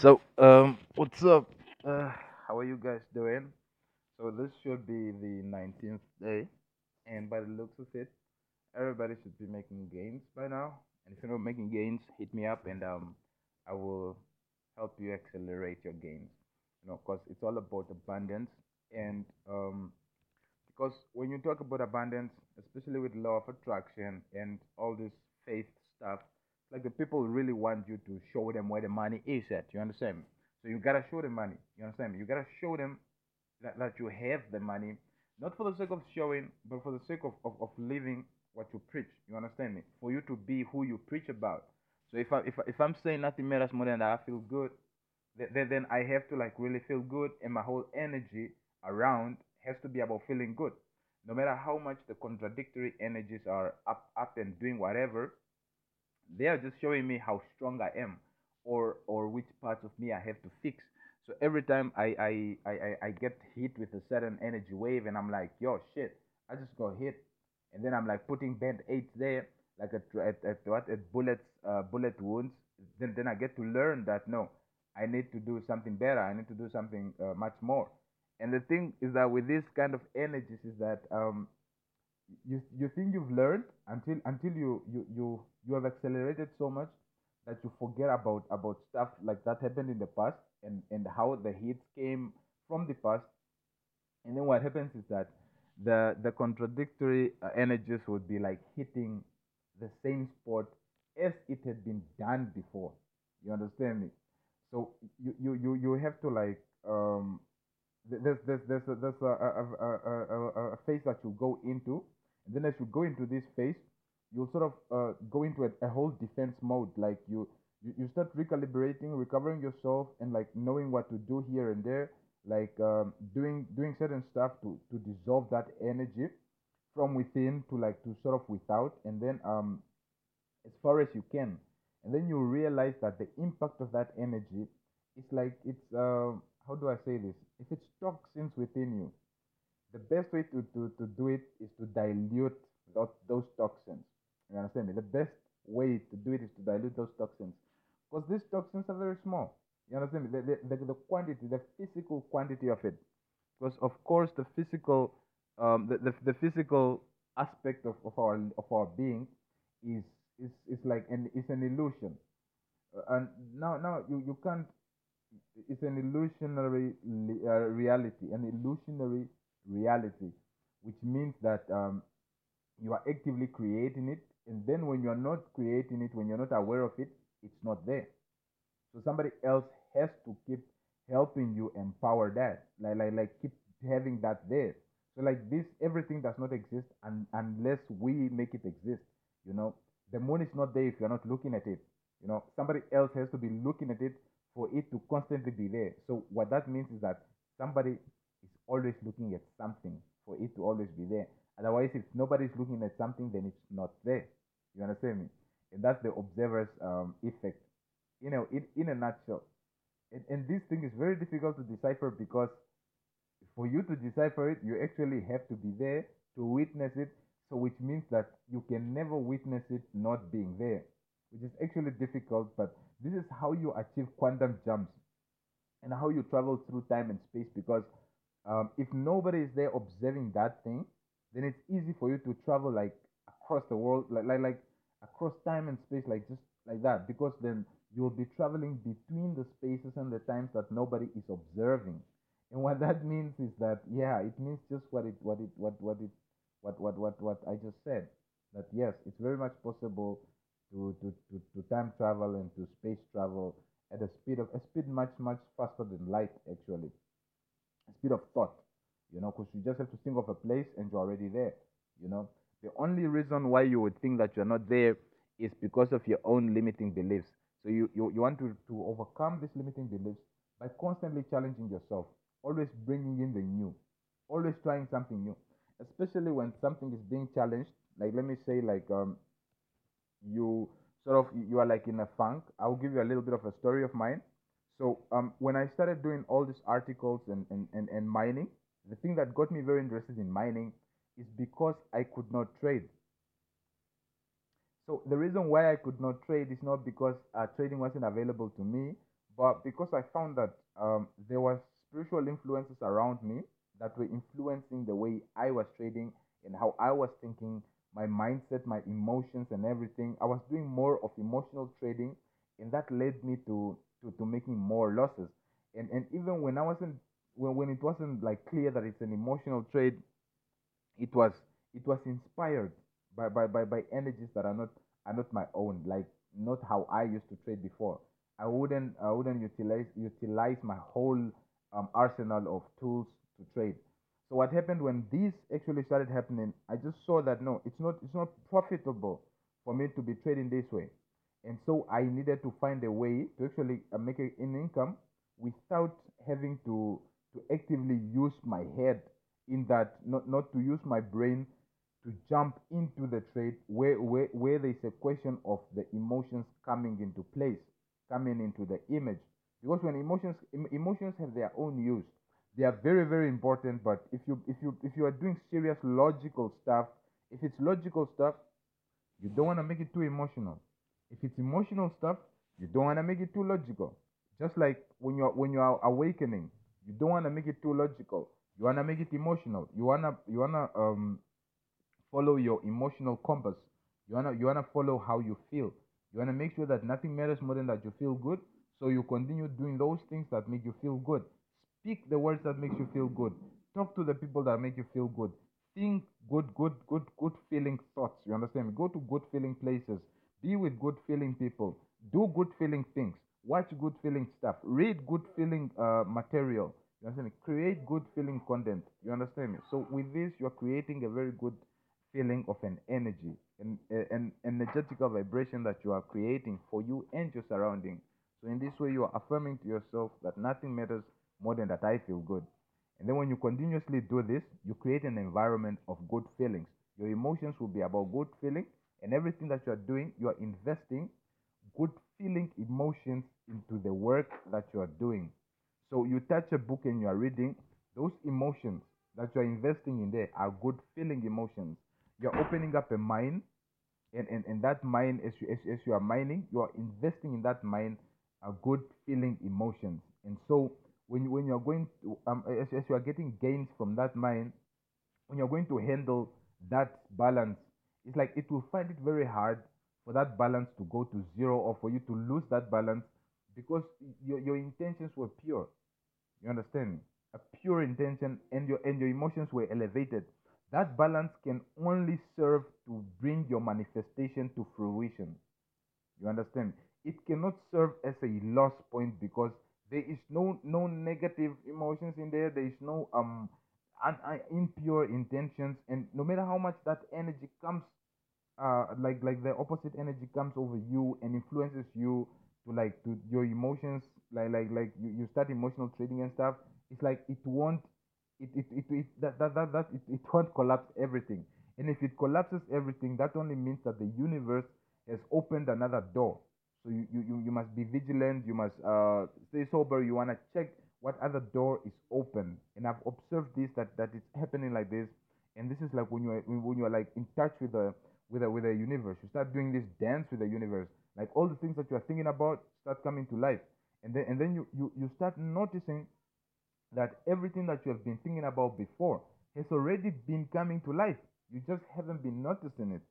So, um, what's up? Uh, how are you guys doing? So this should be the 19th day, and by the looks of it, everybody should be making gains by now. And if you're not making gains, hit me up, and um, I will help you accelerate your gains. You know, because it's all about abundance, and um, because when you talk about abundance, especially with law of attraction and all this faith stuff, like the people really want you to show them where the money is at. You understand? me? So you gotta show them money. You understand? me? You gotta show them that, that you have the money, not for the sake of showing, but for the sake of, of, of living what you preach. You understand me? For you to be who you preach about. So if I if, if I'm saying nothing matters more than that I feel good, then then I have to like really feel good, and my whole energy around has to be about feeling good. No matter how much the contradictory energies are up up and doing whatever, they are just showing me how strong I am or or which parts of me I have to fix. So every time I I, I, I get hit with a certain energy wave and I'm like, yo shit, I just got hit. And then I'm like putting band aids there, like at, at, at what at bullets uh, bullet wounds. Then then I get to learn that no, I need to do something better. I need to do something uh, much more. And the thing is that with this kind of energies is that um, you you think you've learned until until you you you you have accelerated so much that you forget about about stuff like that happened in the past and and how the hits came from the past. And then what happens is that the the contradictory uh, energies would be like hitting the same spot as it had been done before. You understand me? So you you you, you have to like um there's there's there's a, there's a, a, a, a, a a phase that you go into. And then as you go into this phase you'll sort of uh, go into a, a whole defense mode like you, you you start recalibrating recovering yourself and like knowing what to do here and there like um, doing doing certain stuff to to dissolve that energy from within to like to sort of without and then um as far as you can. And then you realize that the impact of that energy is like it's um how do i say this? If it's toxins within you the best way to, to, to do it is to dilute those, those toxins you understand me? The best way to do it is to dilute those toxins. Because these toxins are very small. You understand me? The, the, the, quantity the physical quantity of it. Because of course the physical um, the, the, the physical aspect of, of our of our being is is is like an is an illusion. Uh, and now now you you can't it's an illusionary uh, reality an illusionary reality which means that um, you are actively creating it and then when you're not creating it when you're not aware of it it's not there so somebody else has to keep helping you empower that, like like like keep having that there. So like this, everything does not exist un- unless we make it exist. You know, the moon is not there if you're not looking at it. You know, somebody else has to be looking at it for it to constantly be there. So what that means is that somebody is always looking at something for it to always be there. Otherwise, if nobody's looking at something, then it's not there. You understand me? And that's the observer's um, effect you know, in, in a nutshell. And, and this thing is very difficult to decipher because for you to decipher it, you actually have to be there to witness it. So, which means that you can never witness it not being there, which is actually difficult. But this is how you achieve quantum jumps and how you travel through time and space because um, if nobody is there observing that thing, then it's easy for you to travel like across the world, like like, like across time and space, like just like that, because then you'll be traveling between the spaces and the times that nobody is observing. And what that means is that yeah, it means just what it what it what what it what what what what I just said. That yes, it's very much possible to to, to, to time travel and to space travel at a speed of a speed much much faster than light actually A speed of thought, you know, because you just have to think of a place and you're already there, you know. The only reason why you would think that you're not there is because of your own limiting beliefs. So you, you, you want to, to overcome these limiting beliefs by constantly challenging yourself, always bringing in the new, always trying something new, especially when something is being challenged. Like, let me say, like, um, you sort of you are like in a funk i'll give you a little bit of a story of mine so um, when i started doing all these articles and, and, and, and mining the thing that got me very interested in mining is because i could not trade so the reason why i could not trade is not because uh, trading wasn't available to me but because I found that um, there were spiritual influences around me that were influencing the way I was trading and how I was thinking, my mindset, my emotions, and everything. I was doing more of emotional trading, and that led me to making more losses. And and even when I wasn't when, when it wasn't like clear that it's an emotional trade, it was it was inspired by, by, by, by energies that are not are not my own, like not how I used to trade before. I wouldn't I wouldn't utilize utilize my whole um, arsenal of tools to trade. So what happened when this actually started happening? I just saw that no, it's not it's not profitable for me to be trading this way, and so I needed to find a way to actually uh, make an income without having to to actively use my head in that not not to use my brain to jump into the trade where where, where there's a question of the emotions coming into place coming into the image. Because when emotions em- emotions have their own use they are very very important but if you if you if you are doing serious logical stuff if it's logical stuff you don't want to make it too emotional. If it's emotional stuff you don't want to make it too logical. Just like when you're when you're awakening you don't want to make it too logical you want to make it emotional you want to you want to um follow your emotional compass. You wanna you wanna follow how you feel. You wanna make sure that nothing matters more than that you feel good. So you continue doing those things that make you feel good. Speak the words that makes you feel good. Talk to the people that make you feel good. Think good, good, good, good feeling thoughts. You understand? Go to good feeling places. Be with good feeling people. Do good feeling things. Watch good feeling stuff. Read good feeling uh, material. You understand me? Create good feeling content. You understand me? So with this, you're creating a very good feeling of an energy, an, an energetical vibration that you are creating for you and your surrounding. So in this way, you are affirming to yourself that nothing matters more than that I feel good. And then when you continuously do this, you create an environment of good feelings. Your emotions will be about good feeling, and everything that you are doing, you are investing good feeling emotions into the work that you are doing. So you touch a book and you are reading, those emotions that you are investing in there are good feeling emotions you're opening up a mine and, and, and that mine as you, as, as you are mining you are investing in that mine a good feeling emotions and so when you, when you're going to um, as, as you are getting gains from that mine when you're going to handle that balance it's like it will find it very hard for that balance to go to zero or for you to lose that balance because your, your intentions were pure you understand a pure intention and your and your emotions were elevated that balance can only serve to bring your manifestation to fruition. You understand? It cannot serve as a loss point because there is no no negative emotions in there. There is no um impure intentions, and no matter how much that energy comes, uh, like like the opposite energy comes over you and influences you to like to your emotions, like like like you, you start emotional trading and stuff. It's like it won't it it, it, it that, that, that, that it, it won't collapse everything. And if it collapses everything that only means that the universe has opened another door. So you you, you must be vigilant you must uh, stay sober you want to check what other door is open. And i've observed this that that it's happening like this. And this is like when you're when you're like in touch with the with the with the universe you start doing this dance with the universe like all the things that you're thinking about start coming to life and then and then you you, you start noticing that everything that you have been thinking about before has already been coming to life. You just haven't been noticing it.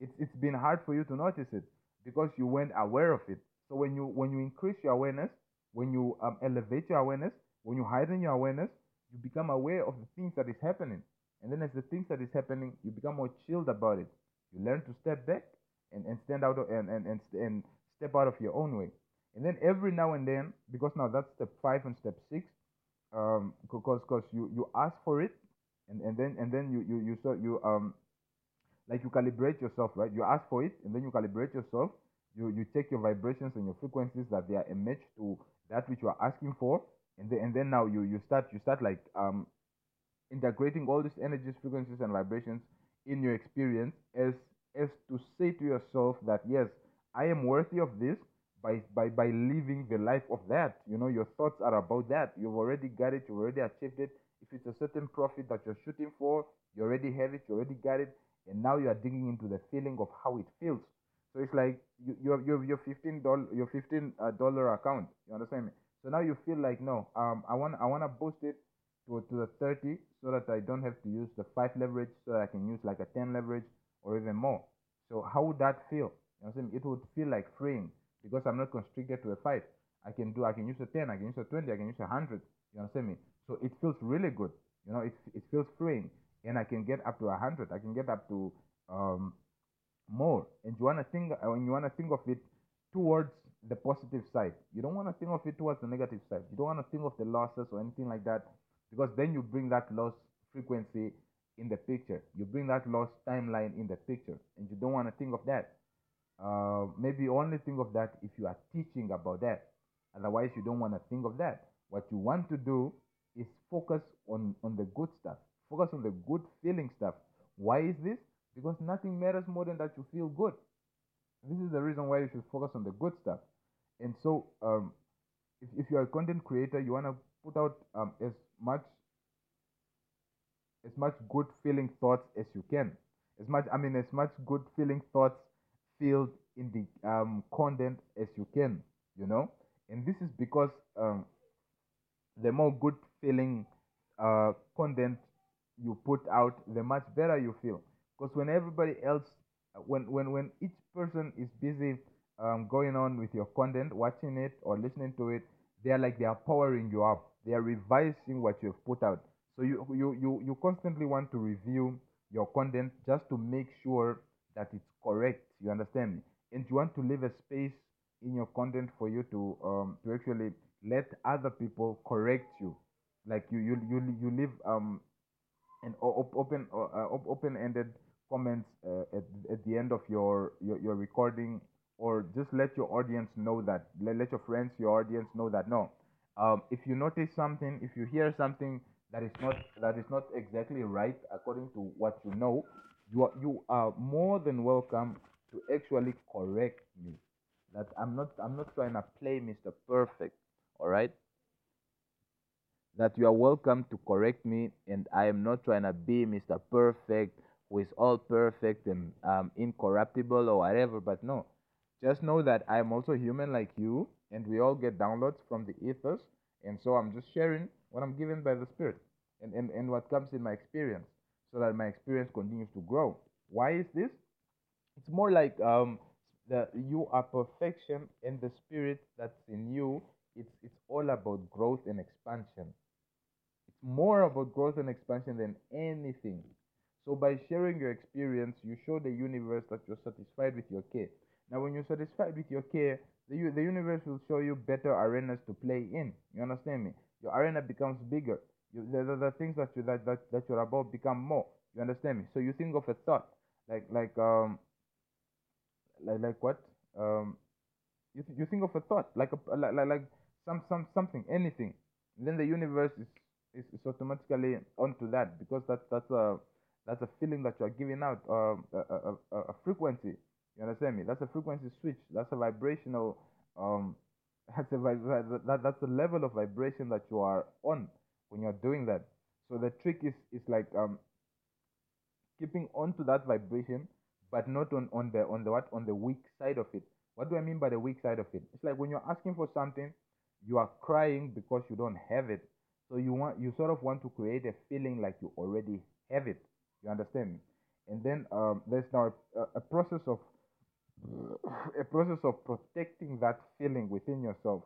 It's, it's been hard for you to notice it because you weren't aware of it. So when you when you increase your awareness, when you um, elevate your awareness, when you heighten your awareness, you become aware of the things that is happening. And then as the things that is happening, you become more chilled about it. You learn to step back and, and stand out of, and, and, and, and step out of your own way. And then every now and then, because now that's step five and step six, um because because you you ask for it and and then and then you you you so you um like you calibrate yourself right? You ask for it and then you calibrate yourself. You you take your vibrations and your frequencies that they are a match to that which you are asking for. And then and then now you you start you start like um integrating all these energies frequencies and vibrations in your experience as as to say to yourself that yes i am worthy of this by by by living the life of that. You know your thoughts are about that. You've already got it. You've already achieved it. If it's a certain profit that you're shooting for you already have it. You already got it. And now you are digging into the feeling of how it feels. So it's like you you have, you have your fifteen dollar your fifteen dollar account. You understand me? So now you feel like no, um, I want I want to boost it to to the thirty so that I don't have to use the five leverage, so that I can use like a ten leverage or even more. So how would that feel? You know? It would feel like freeing because I'm not constricted to a five. I can do I can use a ten, I can use a twenty, I can use a hundred. You understand me? So it feels really good. You know, it it feels freeing, and I can get up to a hundred. I can get up to um more and you want to think uh, when you want to think of it towards the positive side you don't want to think of it towards the negative side you don't want to think of the losses or anything like that because then you bring that loss frequency in the picture. You bring that loss timeline in the picture and you don't want to think of that. Uh, maybe only think of that if you are teaching about that. Otherwise you don't want to think of that. What you want to do is focus on on the good stuff. Focus on the good feeling stuff. Why is this? Because nothing matters more than that you feel good. This is the reason why you should focus on the good stuff. And so, um, if, if you're a content creator, you want to put out um, as much as much good feeling thoughts as you can. As much, I mean, as much good feeling thoughts filled in the um, content as you can. You know, and this is because um, the more good feeling uh, content you put out, the much better you feel because when everybody else uh, when when when each person is busy um, going on with your content watching it or listening to it they are like they are powering you up they are revising what you have put out. So you you you, you constantly want to review your content just to make sure that it's correct you understand me? And you want to leave a space in your content for you to um to actually let other people correct you. Like you you you, you leave um an open uh, open ended comments uh, at, at the end of your, your, your recording or just let your audience know that let, let your friends your audience know that. No um, if you notice something if you hear something that is not that is not exactly right according to what you know you are, you are more than welcome to actually correct me that i'm not i'm not trying to play mr perfect all right that you are welcome to correct me and i am not trying to be mr perfect who is all perfect and um, incorruptible or whatever. But no, just know that I'm also human like you, and we all get downloads from the ethos. And so I'm just sharing what I'm given by the Spirit and, and, and what comes in my experience so that my experience continues to grow. Why is this? It's more like um, you are perfection and the spirit that's in you. It's it's all about growth and expansion. It's more about growth and expansion than anything. So by sharing your experience, you show the universe that you're satisfied with your care. Now, when you're satisfied with your care, the, the universe will show you better arenas to play in. You understand me? Your arena becomes bigger. You, the, the, the things that you that, that that you're about become more. You understand me? So you think of a thought, like like um like like what um you th- you think of a thought like a like like, like some some something anything. And then the universe is, is is automatically onto that because that's that's a that's a feeling that you are giving out, um, a, a, a, a frequency. You understand me? That's a frequency switch. That's a vibrational. Um, that's a that, that's a level of vibration that you are on when you're doing that. So the trick is is like um keeping on to that vibration, but not on on the on the what on the weak side of it. What do I mean by the weak side of it? It's like when you're asking for something, you are crying because you don't have it. So you want you sort of want to create a feeling like you already have it. You understand? And then um, there's now a, a process of a process of protecting that feeling within yourself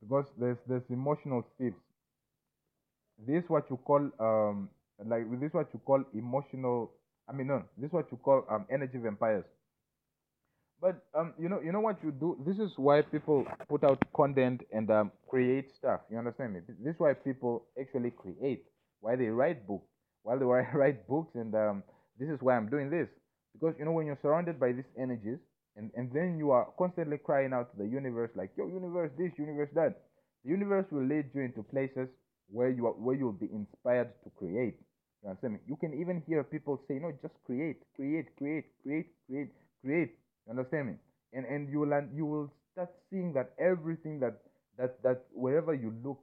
because there's there's emotional thieves. This what you call um like this what you call emotional. I mean no, this what you call um energy vampires. But um you know you know what you do. This is why people put out content and um create stuff. You understand me? This is why people actually create. Why they write books while they write books and um, this is why i'm doing this because you know when you're surrounded by these energies and, and then you are constantly crying out to the universe like yo universe this universe that. The universe will lead you into places where you are where you'll be inspired to create. You understand me you can even hear people say no just create create create create create create. You understand me? And and you will you will start seeing that everything that that that wherever you look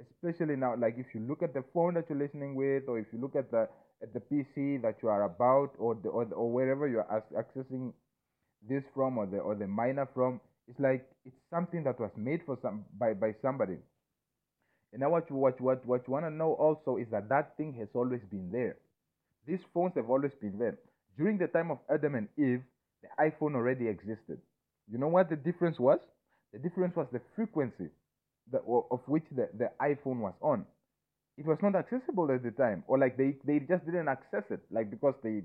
especially now like if you look at the phone that you're listening with or if you look at the at the pc that you are about or the or, the, or wherever you're accessing this from or the or the miner from. It's like it's something that was made for some by by somebody. And now what you what what what you want to know also is that that thing has always been there. These phones have always been there. During the time of Adam and Eve, the iPhone already existed. You know what the difference was? The difference was the frequency the, of which the, the iPhone was on. It was not accessible at the time, or like they, they just didn't access it, like because they,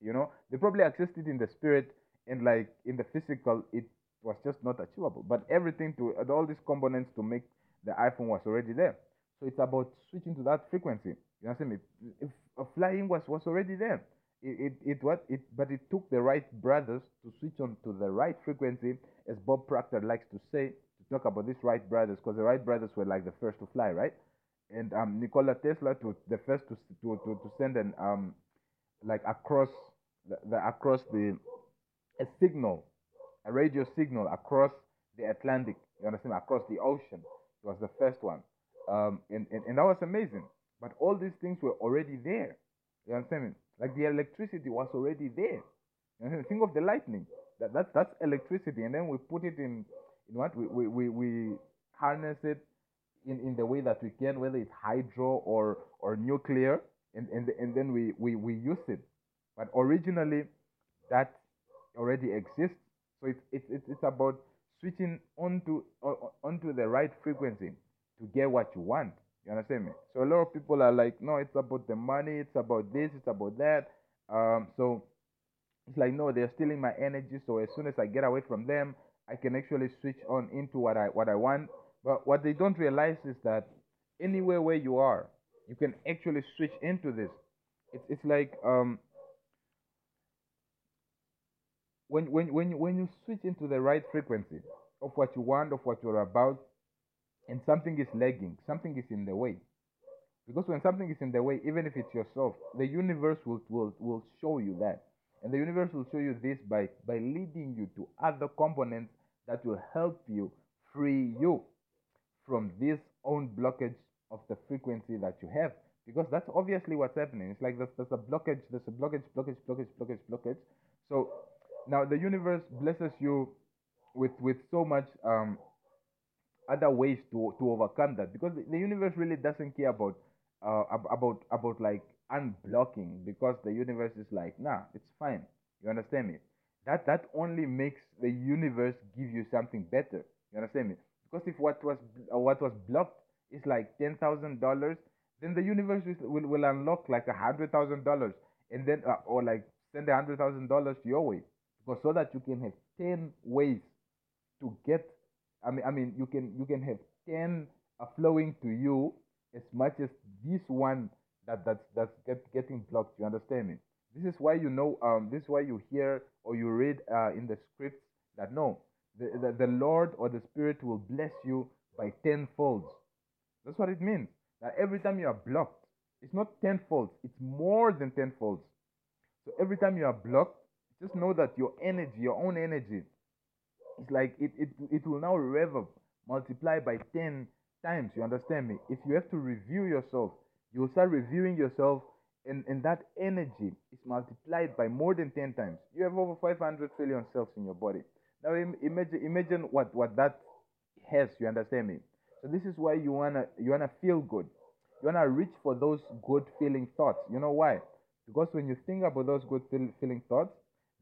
you know, they probably accessed it in the spirit and like in the physical, it was just not achievable. But everything to uh, all these components to make the iPhone was already there. So it's about switching to that frequency. You understand me? If, if flying was was already there, it, it, it it but it took the Wright brothers to switch on to the right frequency, as Bob Proctor likes to say, to talk about these Wright brothers, because the Wright brothers were like the first to fly, right? And um, Nikola Tesla to the first to to to, to send an um like across the, the across the a signal, a radio signal across the Atlantic. You understand? Across the ocean. It was the first one, um, and, and and that was amazing. But all these things were already there. You understand me? Like the electricity was already there. You Think of the lightning. That, that that's electricity, and then we put it in in what we we, we, we harness it in, in the way that we can, whether it's hydro or or nuclear, and and, and then we, we, we use it. But originally, that already exists. So it's it's it's, about switching onto onto the right frequency to get what you want. You understand me? So a lot of people are like, no, it's about the money, it's about this, it's about that. Um, so it's like, no, they're stealing my energy. So as soon as I get away from them, I can actually switch on into what I what I want. But what they don't realize is that anywhere where you are, you can actually switch into this. It's it's like um when when when when you switch into the right frequency of what you want, of what you're about, and something is lagging, something is in the way. Because when something is in the way, even if it's yourself, the universe will, will, will show you that. And the universe will show you this by, by leading you to other components that will help you free you from this own blockage of the frequency that you have. Because that's obviously what's happening. It's like there's, there's a blockage, there's a blockage, blockage, blockage, blockage, blockage. So now the universe blesses you with with so much um, other ways to to overcome that because the, the universe really doesn't care about uh, about about like unblocking because the universe is like nah it's fine you understand me that that only makes the universe give you something better you understand me because if what was uh, what was blocked is like ten thousand dollars then the universe will, will, unlock like a hundred thousand dollars and then uh, or like send a hundred thousand dollars your way because so that you can have ten ways to get I mean, I mean, you can you can have ten uh, flowing to you as much as this one that that's that's get, getting blocked. You understand me? This is why you know. Um, this is why you hear or you read uh, in the scripts that no, the, the the Lord or the Spirit will bless you by tenfold. That's what it means. That every time you are blocked, it's not tenfold. It's more than tenfold. So every time you are blocked, just know that your energy, your own energy, it's like it, it, it will now rev up, multiply by 10 times. You understand me? If you have to review yourself, you'll start reviewing yourself, and, and that energy is multiplied by more than 10 times. You have over 500 trillion cells in your body. Now imagine, imagine what, what that has. You understand me? So this is why you wanna you wanna feel good. You wanna reach for those good feeling thoughts. You know why? Because when you think about those good feeling thoughts,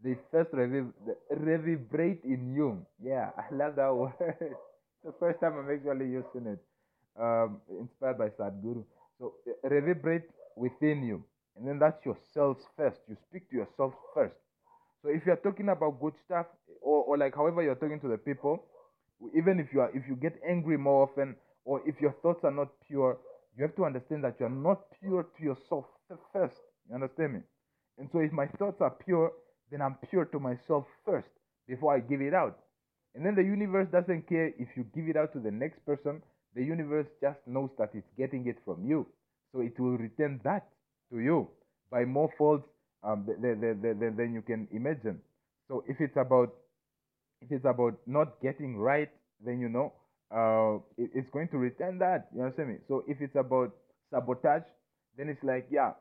they first revibrate in you. Yeah, I love that word. the first time I'm actually using it. Um, inspired by Sadhguru. So revibrate within you, and then that's yourselves first. You speak to yourself first. So if you're talking about good stuff, or, or like however you're talking to the people, even if you are if you get angry more often, or if your thoughts are not pure, you have to understand that you are not pure to yourself first. You understand me? And so if my thoughts are pure, then I'm pure to myself first before I give it out. And then the universe doesn't care if you give it out to the next person. The universe just knows that it's getting it from you. So it will return that to you by more folds um, than you can imagine. So if it's about if it's about not getting right, then you know uh, it, it's going to return that. You understand me? So if it's about sabotage, then it's like yeah,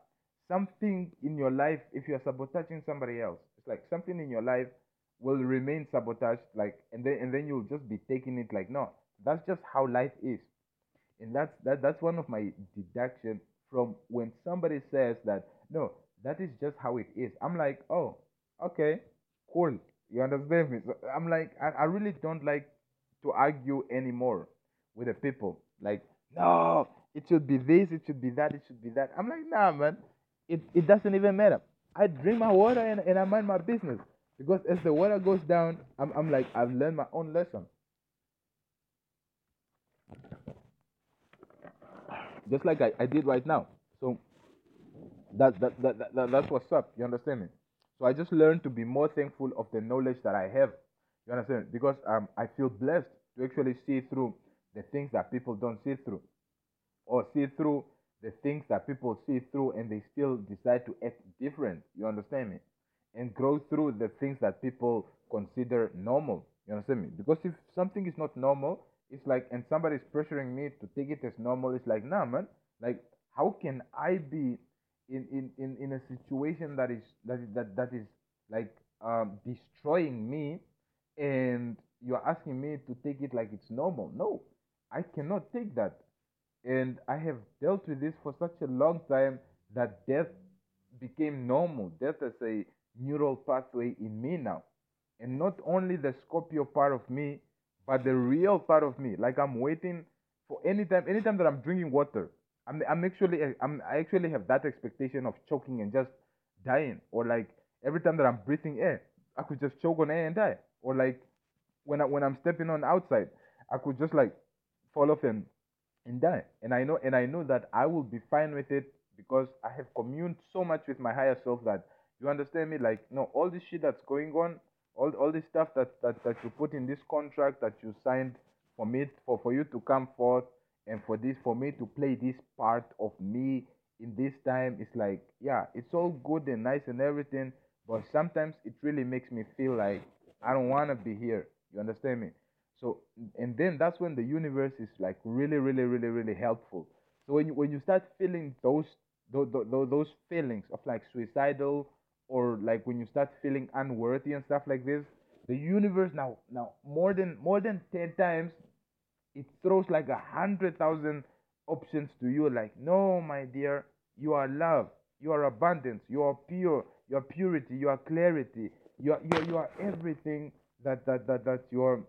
something in your life. If you're sabotaging somebody else, it's like something in your life will remain sabotaged like and then and then you'll just be taking it like no that's just how life is and that's that that's one of my deduction from when somebody says that no that is just how it is. I'm like oh okay cool. You understand me? So i'm like i, I really don't like to argue anymore with the people. Like no it should be this it should be that it should be that. I'm like nah man. It, it doesn't even matter. I drink my water and, and i mind my business. Because as the water goes down i'm, I'm like i've learned my own lesson. Just like I, I did right now. So that, that, that, that, that that's what's up. You understand me? So I just learned to be more thankful of the knowledge that I have. You understand? Because um, I feel blessed to actually see through the things that people don't see through, or see through the things that people see through and they still decide to act different. You understand me? And grow through the things that people consider normal. You understand me? Because if something is not normal, it's like and somebody's pressuring me to take it as normal it's like nah man like how can i be in in in, in a situation that is that is that that is like um destroying me and you're asking me to take it like it's normal. No i cannot take that. And i have dealt with this for such a long time that death became normal. Death is a neural pathway in me now. And not only the scorpio part of me but the real part of me, like I'm waiting for any anytime, anytime that I'm drinking water, I'm, I'm actually, I'm, I actually have that expectation of choking and just dying, or like every time that I'm breathing air, I could just choke on air and die, or like when I, when I'm stepping on outside, I could just like fall off and and die. And I know, and I know that I will be fine with it because I have communed so much with my higher self that you understand me. Like, no, all this shit that's going on, all all this stuff that, that that you put in this contract that you signed for me for for you to come forth and for this for me to play this part of me in this time it's like yeah it's all good and nice and everything but sometimes it really makes me feel like i don't want to be here. You understand me? So and then that's when the universe is like really really really really helpful. So when you when you start feeling those those, those feelings of like suicidal or like when you start feeling unworthy and stuff like this the universe now now more than more than 10 times it throws like a hundred thousand options to you like no my dear you are love you are abundance you are pure you are purity you are clarity you are you are, you are everything that that that that you are.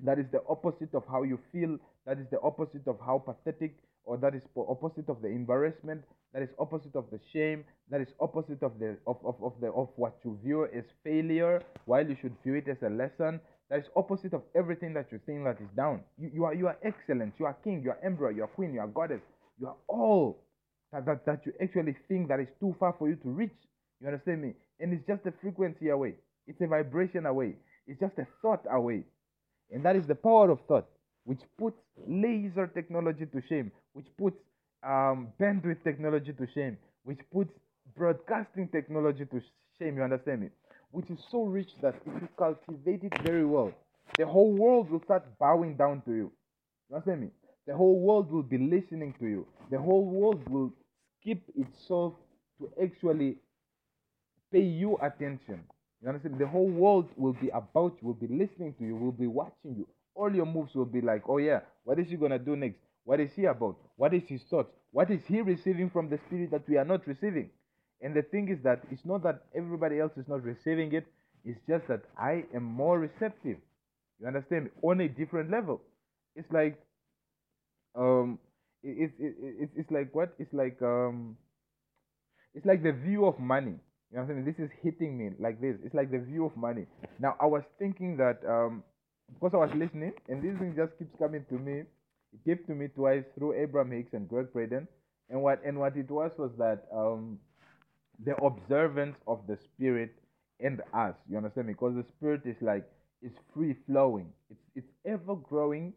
That is the opposite of how you feel that is the opposite of how pathetic or that is opposite of the embarrassment that is opposite of the shame that is opposite of the of, of, of the of what you view as failure while you should view it as a lesson that is opposite of everything that you think that is down. You, you are you are excellent. You are king. You are emperor. You are queen. You are goddess. You are all that, that that you actually think that is too far for you to reach. You understand me? And it's just a frequency away. It's a vibration away. It's just a thought away. And that is the power of thought which puts laser technology to shame, which puts um, bandwidth technology to shame, which puts broadcasting technology to shame. You understand me? Which is so rich that if you cultivate it very well, the whole world will start bowing down to you. You understand me? The whole world will be listening to you. The whole world will skip itself to actually pay you attention. You understand? The whole world will be about you, will be listening to you, will be watching you, all your moves will be like, oh yeah, what is he gonna do next? What is he about? What is his thoughts? What is he receiving from the spirit that we are not receiving? And the thing is that it's not that everybody else is not receiving it, it's just that I am more receptive. You understand? On a different level. It's like um it's it, it, it's like what? It's like um it's like the view of money. You know what I'm saying? This is hitting me like this. It's like the view of money. Now I was thinking that um because I was listening, and this thing just keeps coming to me. It came to me twice through Abraham Hicks and Gregg Braden, and what and what it was was that um, the observance of the spirit and us. You understand me? Because the spirit is like it's free flowing. It's it's ever growing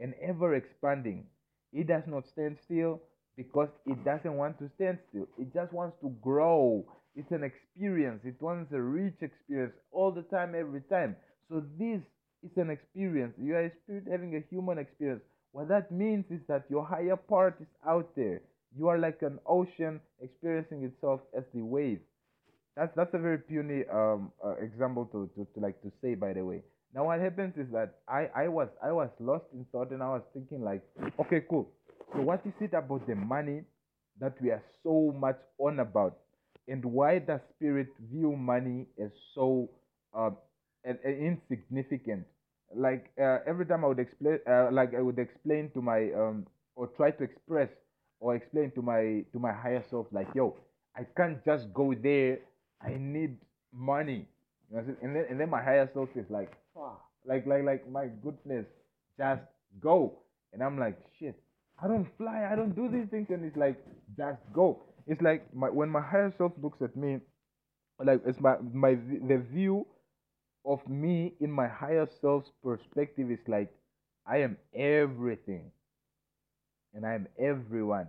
and ever expanding. It does not stand still because it doesn't want to stand still. It just wants to grow. It's an experience. It wants a rich experience all the time, every time. So this is an experience. You are a spirit having a human experience. What that means is that your higher part is out there. You are like an ocean experiencing itself as the wave. That's that's a very puny um uh, example to, to to like to say. By the way, now what happens is that I I was I was lost in thought and I was thinking like, okay, cool. So what is it about the money that we are so much on about, and why does spirit view money as so uh, and, and insignificant? Like uh, every time I would explain, uh, like I would explain to my um or try to express or explain to my to my higher self, like, yo, I can't just go there. I need money. You know, and then and then my higher self is like, fuck, like like like my goodness, just go. And I'm like, shit, I don't fly, I don't do these things, and it's like, just go. It's like my when my higher self looks at me, like it's my my the view of me in my higher self's perspective is like, I am everything and I am everyone.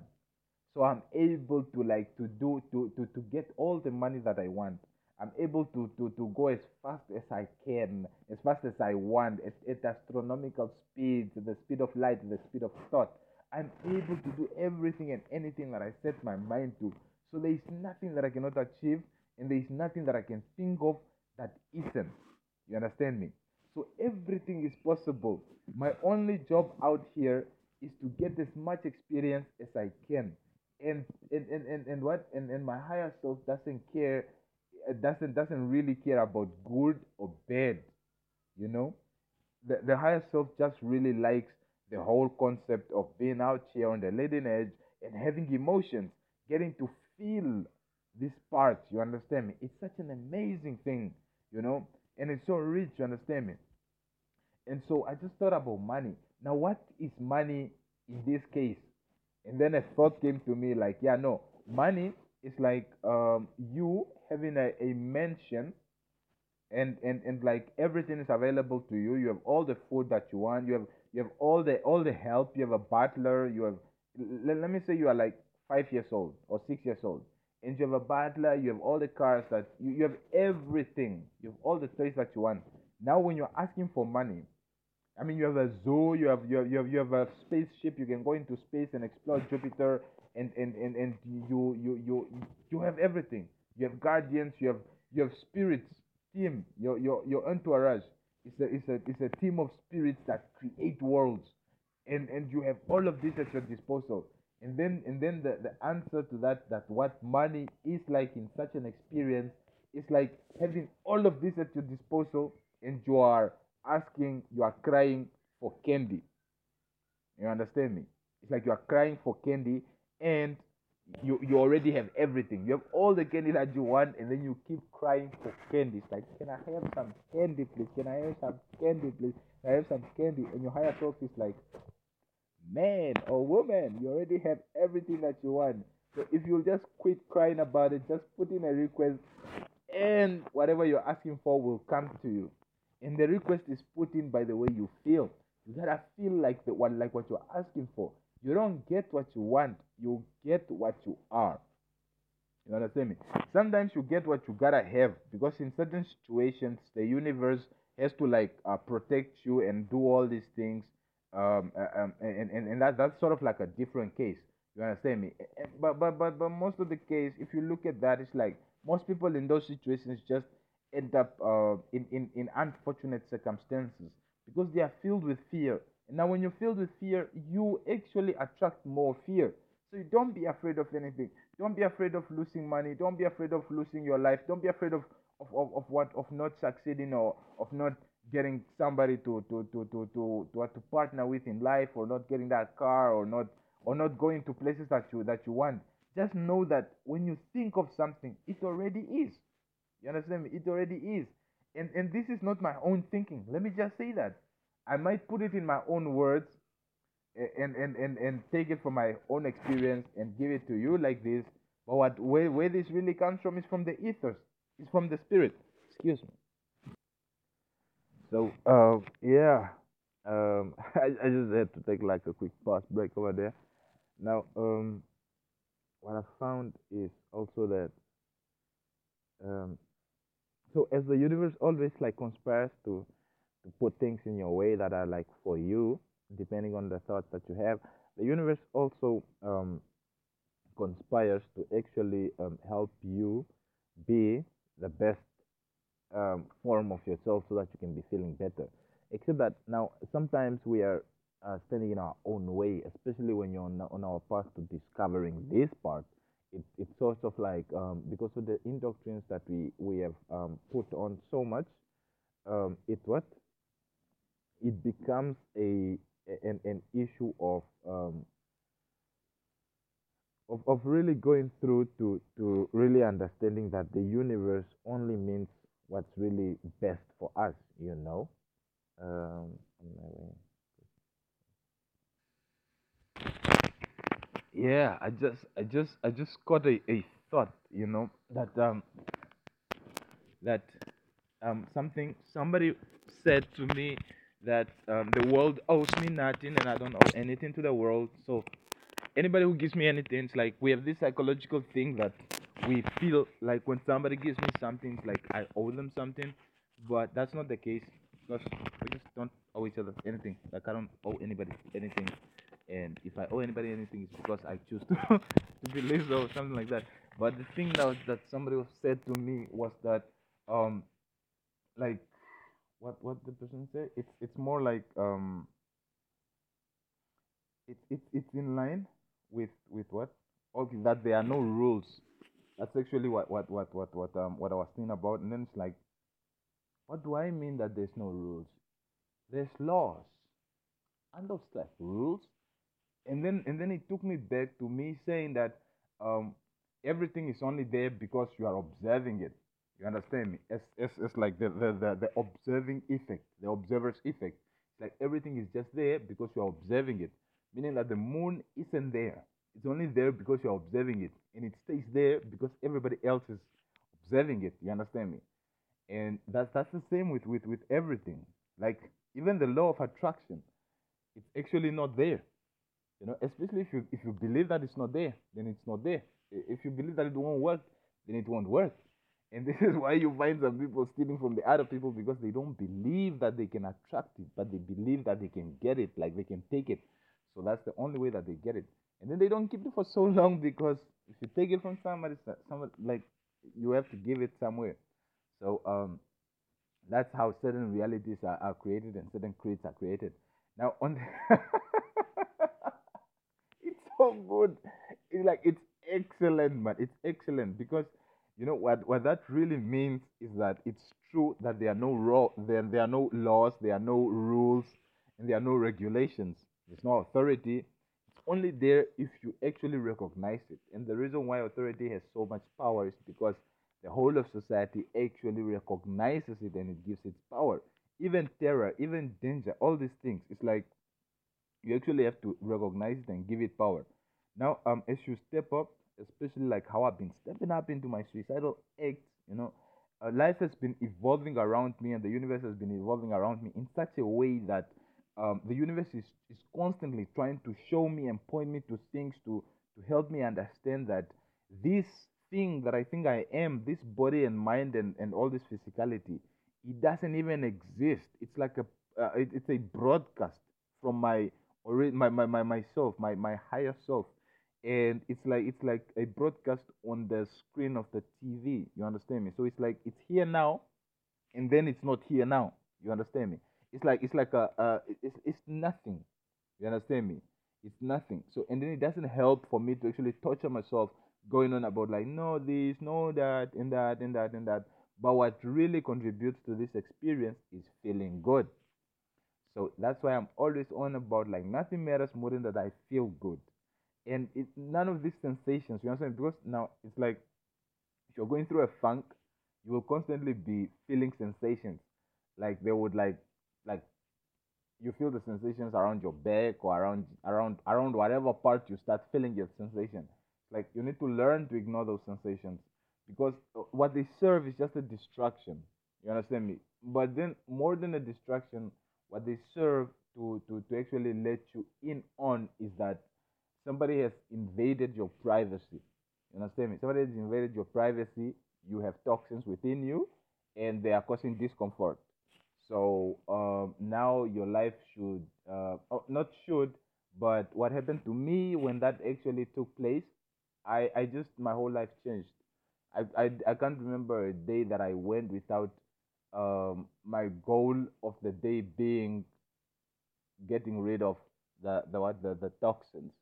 So I'm able to like to do to, to, to get all the money that I want. I'm able to, to, to go as fast as I can, as fast as I want, at, at astronomical speeds, the speed of light, the speed of thought. I'm able to do everything and anything that I set my mind to. So there is nothing that I cannot achieve, and there is nothing that I can think of that isn't. You understand me? So everything is possible. My only job out here is to get as much experience as I can. And and, and, and, and what and, and my higher self doesn't care uh, doesn't doesn't really care about good or bad, you know? The the higher self just really likes the whole concept of being out here on the leading edge and having emotions, getting to feel this part, you understand me? It's such an amazing thing, you know? And it's so rich, you understand me? And so I just thought about money. Now, what is money in this case? And then a thought came to me like, yeah, no, money is like um, you having a, a mansion and, and, and like everything is available to you. You have all the food that you want. You have you have all the all the help. You have a butler. You have let, let me say you are like five years old or six years old, and you have a butler. You have all the cars that you, you have everything. You have all the toys that you want. Now, when you're asking for money, I mean, you have a zoo, you have you have you have, you have a spaceship. You can go into space and explore Jupiter, and and and and you you you you have everything. You have guardians. You have you have spirits team. Your your your entourage. It's a it's a it's a team of spirits that create worlds, and and you have all of this at your disposal. And then and then the the answer to that that what money is like in such an experience is like having all of this at your disposal, and you are asking, you are crying for candy. You understand me? It's like you are crying for candy and you you already have everything. You have all the candy that you want and then you keep crying for candy. It's like, can I have some candy please? Can I have some candy please? Can I have some candy? And your higher self is like, man or woman, you already have everything that you want. So if you'll just quit crying about it, just put in a request and whatever you're asking for will come to you. And the request is put in by the way you feel. You gotta feel like the one like what you're asking for. You don't get what you want, you get what you are. You understand me? Sometimes you get what you gotta have because in certain situations the universe has to like uh, protect you and do all these things. Um, uh, um, and, and, and that, that's sort of like a different case. You understand me? A- a- But, but but but most of the case, if you look at that, it's like most people in those situations just end up uh, in, in, in unfortunate circumstances because they are filled with fear. And now, when you're filled with fear, you actually attract more fear. So you don't be afraid of anything. Don't be afraid of losing money. Don't be afraid of losing your life. Don't be afraid of, of, of, of what of not succeeding or of not getting somebody to to, to, to, to, to, to partner with in life or not getting that car or not or not going to places that you that you want. Just know that when you think of something, it already is. You understand me? It already is. And and this is not my own thinking. Let me just say that. I might put it in my own words and and, and, and take it from my own experience and give it to you like this. But what where, where this really comes from is from the ethers. It's from the spirit. Excuse me. So uh yeah. Um I, I just had to take like a quick pause break over there. Now um what I found is also that um so as the universe always like conspires to to put things in your way that are like for you depending on the thoughts that you have the universe also um conspires to actually um, help you be the best um, form of yourself so that you can be feeling better. Except that now sometimes we are uh, standing in our own way, especially when you're on, on our path to discovering this part. It, it's sort of like um, because of the indoctrines that we we have um, put on so much, um, it what it becomes a an, an issue of um, of, of really going through to, to really understanding that the universe only means what's really best for us, you know. Um, yeah, I just, I just, I just got a, a thought, you know, that um, that um, something somebody said to me that um, the world owes me nothing and I don't owe anything to the world. So anybody who gives me anything, it's like we have this psychological thing that we feel like when somebody gives me something, it's like I owe them something, but that's not the case because we just don't owe each other anything. Like I don't owe anybody anything, and if I owe anybody anything, it's because I choose to to believe so, or something like that. But the thing that that somebody said to me was that um like what what the person said? It's it's more like um it's it's it's in line with with what? Okay, that there are no rules. That's actually what what what what what um what I was thinking about, and then it's like, what do I mean that there's no rules? There's laws, and those like rules. And then and then it took me back to me saying that um everything is only there because you are observing it. You understand me? It's, it's, it's like the, the, the, the observing effect, the observer's effect. It's like everything is just there because you're observing it. Meaning that the moon isn't there. It's only there because you're observing it. And it stays there because everybody else is observing it. You understand me? And that's that's the same with, with, with everything. Like even the law of attraction, it's actually not there. You know, especially if you if you believe that it's not there, then it's not there. If you believe that it won't work, then it won't work. And this is why you find some people stealing from the other people because they don't believe that they can attract it, but they believe that they can get it, like they can take it. So that's the only way that they get it. And then they don't keep it for so long because if you take it from somebody, somebody like you have to give it somewhere. So um, that's how certain realities are, are created and certain creeds are created. Now on the good. It's like it's excellent, man. It's excellent because you know what what that really means is that it's true that there are no raw there, there are no laws, there are no rules, and there are no regulations. There's no authority. It's only there if you actually recognize it. And the reason why authority has so much power is because the whole of society actually recognizes it and it gives its power. Even terror, even danger, all these things. It's like you actually have to recognize it and give it power. Now, um, as you step up, especially like how I've been stepping up into my suicidal acts, you know, uh, life has been evolving around me and the universe has been evolving around me in such a way that um, the universe is, is constantly trying to show me and point me to things to, to help me understand that this thing that I think I am, this body and mind and, and all this physicality, it doesn't even exist. It's like a uh, it, it's a broadcast from my my, my, my myself, my, my higher self. And it's like it's like a broadcast on the screen of the TV. You understand me? So it's like it's here now, and then it's not here now. You understand me? It's like it's like a, a it's it's nothing. You understand me? It's nothing. So and then it doesn't help for me to actually torture myself going on about like no this, no that, and that, and that, and that. But what really contributes to this experience is feeling good. So that's why I'm always on about like nothing matters more than that I feel good. And none of these sensations, you understand? Because now it's like if you're going through a funk, you will constantly be feeling sensations. Like they would like like you feel the sensations around your back or around around around whatever part you start feeling your sensation. Like you need to learn to ignore those sensations because uh, what they serve is just a distraction. You understand me? But then more than a distraction, what they serve to, to, to actually let you in on is that somebody has invaded your privacy. You understand me? Somebody has invaded your privacy. You have toxins within you, and they are causing discomfort. So um, now your life should, uh, oh, not should, but what happened to me when that actually took place, I, I just, my whole life changed. I, I, I can't remember a day that I went without um, my goal of the day being getting rid of the the what the, the toxins.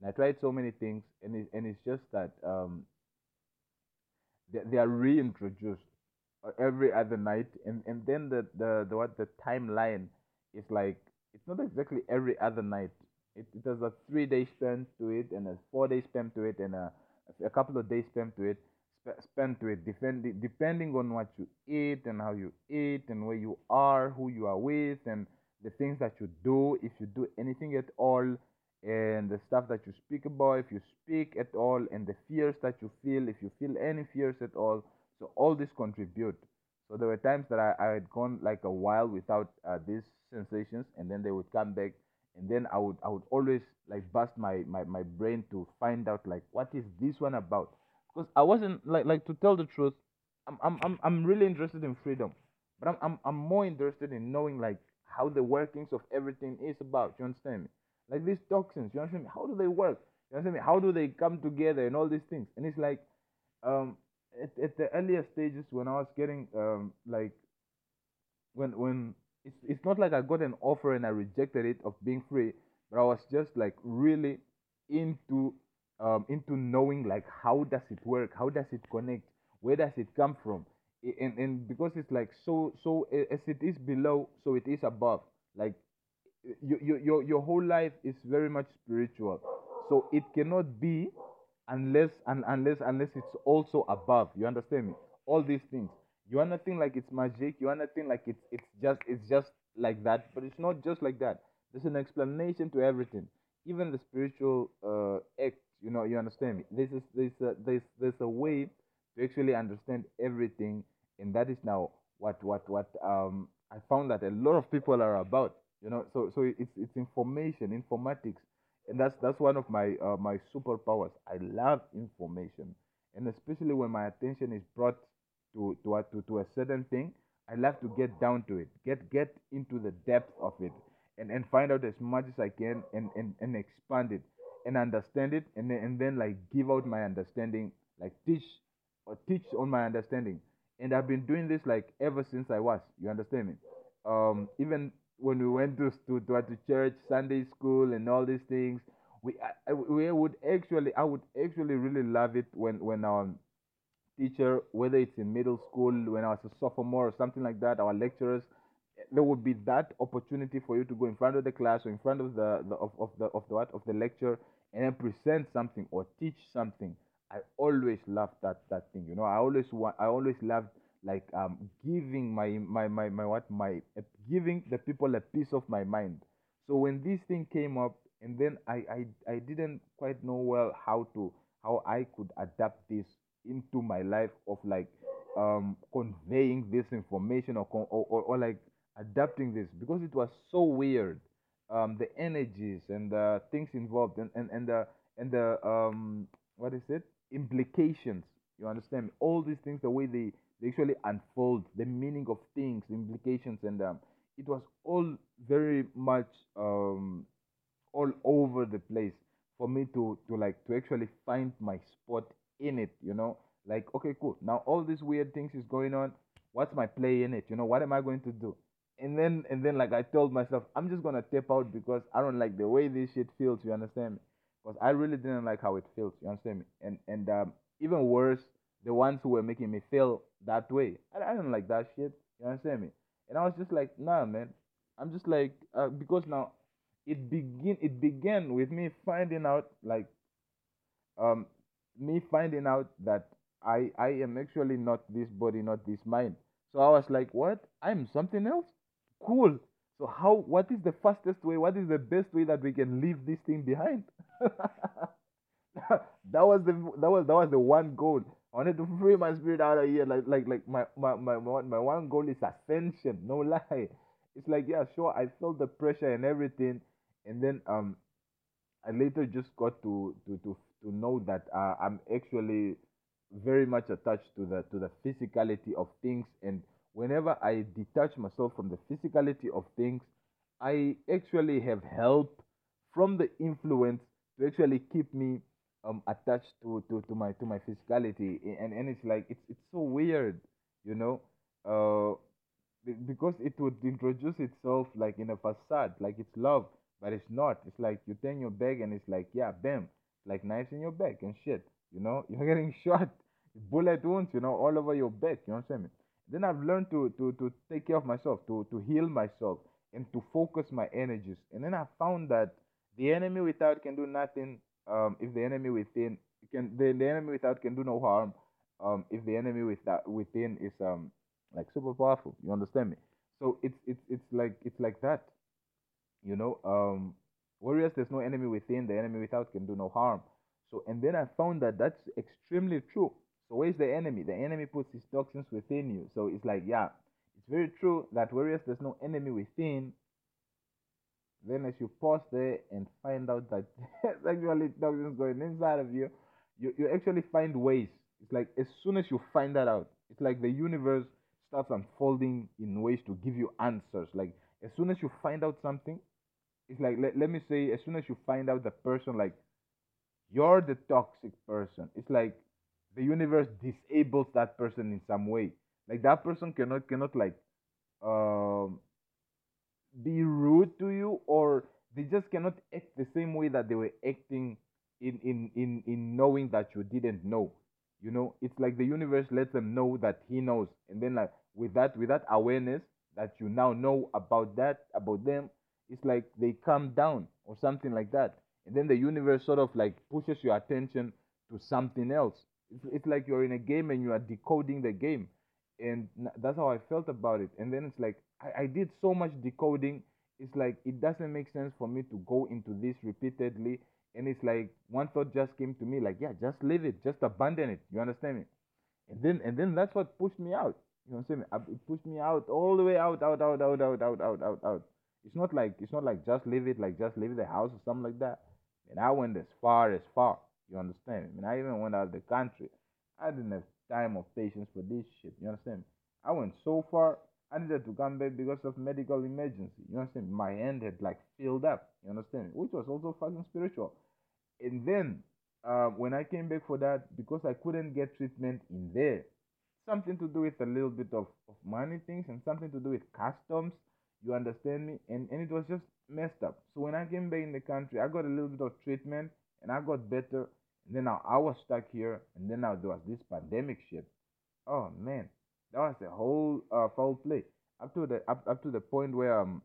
And I tried so many things, and it, and it's just that um, they, they are reintroduced uh, every other night, and and then the the, the what the timeline is like it's not exactly every other night. It, it has a three day span to it, and a four day span to it, and a a couple of days span to it sp- spend to it depending depending on what you eat and how you eat and where you are who you are with and the things that you do if you do anything at all and the stuff that you speak about if you speak at all and the fears that you feel if you feel any fears at all so all this contribute so there were times that i, I had gone like a while without uh, these sensations and then they would come back and then i would i would always like bust my, my my brain to find out like what is this one about because I wasn't like like to tell the truth. I'm I'm I'm I'm really interested in freedom, but I'm I'm I'm more interested in knowing like how the workings of everything is about. You understand me? Like these toxins. You understand me? How do they work? You understand me? How do they come together and all these things? And it's like, um, at, at the earlier stages when I was getting um like when when it's it's not like I got an offer and I rejected it of being free, but I was just like really into um, into knowing like how does it work, how does it connect, where does it come from, and and because it's like so so as it is below, so it is above. Like your your your whole life is very much spiritual, so it cannot be unless and unless unless it's also above. You understand me? All these things. You are nothing like it's magic. You are nothing like it's it's just it's just like that. But it's not just like that. There's an explanation to everything. Even the spiritual uh, acts. You know, you understand me? This is this there's there's a way to actually understand everything, and that is now what what what um I found that a lot of people are about. You know, so so it's it's information, informatics and that's that's one of my uh, my superpowers. I love information, and especially when my attention is brought to to a, to, to a certain thing, I love to get down to it, get get into the depth of it, and and find out as much as I can, and and, and expand it, and understand it, and then, and then like give out my understanding, like teach or teach on my understanding, and I've been doing this like ever since I was. You understand me? um, even when we went to, to to church, Sunday school, and all these things, we I- we would actually I would actually really love it when when our teacher, whether it's in middle school, when I was a sophomore or something like that, our lecturers, there would be that opportunity for you to go in front of the class or in front of the, the of, of the of the what of the lecture and then present something or teach something. I always loved that that thing. You know, I always want I always loved like um giving my my my, my what? My uh, giving the people a piece of my mind. So when this thing came up and then I I, I didn't quite know well how to how I could adapt this into my life of like um conveying this information or, or, or, or like adapting this because it was so weird. Um the energies and the things involved and and, and the and the um what is it? Implications. You understand all these things the way they, they actually unfold the meaning of things the implications and um it was all very much um all over the place for me to to like to actually find my spot in it you know? Like okay cool. Now all these weird things is going on. What's my play in it? You know what am i going to do? And then and then like i told myself i'm just gonna tap out because i don't like the way this shit feels you understand me? Because i really didn't like how it feels you understand me? And and um even worse the ones who were making me feel that way i, I don't like that shit you understand me and i was just like nah man i'm just like uh, because now it begin it began with me finding out like um me finding out that I I am actually not this body, not this mind. So I was like, what? I'm something else? Cool. So how what is the fastest way? What is the best way that we can leave this thing behind? that was the that was that was the one goal. I wanted to free my spirit out of here. Like like like my my my my one goal is ascension. No lie. It's like yeah, sure. I felt the pressure and everything, and then um I later just got to to to to know that uh, I'm actually very much attached to the to the physicality of things, and whenever I detach myself from the physicality of things, I actually have help from the influence to actually keep me um attached to to, to my to my physicality. And and it's like it's it's so weird you know? Uh because it would introduce itself like in a facade like it's love but it's not. It's like you turn your back and it's like yeah bam like knives in your back and shit you know? You're getting shot bullet wounds you know all over your back you know what i'm saying? Then i've learned to to to take care of myself to to heal myself and to focus my energies. And then i found that the enemy without can do nothing um if the enemy within can the, the enemy without can do no harm um if the enemy without within is um like super powerful. You understand me? So it's it's it's like it's like that. You know, um, warriors. There's no enemy within. The enemy without can do no harm. So and then I found that that's extremely true. So where's the enemy? The enemy puts his toxins within you. So it's like yeah, it's very true that warriors. There's no enemy within. Then as you pause there and find out that there's actually toxins going inside of you, you you actually find ways. It's like as soon as you find that out, it's like the universe starts unfolding in ways to give you answers. Like as soon as you find out something, it's like let, let me say as soon as you find out the person like you're the toxic person, it's like the universe disables that person in some way. Like that person cannot cannot like um be rude to you or they just cannot act the same way that they were acting in in in in knowing that you didn't know. You know it's like the universe lets them know that he knows. And then like with that with that awareness that you now know about that about them it's like they calm down or something like that. And then the universe sort of like pushes your attention to something else. It's, it's like you're in a game and you are decoding the game. And that's how I felt about it. And then it's like I, I did so much decoding. It's like it doesn't make sense for me to go into this repeatedly. And it's like one thought just came to me, like, yeah, just leave it, just abandon it. You understand me? And then and then that's what pushed me out. You saying? Uh, It pushed me out all the way out, out, out, out, out, out, out, out, out. It's not like it's not like just leave it, like just leave the house or something like that. And I went as far as far. You understand? I mean, I even went out of the country. I didn't have time or patience for this shit. You understand? I went so far. I needed to come back because of medical emergency. You understand? My hand had like filled up. You understand? Which was also fucking spiritual. And then uh, when I came back for that, because I couldn't get treatment in there, something to do with a little bit of, of money things and something to do with customs. You understand me? And and it was just messed up. So when I came back in the country, I got a little bit of treatment and I got better. And then now I was stuck here, and then now there was this pandemic shit. Oh man, that was a whole uh, foul play. Up to the up, up to the point where um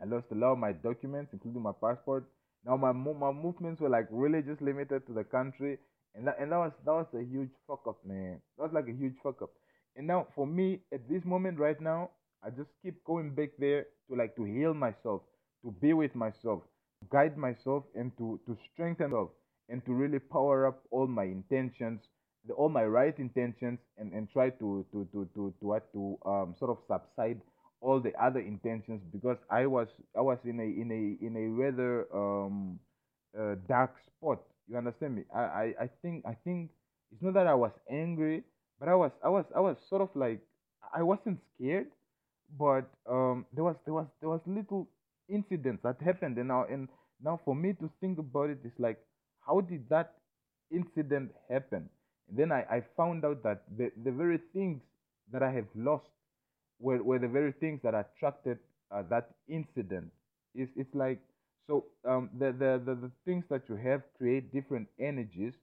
I lost a lot of my documents, including my passport. Now my my movements were like really just limited to the country, and that and that was that was a huge fuck up, man. That was like a huge fuck up. And now for me at this moment right now, I just keep going back there to like to heal myself, to be with myself, to guide myself, and to to strengthen myself, and to really power up all my intentions, the, all my right intentions, and and try to to to to to to um sort of subside all the other intentions because I was I was in a in a in a rather um uh, dark spot. You understand me? I, I I think I think it's not that I was angry, but I was I was I was sort of like I wasn't scared, but um there was there was there was little incidents that happened and now and now for me to think about it is like how did that incident happen? And then I, I found out that the, the very things that I have lost were, were the very things that attracted uh, that incident. It's, it's like so um, the, the, the the things that you have create different energies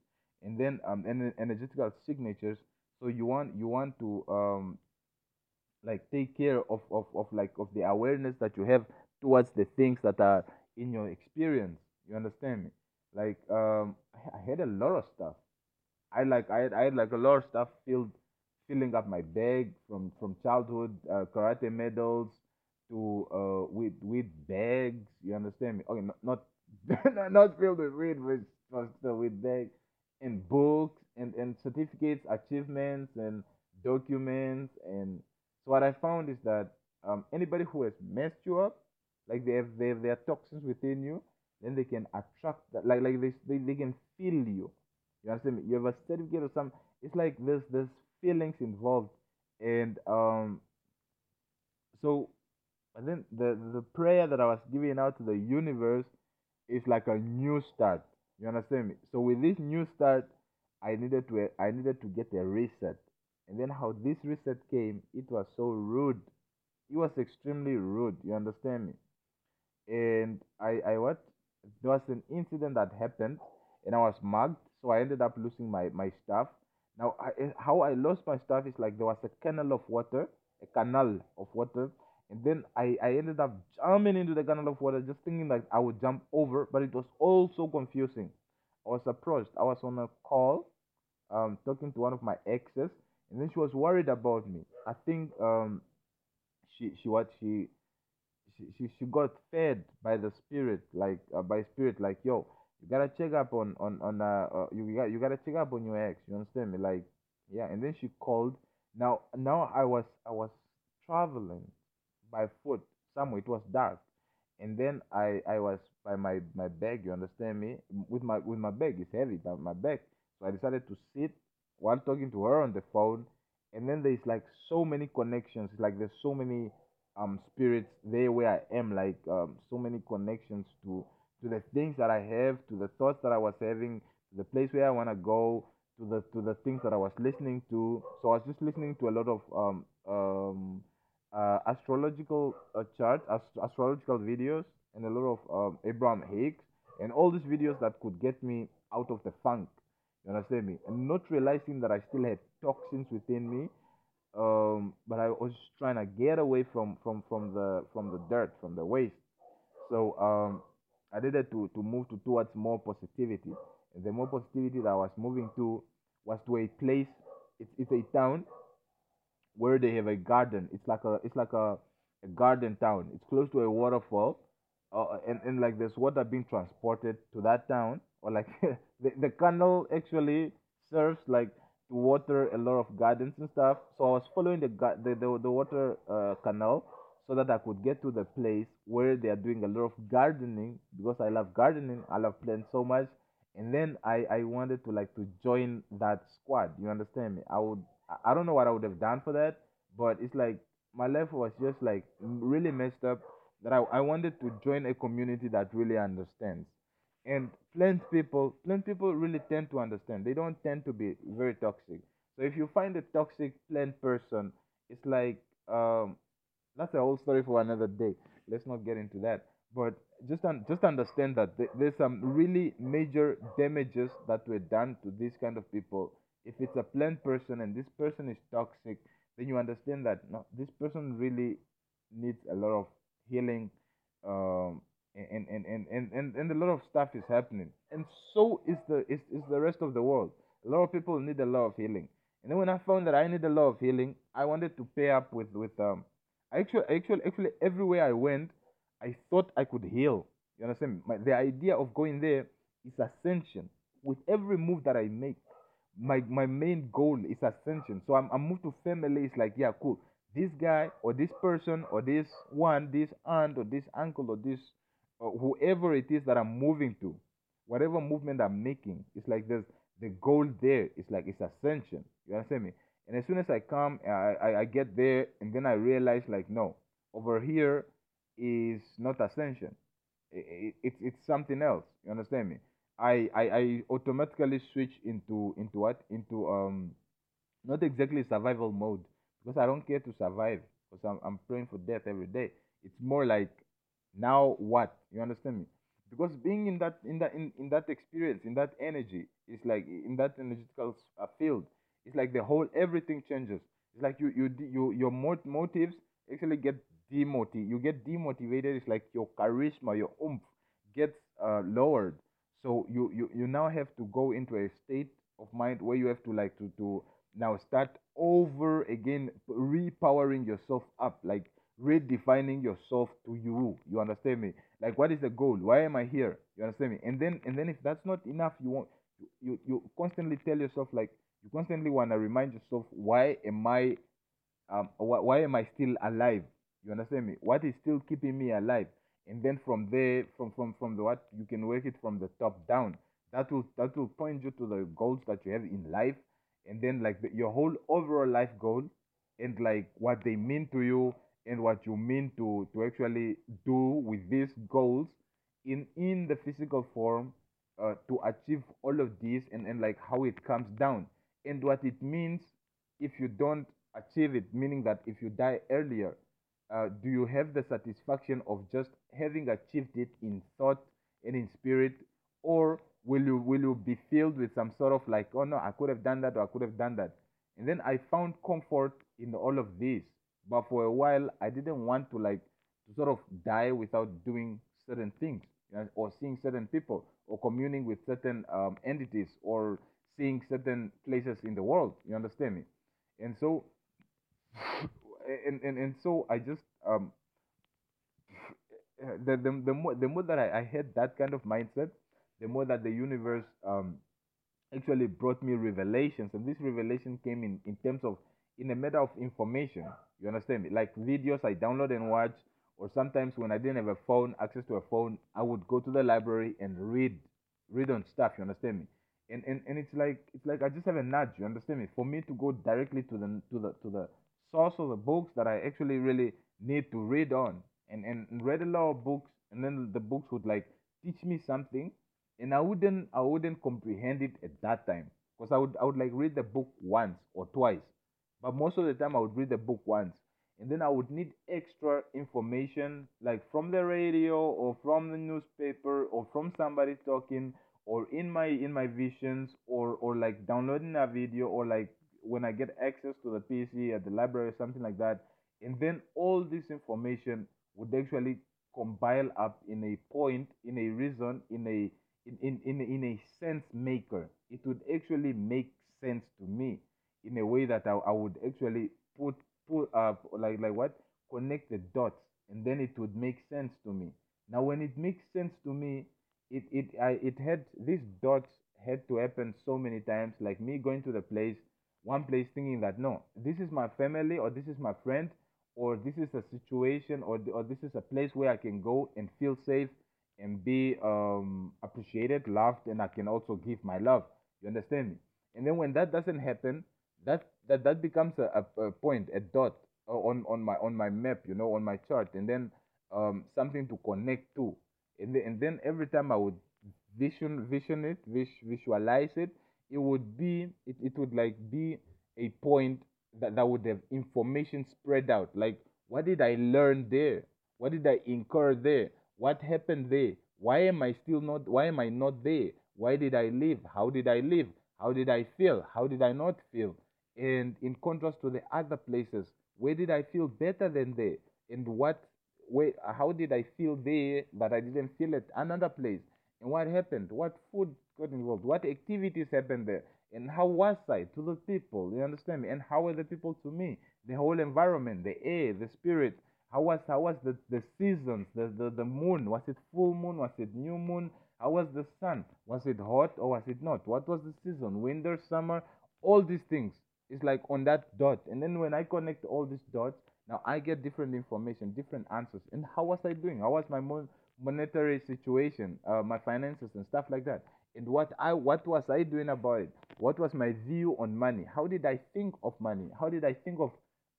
and then um ener- energetical signatures. So you want you want to um like take care of, of, of like of the awareness that you have towards the things that are in your experience. You understand me? Like um I had a lot of stuff I like I had, I had like a lot of stuff filled filling up my bag from from childhood uh, karate medals to uh with with bags. You understand me? Okay, not not, not filled with weed, but with bags and books and and certificates, achievements and documents. And so what I found is that um anybody who has messed you up, like they have they have their toxins within you, then they can attract that like like they they, they can feel you you understand me? You have a certificate or some. It's like there's there's feelings involved, and um, so and then the the prayer that I was giving out to the universe is like a new start. You understand me? So with this new start, I needed to I needed to get a reset. And then how this reset came, it was so rude. It was extremely rude. You understand me? And I I what there was an incident that happened, and I was mugged. So I ended up losing my my stuff. Now I, eh, how I lost my stuff is like there was a canal of water, a canal of water, and then I I ended up jumping into the canal of water, just thinking that I would jump over, but it was all so confusing. I was approached. I was on a call, um, talking to one of my exes, and then she was worried about me. I think um, she she what she she, she, got fed by the spirit, like uh, by spirit, like yo, you gotta check up on on on uh, uh you got you gotta check up on your ex. You understand me? Like yeah, and then she called. Now now I was I was traveling by foot somewhere. It was dark, and then I I was by my my bag. You understand me? With my with my bag, it's heavy, but my bag. So I decided to sit while talking to her on the phone, and then there's like so many connections. Like there's so many um spirits there where I am. Like um so many connections to to the things that I have, to the thoughts that I was having, to the place where I wanna go, to the to the things that I was listening to. So I was just listening to a lot of um um uh, astrological uh, charts, ast- astrological videos, and a lot of um, Abraham Hicks, and all these videos that could get me out of the funk. You understand me? And not realizing that I still had toxins within me, um, but I was trying to get away from from from the from the dirt, from the waste. So um, I needed to to move to towards more positivity, and the more positivity that I was moving to was to a place. It's it's a town where they have a garden. It's like a it's like a, a garden town. It's close to a waterfall, uh, and and like there's water being transported to that town, or like the the canal actually serves like to water a lot of gardens and stuff. So I was following the the the, the water uh, canal so that I could get to the place where they are doing a lot of gardening because I love gardening. I love plants so much and then I I wanted to like to join that squad. You understand me? I would I don't know what I would have done for that, but it's like my life was just like really messed up that I I wanted to join a community that really understands. And plant people, plant people really tend to understand. They don't tend to be very toxic. So if you find a toxic plant person, it's like um that's a whole story for another day. Let's not get into that. But just un- just understand that th- there's some really major damages that were done to these kind of people. If it's a plant person and this person is toxic, then you understand that no, this person really needs a lot of healing, um, and and, and, and, and and a lot of stuff is happening. And so is the is, is the rest of the world. A lot of people need a lot of healing. And then when I found that I need a lot of healing, I wanted to pay up with with um Actually, actually, actually, everywhere I went, I thought I could heal. You understand? My, the idea of going there is ascension. With every move that I make, my my main goal is ascension. So I'm, I'm moved to family. It's like, yeah, cool. This guy or this person or this one, this aunt or this uncle or this or whoever it is that I'm moving to, whatever movement I'm making, it's like there's the goal there. It's like it's ascension. You understand me? And as soon as I come, I, I, I get there, and then I realize like, no, over here is not ascension. It, it, it's something else. You understand me? I, I, I automatically switch into into what? Into um not exactly survival mode because I don't care to survive because I'm, I'm praying for death every day. It's more like now what? You understand me? Because being in that in that in, in that experience, in that energy, it's like in that energetical uh, field, it's like the whole everything changes. It's like you you you your motives actually get demotivated. You get demotivated. It's like your charisma, your oomph gets uh, lowered. So you, you you now have to go into a state of mind where you have to like to to now start over again, repowering yourself up, like redefining yourself to you. You understand me? Like, what is the goal? Why am I here? You understand me? And then, and then, if that's not enough, you want you you, you constantly tell yourself like you constantly want to remind yourself, why am I um why, why am I still alive? You understand me? What is still keeping me alive? And then from there, from from from the what you can work it from the top down. That will that will point you to the goals that you have in life, and then like the, your whole overall life goal, and like what they mean to you, and what you mean to to actually do with these goals in in the physical form uh, to achieve all of this and, and like how it comes down and what it means if you don't achieve it meaning that if you die earlier uh, do you have the satisfaction of just having achieved it in thought and in spirit? Or will you will you be filled with some sort of like oh no i could have done that or i could have done that. And then i found comfort in all of this but for a while i didn't want to like to sort of die without doing certain things you know, or seeing certain people or communing with certain um, entities or seeing certain places in the world you understand me? And so and, and, and so i just um the the, the more the more that I, I had that kind of mindset the more that the universe um actually brought me revelations. And this revelation came in in terms of in a matter of information you understand me? Like videos i download and watch or sometimes when i didn't have a phone access to a phone i would go to the library and read read on stuff you understand me and and, and it's like it's like i just have a nudge you understand me? For me to go directly to the to the to the source of the books that i actually really need to read on and and read a lot of books and then the books would like teach me something and I wouldn't I wouldn't comprehend it at that time. Because I would I would like read the book once or twice, but most of the time I would read the book once, and then I would need extra information like from the radio or from the newspaper or from somebody talking or in my in my visions or or like downloading a video or like when I get access to the PC at the library or something like that, and then all this information would actually compile up in a point, in a reason, in a in, in, in, in a sense maker. It would actually make sense to me in a way that I, I would actually put put up like like what connect the dots and then it would make sense to me. Now when it makes sense to me, it it I it had these dots had to happen so many times, like me going to the place, one place thinking that no, this is my family or this is my friend or this is a situation or, or this is a place where I can go and feel safe and be um, appreciated, loved, and I can also give my love. You understand me? And then when that doesn't happen, that that that becomes a, a, point, a dot uh, on on my on my map, you know, on my chart, and then um, something to connect to. And and then every time I would vision vision it, vis, visualize it, it would be it, it would like be a point that, that would have information spread out. Like what did I learn there? What did I incur there? What happened there? Why am I still not why am I not there? Why did I live? How did I live? How did I feel? How did I not feel? And in contrast to the other places, where did I feel better than there? And what where how did I feel there but I didn't feel at another place? And what happened? What food got involved? What activities happened there? And how was I to the people? You understand me? And how were the people to me? The whole environment, the air, the spirit, how was how was the, the seasons, the, the, the moon? Was it full moon? Was it new moon? How was the sun? Was it hot or was it not? What was the season? Winter, summer, all these things. It's like on that dot. And then when I connect all these dots, now I get different information, different answers. And how was I doing? How was my mon- monetary situation, uh, my finances and stuff like that? And what I what was I doing about it? What was my view on money? How did I think of money? How did I think of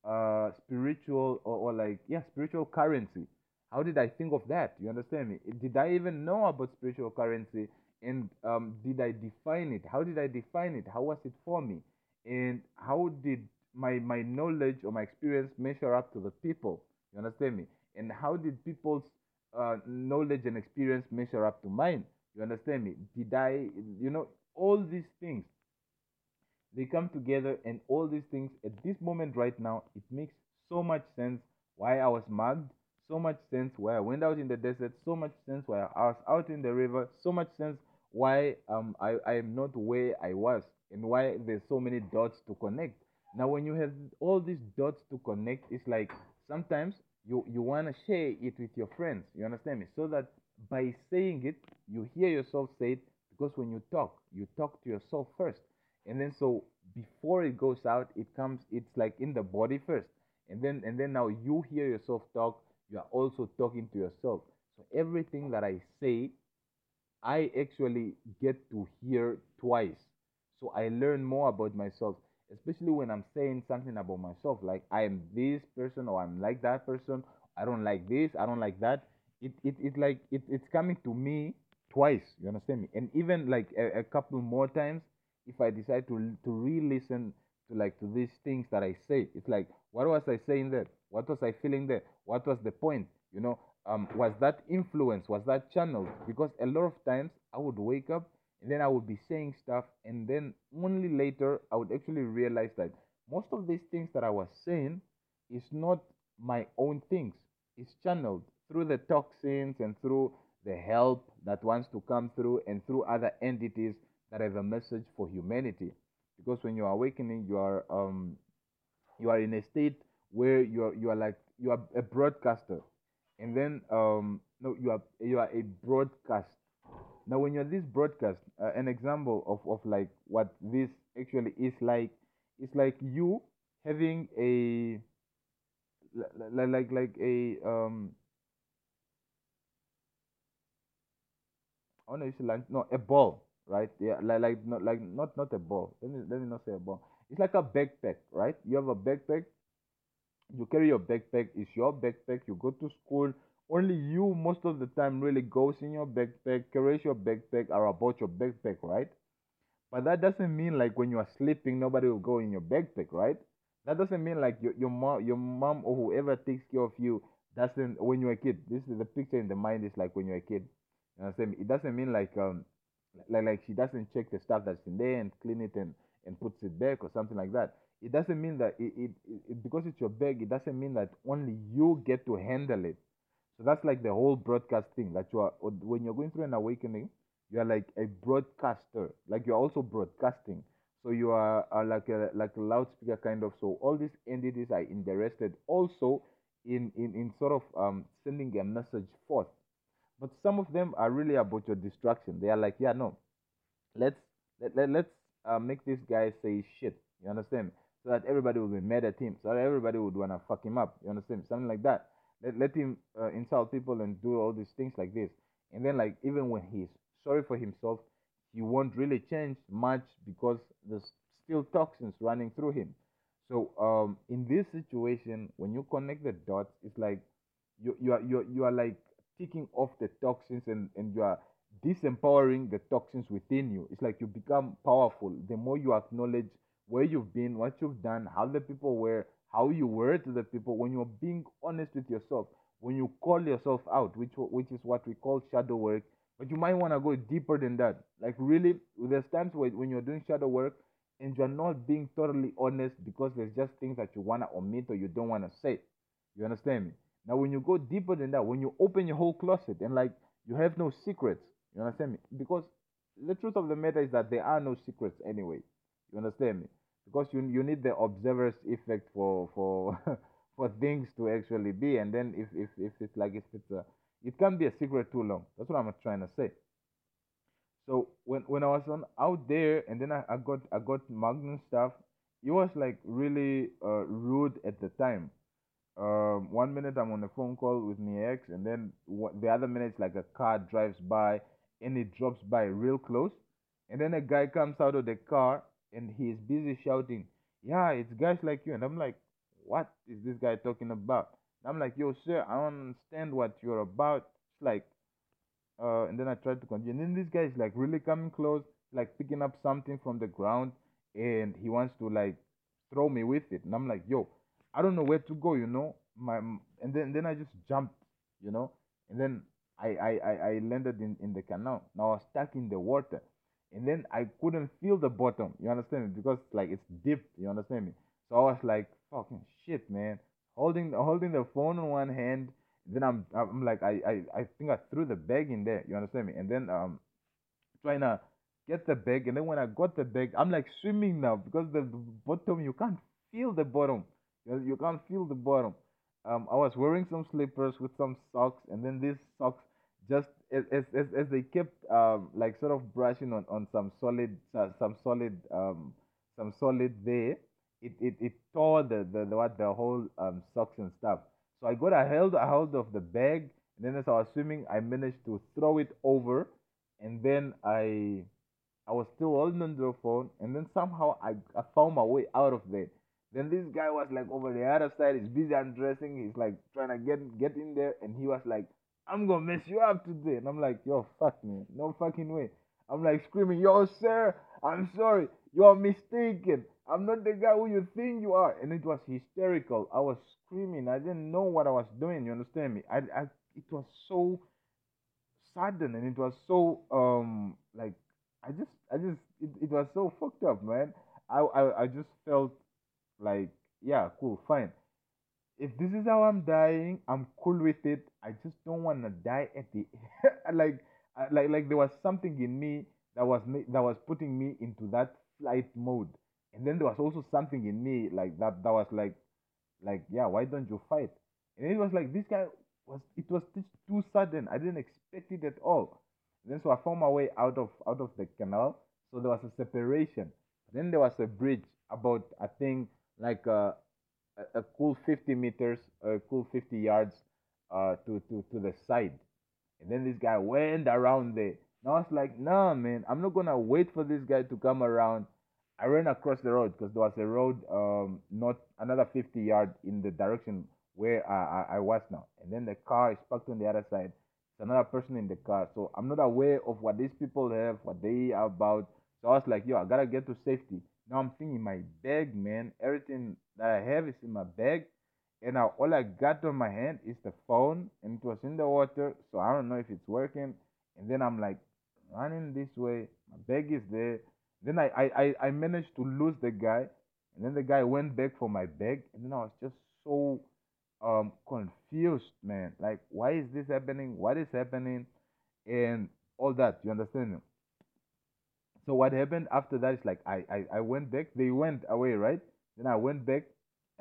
uh spiritual or, or like yeah spiritual currency how did i think of that you understand me did i even know about spiritual currency and um did i define it how did i define it how was it for me and how did my my knowledge or my experience measure up to the people. You understand me? And how did people's uh, knowledge and experience measure up to mine? You understand me? Did i you know all these things they come together and all these things at this moment right now it makes so much sense why i was mugged so much sense why i went out in the desert so much sense why i was out in the river so much sense why um i i am not where i was and why there's so many dots to connect now when you have all these dots to connect it's like sometimes you you want to share it with your friends you understand me? So that by saying it you hear yourself say it because when you talk you talk to yourself first. And then so before it goes out it comes it's like in the body first. And then and then now you hear yourself talk you are also talking to yourself. So everything that i say i actually get to hear twice. So i learn more about myself especially when i'm saying something about myself like i am this person or i'm like that person i don't like this i don't like that it it, it like it, it's coming to me twice. You understand me? And even like a, a couple more times, if I decide to to re-listen to like to these things that I say, it's like, what was I saying there? What was I feeling there? What was the point? You know, um, was that influence? Was that channel? Because a lot of times I would wake up and then I would be saying stuff, and then only later I would actually realize that most of these things that I was saying is not my own things. It's channeled through the toxins and through the help that wants to come through and through other entities that have a message for humanity. Because when you are awakening, you are um you are in a state where you are you are like you are a broadcaster, and then um no you are you are a broadcast. Now when you're this broadcast, uh, an example of of like what this actually is like, it's like you having a like like like a um I want to use like no a ball, right? Yeah, like like not like not not a ball. Let me let me not say a ball. It's like a backpack, right? You have a backpack. You carry your backpack. It's your backpack. You go to school. Only you most of the time really goes in your backpack, carries your backpack, or about your backpack, right? But that doesn't mean like when you are sleeping, nobody will go in your backpack, right? That doesn't mean like your your mom, your mom or whoever takes care of you doesn't when you're a kid. This is the picture in the mind is like when you're a kid. You understand? It doesn't mean like um like like she doesn't check the stuff that's in there and clean it and and puts it back or something like that. It doesn't mean that it, it, it because it's your bag. It doesn't mean that only you get to handle it. So that's like the whole broadcast thing that you are when you're going through an awakening, you are like a broadcaster. Like you're also broadcasting. So you are, are like a like a loudspeaker kind of. So all these entities are interested also in in in sort of um sending a message forth. But some of them are really about your distraction. They are like, yeah, no, let's let, let, let's uh, make this guy say shit. You understand? So that everybody will be mad at him. So that everybody would wanna fuck him up. You understand? Something like that. Let, let him uh, insult people and do all these things like this. And then like even when he's sorry for himself, he won't really change much because there's still toxins running through him. So um, in this situation, when you connect the dots, it's like you you are you you are like taking off the toxins and and you are disempowering the toxins within you. It's like you become powerful the more you acknowledge where you've been, what you've done, how the people were, how you were to the people. When you're being honest with yourself, when you call yourself out, which which is what we call shadow work. But you might want to go deeper than that. Like really, there's times where when you're doing shadow work and you're not being totally honest because there's just things that you want to omit or you don't want to say. You understand me? Now, when you go deeper than that, when you open your whole closet and like you have no secrets, you understand me? Because the truth of the matter is that there are no secrets anyway. You understand me? Because you you need the observer's effect for for for things to actually be, and then if if if it's like if it's a it can't be a secret too long. That's what I'm trying to say. So when when I was on out there, and then I, I got I got Magnum stuff. It was like really uh, rude at the time um, one minute I'm on a phone call with my ex, and then the other minute it's like a car drives by and it drops by real close, and then a guy comes out of the car and he's busy shouting, "Yeah, it's guys like you," and I'm like, "What is this guy talking about?" And I'm like, "Yo, sir, I don't understand what you're about." It's like, uh, and then I tried to continue, and then this guy is like really coming close, like picking up something from the ground, and he wants to like throw me with it, and I'm like, "Yo." I don't know where to go, you know. My and then then I just jumped, you know, and then I I I, I landed in in the canal. Now I was stuck in the water, and then I couldn't feel the bottom. You understand me? Because like it's deep. You understand me? So I was like, fucking shit, man. Holding holding the phone in one hand. Then I'm I'm like I I I think I threw the bag in there. You understand me? And then um trying to get the bag, and then when I got the bag, I'm like swimming now because the bottom you can't feel the bottom. You you can't feel the bottom. Um, I was wearing some slippers with some socks, and then these socks just as as as, they kept um like sort of brushing on on some solid uh, some solid um some solid there. It it it tore the the, the what the whole um socks and stuff. So I got a hold a hold of the bag, and then as I was swimming, I managed to throw it over, and then I I was still holding on the phone, and then somehow I, I found my way out of there. Then this guy was like over the other side, he's busy undressing, he's like trying to get get in there, and he was like I'm gonna mess you up today. And I'm like, yo, fuck me. No fucking way. I'm like screaming, yo, sir, I'm sorry. You are mistaken. I'm not the guy who you think you are. And it was hysterical. I was screaming. I didn't know what I was doing. You understand me? I, I it was so sudden and it was so um like I just I just it, it was so fucked up, man. I, I I just felt like yeah, cool, fine. If this is how I'm dying, I'm cool with it. I just don't want to die at the like uh, like like there was something in me that was that was putting me into that flight mode, and then there was also something in me like that that was like like yeah, why don't you fight? And it was like this guy was it was just too sudden. I didn't expect it at all. then so I found my way out of out of the canal. So there was a separation. Then there was a bridge about I think like uh, a, cool 50 meters, a cool 50 yards uh, to, to, to the side. And then this guy went around there. And I was like, nah, man, I'm not gonna wait for this guy to come around. I ran across the road because there was a road, um, not another 50 yards in the direction where I, I, I was now. And then the car is parked on the other side. It's another person in the car. So I'm not aware of what these people have, what they are about. So I was like, yo, I gotta get to safety. Now I'm thinking my bag, man. Everything that I have is in my bag. And now all I got on my hand is the phone and it was in the water. So I don't know if it's working. And then I'm like running this way. My bag is there. Then I, I, I, I managed to lose the guy. And then the guy went back for my bag. And then I was just so um confused, man. Like, why is this happening? What is happening? And all that. You understand? So what happened after that is like I, I, I went back. They went away, right? Then I went back.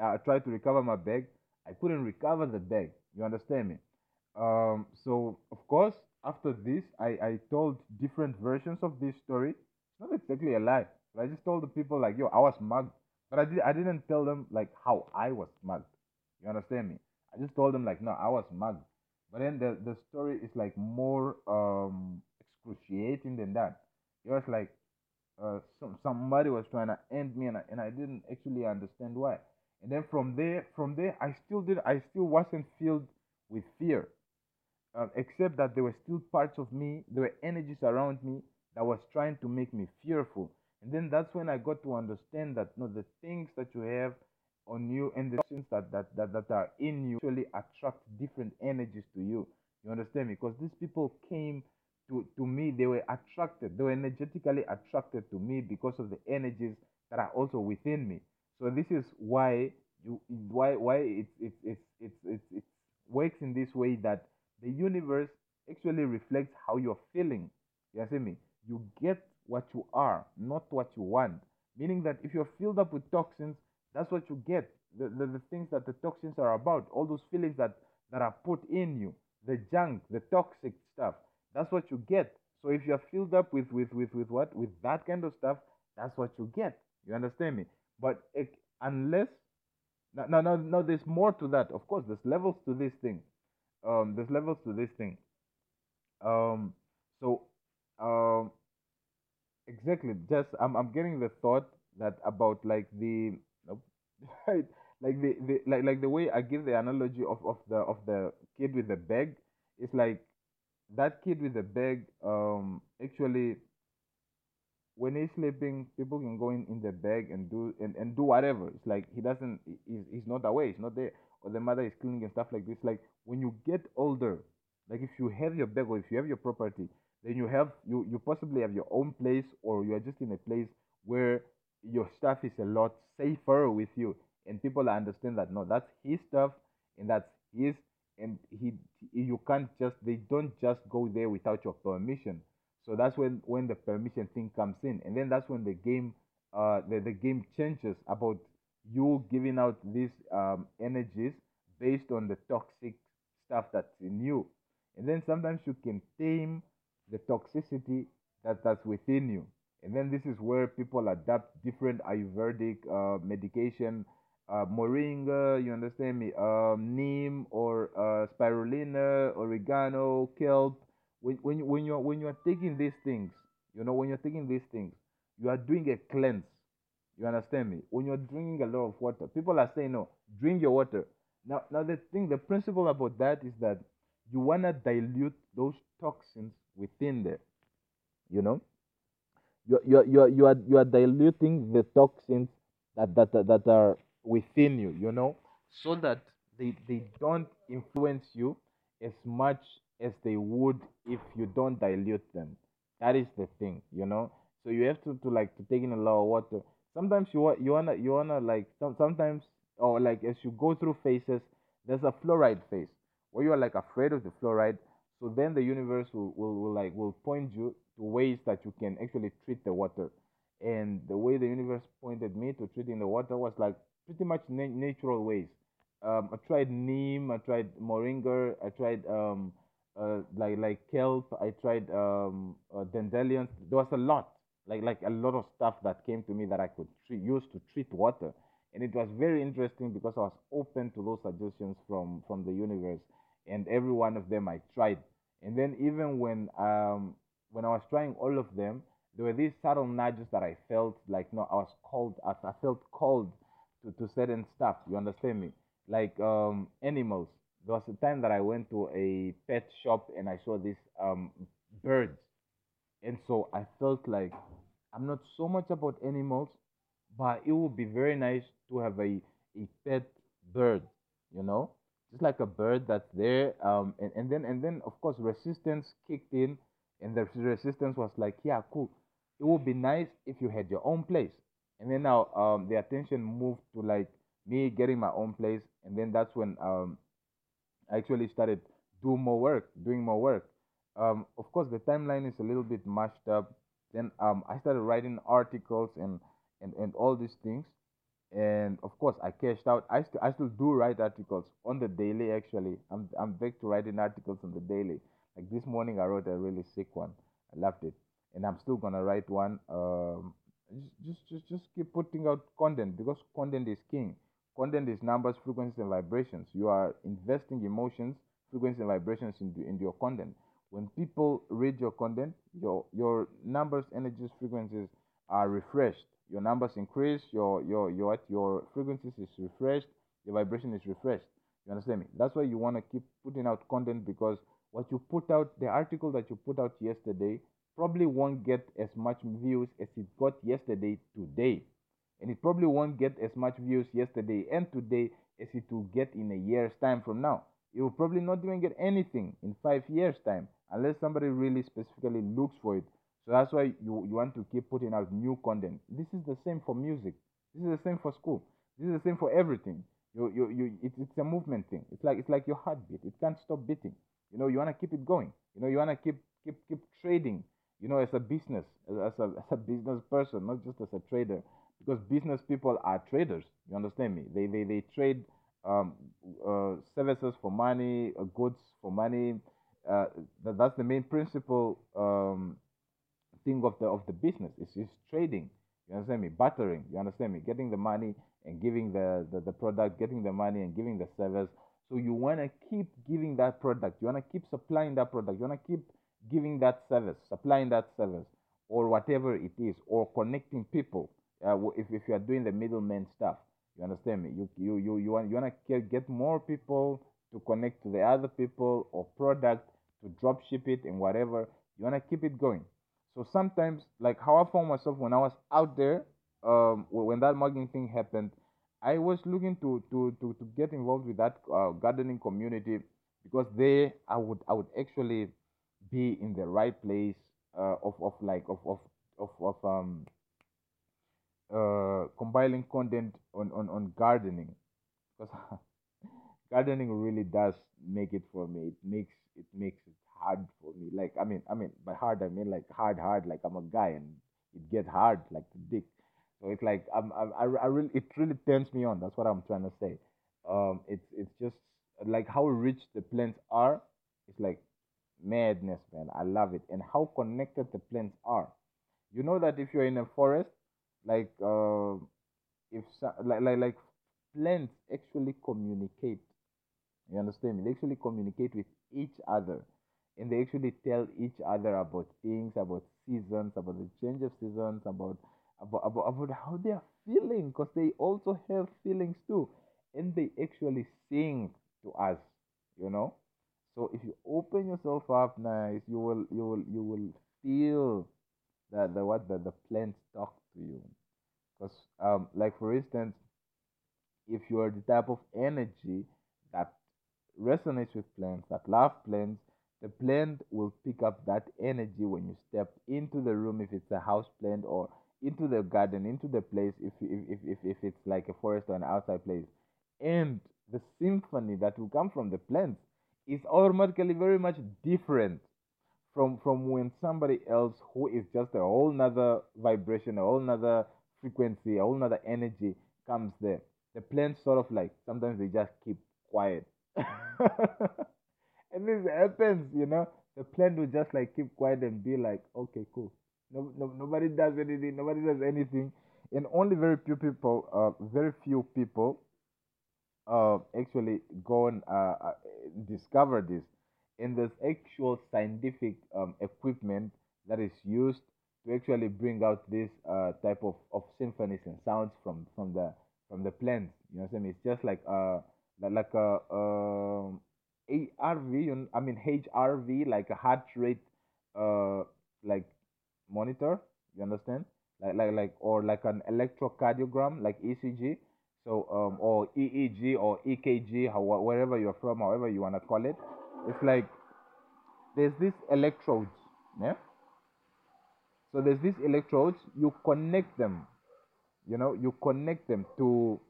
I tried to recover my bag. I couldn't recover the bag. You understand me? Um, so of course, after this, I, I told different versions of this story. It's not exactly a lie, but I just told the people like, yo, I was mugged. But I did I didn't tell them like how I was mugged. You understand me? I just told them like, no, I was mugged. But then the the story is like more um excruciating than that. It was like uh, some, somebody was trying to end me and I, and I didn't actually understand why. And then from there from there i still did i still wasn't filled with fear uh, except that there were still parts of me there were energies around me that was trying to make me fearful. And then that's when i got to understand that no the things that you have on you and the things that that, that, that are in you actually attract different energies to you. You understand me? Because these people came to, to me they were attracted they were energetically attracted to me because of the energies that are also within me. So this is why you why why it's it's it's it's it's, it's works in this way that the universe actually reflects how you're feeling. You see me? You get what you are not what you want. Meaning that if you're filled up with toxins that's what you get. The, the, the things that the toxins are about all those feelings that that are put in you the junk the toxic stuff that's what you get. So if you're filled up with with with with what with that kind of stuff, that's what you get. You understand me? But it, unless now now now there's more to that. Of course, there's levels to this thing. Um, there's levels to this thing. Um, so um, exactly. Just I'm I'm getting the thought that about like the nope, right like the, the like like the way I give the analogy of of the of the kid with the bag. It's like that kid with the bag um actually when he's sleeping people can go in in the bag and do and, and do whatever. It's like he doesn't he's, he's not away he's not there. Or the mother is cleaning and stuff like this. Like when you get older like if you have your bag or if you have your property then you have you you possibly have your own place or you are just in a place where your stuff is a lot safer with you and people understand that no that's his stuff and that's his and he you can't just they don't just go there without your permission. So that's when when the permission thing comes in. And then that's when the game uh the, the game changes about you giving out these um energies based on the toxic stuff that's in you. And then sometimes you can tame the toxicity that that's within you. And then this is where people adapt different ayurvedic uh, medication uh, moringa, you understand me, um, neem or uh, spirulina, oregano, kelp. When, when, when, you're, when you're taking these things, you know, when you're taking these things, you are doing a cleanse. You understand me? When you're drinking a lot of water, people are saying, no, drink your water. Now, now the thing, the principle about that is that you want to dilute those toxins within there you know you you you're, you are you are diluting the toxins that that that are within you you know so that they they don't influence you as much as they would if you don't dilute them. That is the thing you know? So you have to, to like to take in a lot of water sometimes you want you wanna you wanna like some, sometimes or like as you go through phases there's a fluoride phase where you are like afraid of the fluoride. So then the universe will, will, will like will point you to ways that you can actually treat the water. And the way the universe pointed me to treating the water was like pretty much na- natural ways. Um, i tried neem i tried moringa i tried um, uh, like like kelp i tried um, uh, dandelions there was a lot like like a lot of stuff that came to me that i could tre- use to treat water. And it was very interesting because i was open to those suggestions from from the universe and every one of them i tried. And then even when um when I was trying all of them, there were these subtle nudges that I felt like no, I was called. I, I felt called to, to certain stuff. You understand me? Like um animals. There was a time that I went to a pet shop and I saw this um birds, and so I felt like I'm not so much about animals, but it would be very nice to have a a pet bird. You know, just like a bird that's there. Um, and, and then and then of course resistance kicked in and the resistance was like, yeah, cool. It would be nice if you had your own place. And then now um, the attention moved to like me getting my own place. And then that's when um, I actually started do more work, doing more work. Um, of course, the timeline is a little bit mashed up. Then um, I started writing articles and, and, and all these things. And of course, I cashed out. I, st- I still do write articles on the daily, actually. I'm, I'm back to writing articles on the daily. Like this morning, I wrote a really sick one. I loved it. And I'm still to write one. Um, just, just, just, keep putting out content because content is king. Content is numbers, frequencies, and vibrations. You are investing emotions, frequencies, and vibrations into, into your content. When people read your content, your your numbers, energies, frequencies are refreshed. Your numbers increase. Your your your? Your frequencies is refreshed. Your vibration is refreshed. You understand me? That's why you want to keep putting out content because what you put out, the article that you put out yesterday, probably won't get as much views as it got yesterday today and it probably won't get as much views yesterday and today as it will get in a year's time from now. It will probably not even get anything in five years' time unless somebody really specifically looks for it. So that's why you, you want to keep putting out new content. This is the same for music. This is the same for school. This is the same for everything. You, you, you, it, it's a movement thing. It's like it's like your heartbeat. It can't stop beating. You know, you want to keep it going. You know, you want to keep keep keep trading. You know, as a business, as a, as a business person, not just as a trader because business people are traders. You understand me? They they, they trade um, uh, services for money, uh, goods for money. Uh, that, that's the main principle um, thing of the of the business. It's just trading. You understand me? Bartering. You understand me? Getting the money and giving the, the, the product, getting the money and giving the service. So you want to keep giving that product. You want to keep supplying that product. You want to keep giving that service, supplying that service, or whatever it is, or connecting people uh, if, if you are doing the middleman stuff you understand me? You you you, you want you want to get, more people to connect to the other people or product to drop ship it and whatever you want to keep it going. So sometimes like how i found myself when i was out there um when that mugging thing happened i was looking to to to, to get involved with that uh, gardening community because there i would i would actually be in the right place uh, of of like of of of, of um uh, compiling content on, on, on gardening because gardening really does make it for me. It makes it makes it hard for me. Like I mean, I mean by hard I mean like hard, hard. Like I'm a guy and it gets hard like the dick. So it's like I'm, I'm I, I really it really turns me on. That's what I'm trying to say. Um, it's it's just like how rich the plants are. It's like madness, man. I love it, and how connected the plants are. You know that if you're in a forest like uh, if like, like like plants actually communicate. You understand me? They actually communicate with each other. And they actually tell each other about things about seasons about the change of seasons about about about, about how they are feeling because they also have feelings too. And they actually sing to us you know So if you open yourself up nice, you will you will you will feel that the what the, the plants talk to you. Because um like for instance, if you are the type of energy that resonates with plants, that love plants, the plant will pick up that energy when you step into the room if it's a house plant or into the garden, into the place if if, if, if, if it's like a forest or an outside place. And the symphony that will come from the plants is automatically very much different from from when somebody else who is just a whole nother vibration, a whole nother frequency, a whole nother energy comes there. The plants sort of like sometimes they just keep quiet. and this happens, you know. The plant will just like keep quiet and be like, okay, cool. No, no, nobody does anything. Nobody does anything, and only very few people, uh, very few people, uh, actually go and uh, uh, discover this. And there's actual scientific um, equipment that is used to actually bring out this uh, type of, of symphonies and sounds from from the from the plants. You know what I mean? It's just like uh like a um ARV, I mean HRV, like a heart rate uh like monitor. You understand? Like like like or like an electrocardiogram, like ECG. So um or EEG or EKG, how wherever you're from, however you wanna call it. It's like there's this electrodes, yeah. So there's these electrodes. You connect them you know you connect them to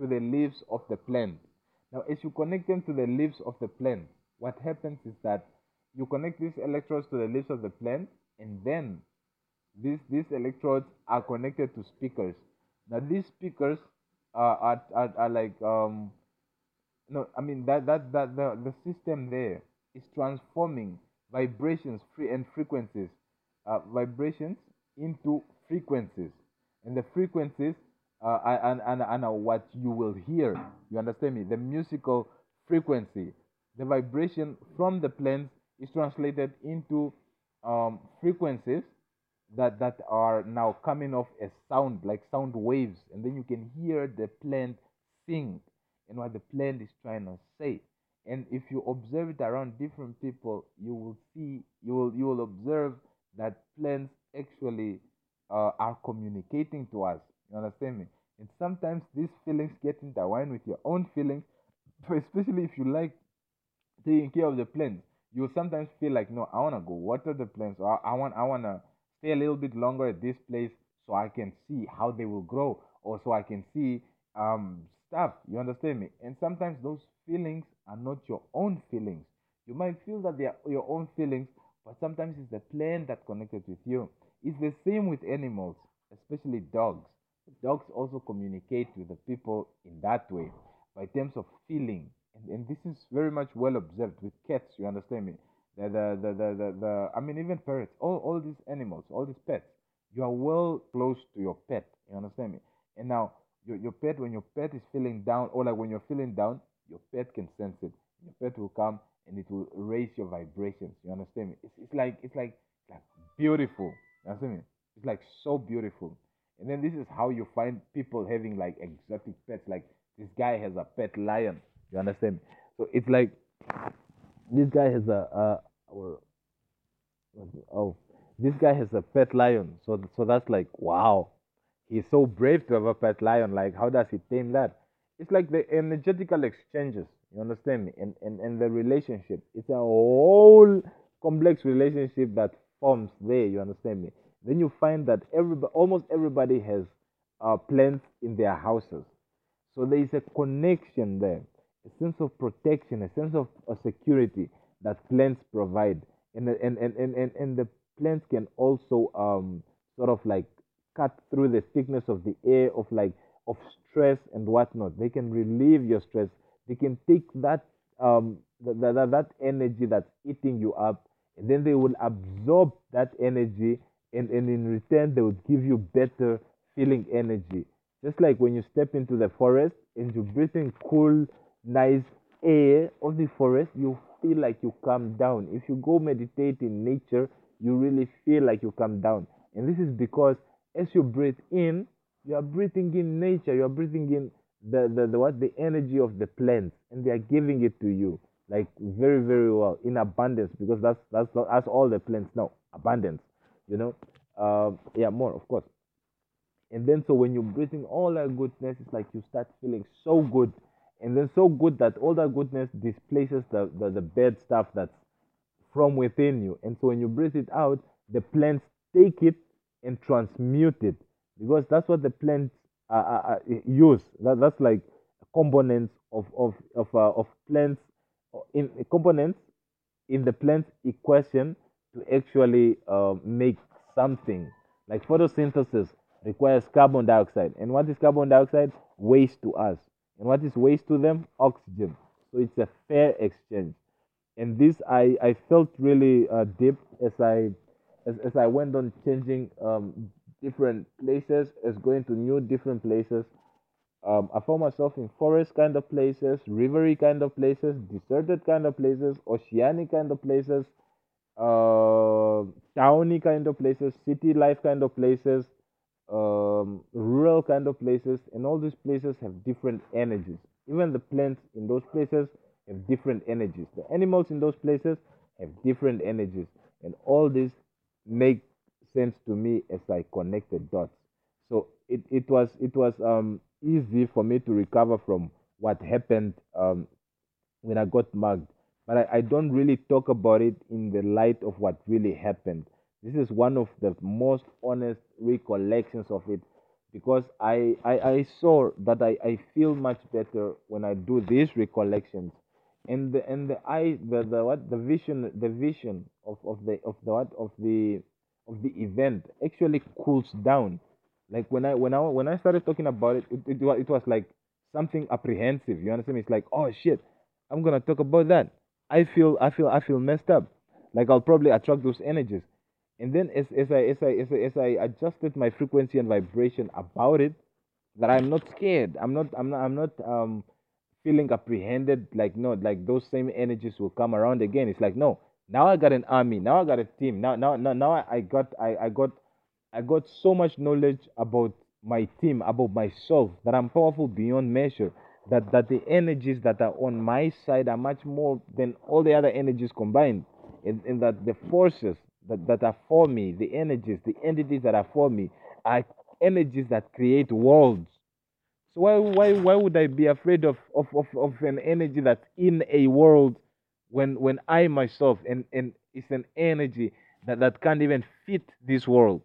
to the leaves of the plant now as you connect them to the leaves of the plant what happens is that you connect these electrodes to the leaves of the plant and then these these electrodes are connected to speakers now these speakers are are, are, are like um no i mean that that that the, the system there is transforming vibrations free and frequencies uh, vibrations into frequencies and the frequencies uh, and, and, and what you will hear. You understand me? The musical frequency, the vibration from the plants is translated into um, frequencies that, that are now coming off as sound, like sound waves. And then you can hear the plant sing and what the plant is trying to say. And if you observe it around different people, you will see, you will, you will observe that plants actually uh, are communicating to us. You understand me? And sometimes these feelings get intertwined with your own feelings, especially if you like taking care of the plants. You sometimes feel like, no, I wanna go water the plants, or I want, I wanna stay a little bit longer at this place so I can see how they will grow, or so I can see um stuff. You understand me? And sometimes those feelings are not your own feelings. You might feel that they are your own feelings, but sometimes it's the plant that connected with you. It's the same with animals, especially dogs. Dogs also communicate with the people in that way by terms of feeling. And, and this is very much well observed with cats, you understand me? The, the, the, the, the, I mean, even parrots, all, all these animals, all these pets, you are well close to your pet, you understand me? And now, your, your pet, when your pet is feeling down, or like when you're feeling down, your pet can sense it. Your pet will come and it will raise your vibrations. You understand me? It's, it's like it's like like beautiful. You understand me? It's like so beautiful. And then this is how you find people having like exotic pets. Like this guy has a pet lion. You understand? Me? So it's like this guy has a or oh this guy has a pet lion. So so that's like wow. He's so brave to have a pet lion. Like how does he tame that? It's like the energetical exchanges. You understand me? And and, and the relationship. It's a whole complex relationship that forms there. You understand me? Then you find that everybody, almost everybody has uh, plants in their houses. So there is a connection there, a sense of protection, a sense of uh, security that plants provide. And, and, and, and, and, and the plants can also um, sort of like cut through the thickness of the air of like of stress and whatnot. They can relieve your stress. They can take that um, that, that, that energy that's eating you up and then they will absorb that energy and, and in return they would give you better feeling energy just like when you step into the forest and you're breathing cool nice air of the forest you feel like you calm down. If you go meditate in nature you really feel like you calm down. And this is because as you breathe in you are breathing in nature. You are breathing in the, the, the what? The energy of the plants. And they are giving it to you like very very well in abundance because that's that's that's all the plants know. Abundance you know? Um yeah more of course. And then so when you're breathing all that goodness it's like you start feeling so good and then so good that all that goodness displaces the the, the bad stuff that's from within you. And so when you breathe it out, the plants take it and transmute it because that's what the plants uh, uh, uh, use. That, that's like components of of of, uh, of plants in components in the plant's equation to actually uh, make something. Like photosynthesis requires carbon dioxide, and what is carbon dioxide? Waste to us, and what is waste to them? Oxygen. So it's a fair exchange and this I, I felt really uh, deep as I as, as I went on changing um, different places, as going to new different places. Um, I found myself in forest kind of places, rivery kind of places, deserted kind of places, oceanic kind of places, uh, towny kind of places, city life kind of places, um, rural kind of places, and all these places have different energies. Even the plants in those places have different energies. The animals in those places have different energies, and all this make sense to me as I connected dots. So it, it was it was um, easy for me to recover from what happened um, when I got mugged. But I, I don't really talk about it in the light of what really happened. This is one of the most honest recollections of it because I, I, I saw that I, I feel much better when I do these recollections. And the and the eye the, the what the vision the vision of, of the of the what of the of the event actually cools down. Like when i when i when i started talking about it it, it, was, it was like something apprehensive you understand me? it's like oh shit i'm gonna talk about that. I feel i feel i feel messed up. Like i'll probably attract those energies and then as, as i as i as I, as I adjusted my frequency and vibration about it that i'm not scared. I'm not i'm not i'm not um feeling apprehended like no like those same energies will come around again. It's like no now i got an army. Now i got a team. Now now now, now i got I, I got i got so much knowledge about my team about myself that i'm powerful beyond measure that that the energies that are on my side are much more than all the other energies combined. And, and that the forces that, that are for me the energies the entities that are for me are energies that create worlds so why why why would I be afraid of, of, of, of an energy that's in a world when when I myself and, and it's an energy that, that can't even fit this world.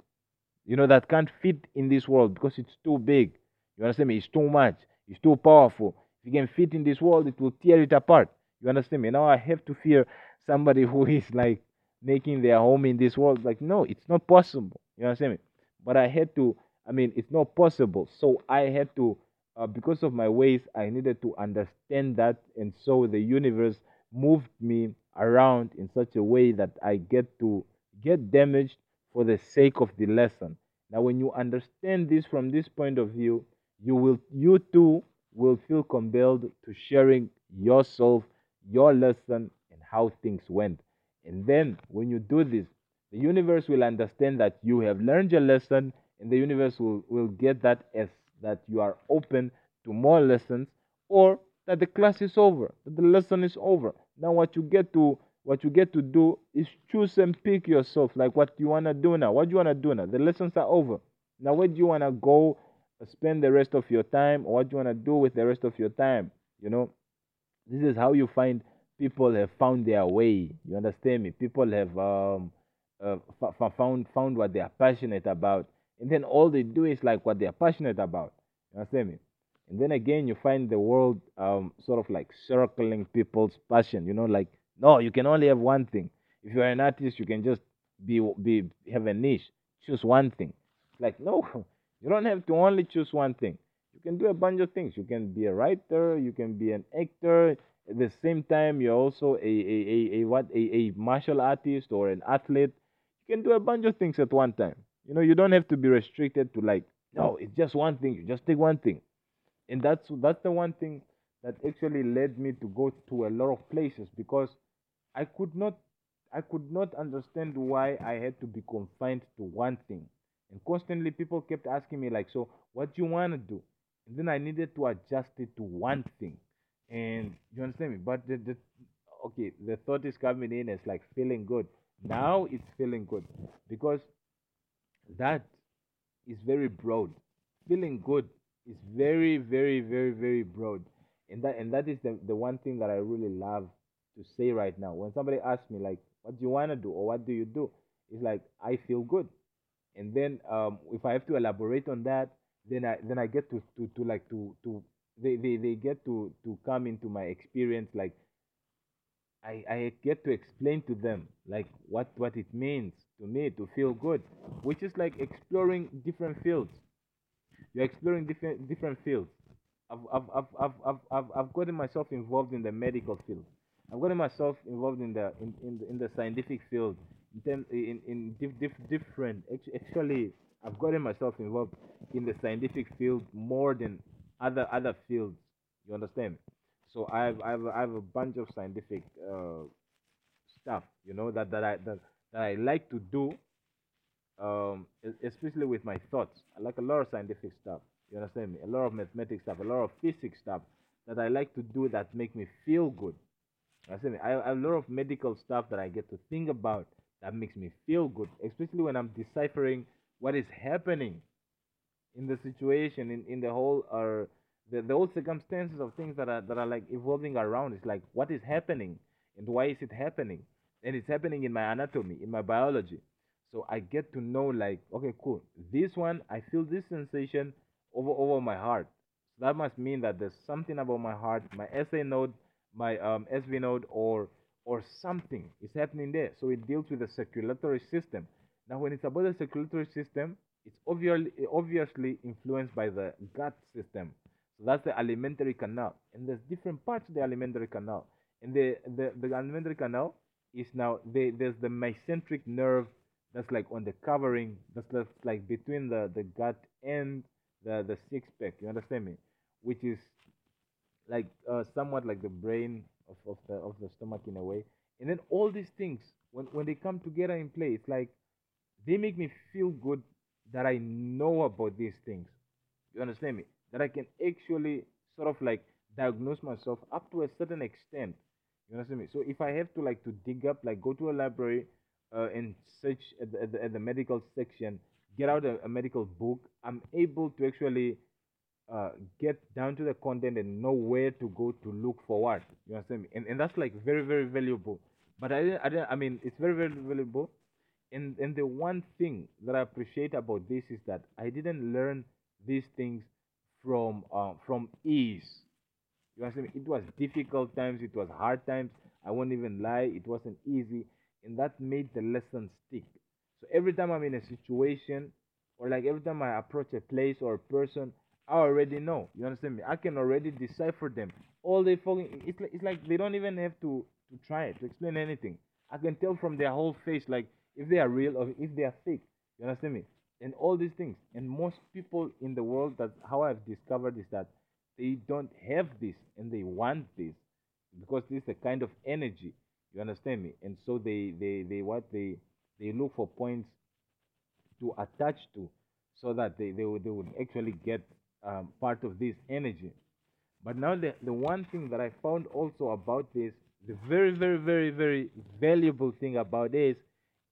You know, that can't fit in this world because it's too big. You understand me? It's too much. It's too powerful. If you can fit in this world, it will tear it apart. You understand me? Now I have to fear somebody who is like making their home in this world. Like, no, it's not possible. You understand me? But I had to, I mean, it's not possible. So I had to uh, because of my ways, I needed to understand that, and so the universe moved me around in such a way that I get to get damaged for the sake of the lesson. Now, when you understand this from this point of view, you will, you too, will feel compelled to sharing yourself, your lesson, and how things went. And then, when you do this, the universe will understand that you have learned your lesson, and the universe will, will get that as that you are open to more lessons or that the class is over, that the lesson is over. Now what you get to what you get to do is choose and pick yourself like what you wanna do now. What do you wanna do now? The lessons are over. Now where do you wanna go uh, spend the rest of your time or what do you wanna do with the rest of your time? You know? This is how you find people have found their way. You understand me? People have um uh, f- found found what they are passionate about and then all they do is like what they're passionate about. You understand me? And then again, you find the world um, sort of like circling people's passion. You know, like no, you can only have one thing. If you're an artist, you can just be be have a niche. Choose one thing. Like no, you don't have to only choose one thing. You can do a bunch of things. You can be a writer. You can be an actor. At the same time, you're also a a, a, a what a, a martial artist or an athlete. You can do a bunch of things at one time. You know, you don't have to be restricted to like, no, it's just one thing. You just take one thing. And that's that's the one thing that actually led me to go to a lot of places because I could not I could not understand why I had to be confined to one thing. And constantly people kept asking me like, so what do you want to do? And then I needed to adjust it to one thing. And you understand me? But the, the okay, the thought is coming in as like feeling good. Now it's feeling good because that is very broad. Feeling good is very, very, very, very broad. And that and that is the, the one thing that I really love to say right now. When somebody asks me like, what do you wanna do or what do you do? It's like I feel good. And then um, if I have to elaborate on that, then I then I get to, to, to like to to they, they, they get to, to come into my experience like I, I get to explain to them like what, what it means to me to feel good, which is like exploring different fields. You're exploring different different fields. I've, I've, I've, I've, I've, I've I've gotten myself involved in the medical field. I've gotten myself involved in the in, in, the, in the scientific field. In in in diff, diff, different actually I've gotten myself involved in the scientific field more than other other fields. You understand? So I've I've I've a bunch of scientific uh, stuff, you know, that that I that, that I like to do, um, especially with my thoughts. I like a lot of scientific stuff. You understand me? A lot of mathematics stuff, a lot of physics stuff that I like to do that make me feel good. You understand me? I, I have a lot of medical stuff that I get to think about that makes me feel good, especially when I'm deciphering what is happening in the situation in, in the whole or the, the whole circumstances of things that are that are like evolving around. It's like what is happening? And why is it happening? And it's happening in my anatomy in my biology. So i get to know like okay cool. This one i feel this sensation over over my heart. So that must mean that there's something about my heart my sa node my um, sv node or or something is happening there. So it deals with the circulatory system. Now when it's about the circulatory system it's obviously obviously influenced by the gut system. So that's the alimentary canal, and there's different parts of the alimentary canal. And the the, the alimentary canal is now the, there's the mesenteric nerve that's like on the covering that's, that's like between the the gut and the the six pack. You understand me? Which is like uh, somewhat like the brain of, of the of the stomach in a way. And then all these things when when they come together in play, it's like they make me feel good that I know about these things. You understand me? That I can actually sort of like diagnose myself up to a certain extent. You understand me? So if I have to like to dig up, like go to a library uh, and search at the, at the, at the medical section, get out a, a medical book, I'm able to actually uh, get down to the content and know where to go to look for what. You understand me? And, and that's like very, very valuable. But I didn't, I didn't, I mean, it's very, very valuable and and the one thing that I appreciate about this is that I didn't learn these things from uh, from ease. You understand me? It was difficult times, it was hard times. I won't even lie, it wasn't easy, and that made the lesson stick. So every time I'm in a situation, or like every time I approach a place or a person, I already know. You understand me? I can already decipher them. All they fucking it's like, it's like they don't even have to to try it to explain anything. I can tell from their whole face, like if they are real or if they are fake. You understand me? And all these things. And most people in the world, that how I've discovered is that they don't have this and they want this because this is a kind of energy. You understand me? And so they they they what they they look for points to attach to, so that they they would, they would actually get um, part of this energy. But now the the one thing that I found also about this, the very very very very valuable thing about this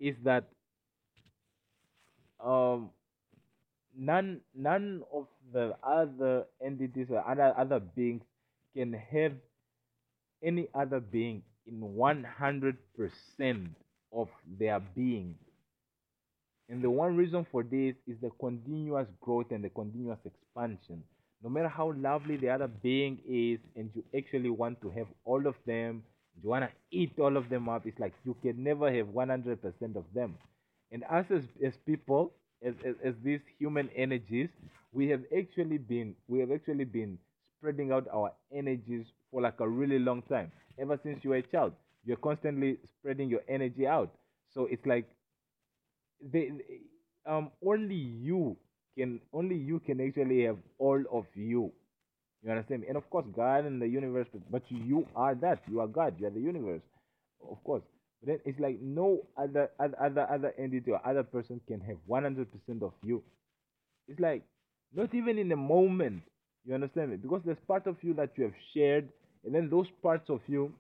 is that um, none none of the other entities or other other beings can have any other being in 100% of their being. And the one reason for this is the continuous growth and the continuous expansion. No matter how lovely the other being is and you actually want to have all of them you want to eat all of them up it's like you can never have 100% of them. And us as, as people as, as, as these human energies we have actually been we have actually been spreading out our energies for like a really long time. Ever since you were a child you're constantly spreading your energy out. So it's like they um only you can only you can actually have all of you you understand me? And of course, God and the universe, but, you are that. You are God. You are the universe, of course. But then it's like no other other other, other entity or other person can have 100% of you. It's like not even in a moment. You understand me? Because there's part of you that you have shared, and then those parts of you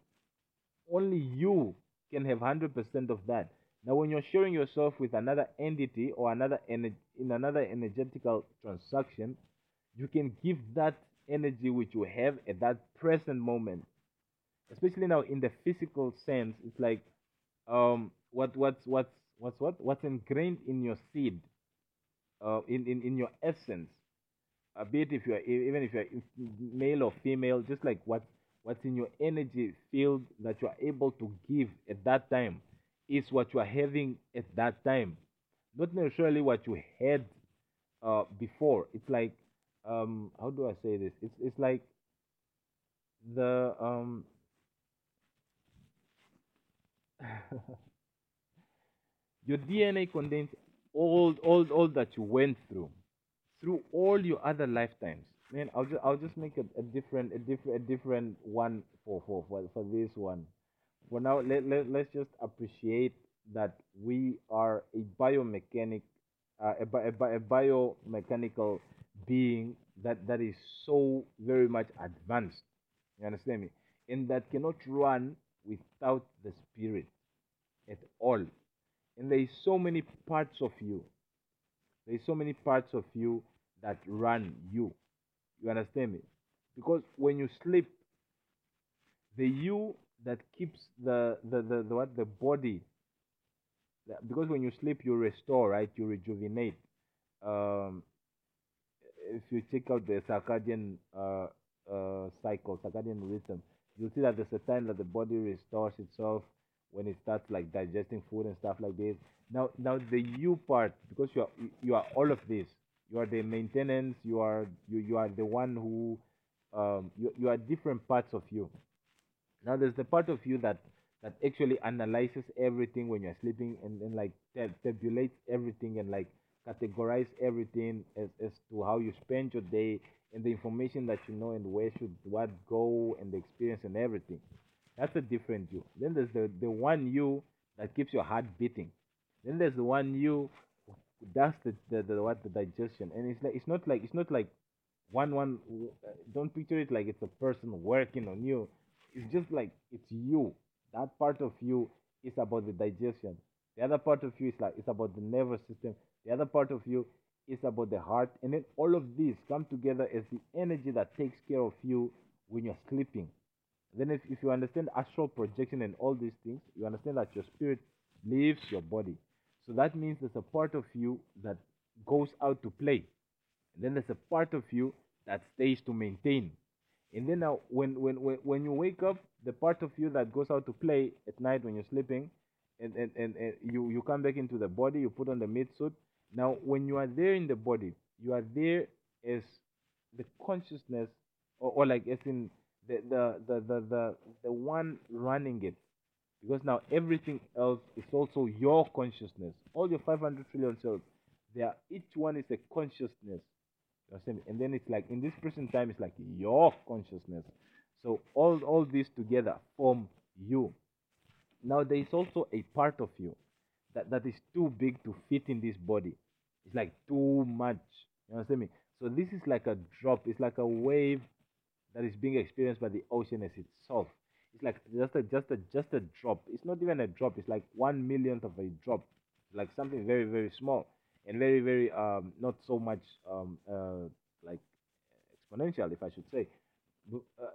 only you can have 100% of that. Now, when you're sharing yourself with another entity or another ener- in another energetical transaction, you can give that energy which you have at that present moment. Especially now in the physical sense, it's like um, what what's what's what's what what's ingrained in your seed, uh, in, in in your essence. A bit if you're even if you're male or female, just like what what's in your energy field that you are able to give at that time is what you are having at that time, not necessarily what you had uh, before. It's like um, how do I say this? It's it's like the um, your DNA contains all all all that you went through through all your other lifetimes. Man, I'll just I'll just make a, a different a different a different one for for for, for this one. For now, let, let let's just appreciate that we are a biomechanic, uh, a, a, a biomechanical being that that is so very much advanced. You understand me? And that cannot run without the spirit at all. And there is so many parts of you. There is so many parts of you that run you. You understand me? Because when you sleep, the you that keeps the the, the, the what the body because when you sleep you restore, right? You rejuvenate. Um if you check out the circadian uh, uh, cycle, circadian rhythm, you'll see that there's a time that the body restores itself when it starts like digesting food and stuff like this. Now, now the you part, because you are you are all of this. You are the maintenance. You are you you are the one who um you you are different parts of you. Now there's the part of you that that actually analyzes everything when you're sleeping and, then like tab- tabulates everything and like categorize everything as, as to how you spend your day and the information that you know and where should what go and the experience and everything. That's a different you. Then there's the, the one you that keeps your heart beating. Then there's the one you does the, the, the what the digestion and it's like it's not like it's not like one one don't picture it like it's a person working on you it's just like it's you that part of you is about the digestion the other part of you is like it's about the nervous system. The other part of you is about the heart. And then all of these come together as the energy that takes care of you when you're sleeping. Then if, if you understand astral projection and all these things you understand that your spirit leaves your body. So that means there's a part of you that goes out to play. And then there's a part of you that stays to maintain. And then now, when, when, when, when you wake up, the part of you that goes out to play at night when you're sleeping, and, and, and, and you, you come back into the body, you put on the meat suit. Now, when you are there in the body, you are there as the consciousness, or, or like as in the, the, the, the, the, the one running it. Because now everything else is also your consciousness. All your 500 trillion cells, they are, each one is a consciousness. And then it's like in this present time, it's like your consciousness. So all all these together form you. Now there is also a part of you that, that is too big to fit in this body. It's like too much. You understand me? So this is like a drop. It's like a wave that is being experienced by the ocean as itself. It's like just a just a just a drop. It's not even a drop. It's like one millionth of a drop. Like something very very small and very very um not so much um uh like exponential if I should say. Bu- Uh,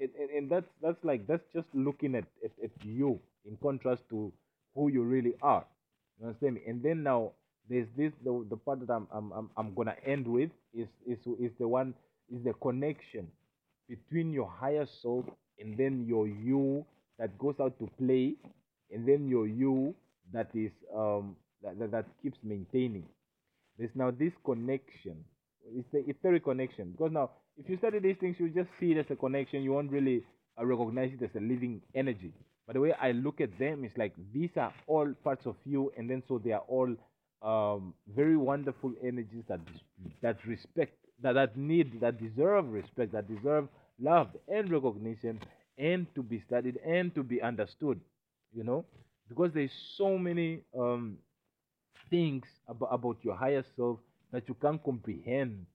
and, and, and that's that's like that's just looking at, at, at you in contrast to who you really are. You understand me? And then now there's this the, the part that I'm, I'm I'm gonna end with is is is the one is the connection between your higher soul and then your you that goes out to play and then your you that is um that, that, that keeps maintaining there's now this connection it's the etheric connection because now if you study these things you just see it as a connection. You won't really uh, recognize it as a living energy. But the way i look at them is like these are all parts of you and then so they are all um, very wonderful energies that that respect that, that need that deserve respect that deserve love and recognition and to be studied and to be understood you know? Because there's so many um, things about, about your higher self that you can't comprehend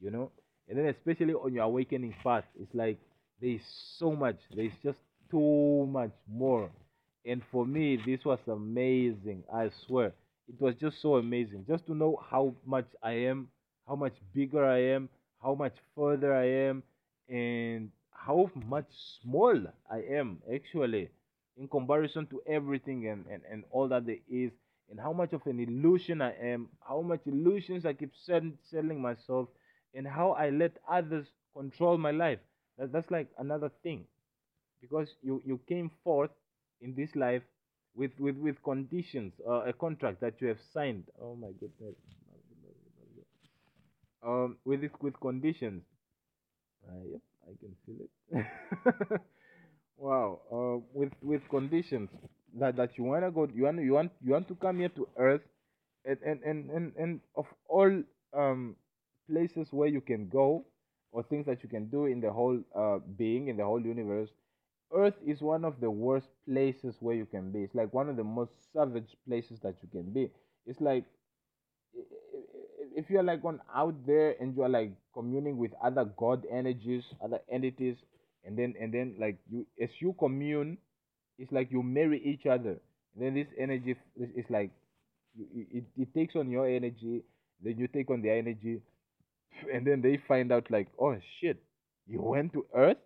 you know and then especially on your awakening path it's like there's so much there's just too much more. And for me, this was amazing. I swear, it was just so amazing. Just to know how much I am, how much bigger I am, how much further I am, and how much small I am actually in comparison to everything and, and, and all that there is, and how much of an illusion I am, how much illusions I keep sell- selling myself, and how I let others control my life. That, that's like another thing because you, you came forth in this life with, with, with conditions, uh, a contract that you have signed. Oh my goodness. Um, with with conditions. Uh, yep, I can feel it. wow. Uh, with with conditions that, that you wanna go, you want you want you want to come here to Earth, and and and and, and of all um places where you can go or things that you can do in the whole uh being in the whole universe Earth is one of the worst places where you can be. It's like one of the most savage places that you can be. It's like if you're like on out there and you're like communing with other god energies, other entities, and then and then like you as you commune, it's like you marry each other. And then this energy is, like it, it takes on your energy, then you take on their energy, and then they find out like, oh shit, you went to Earth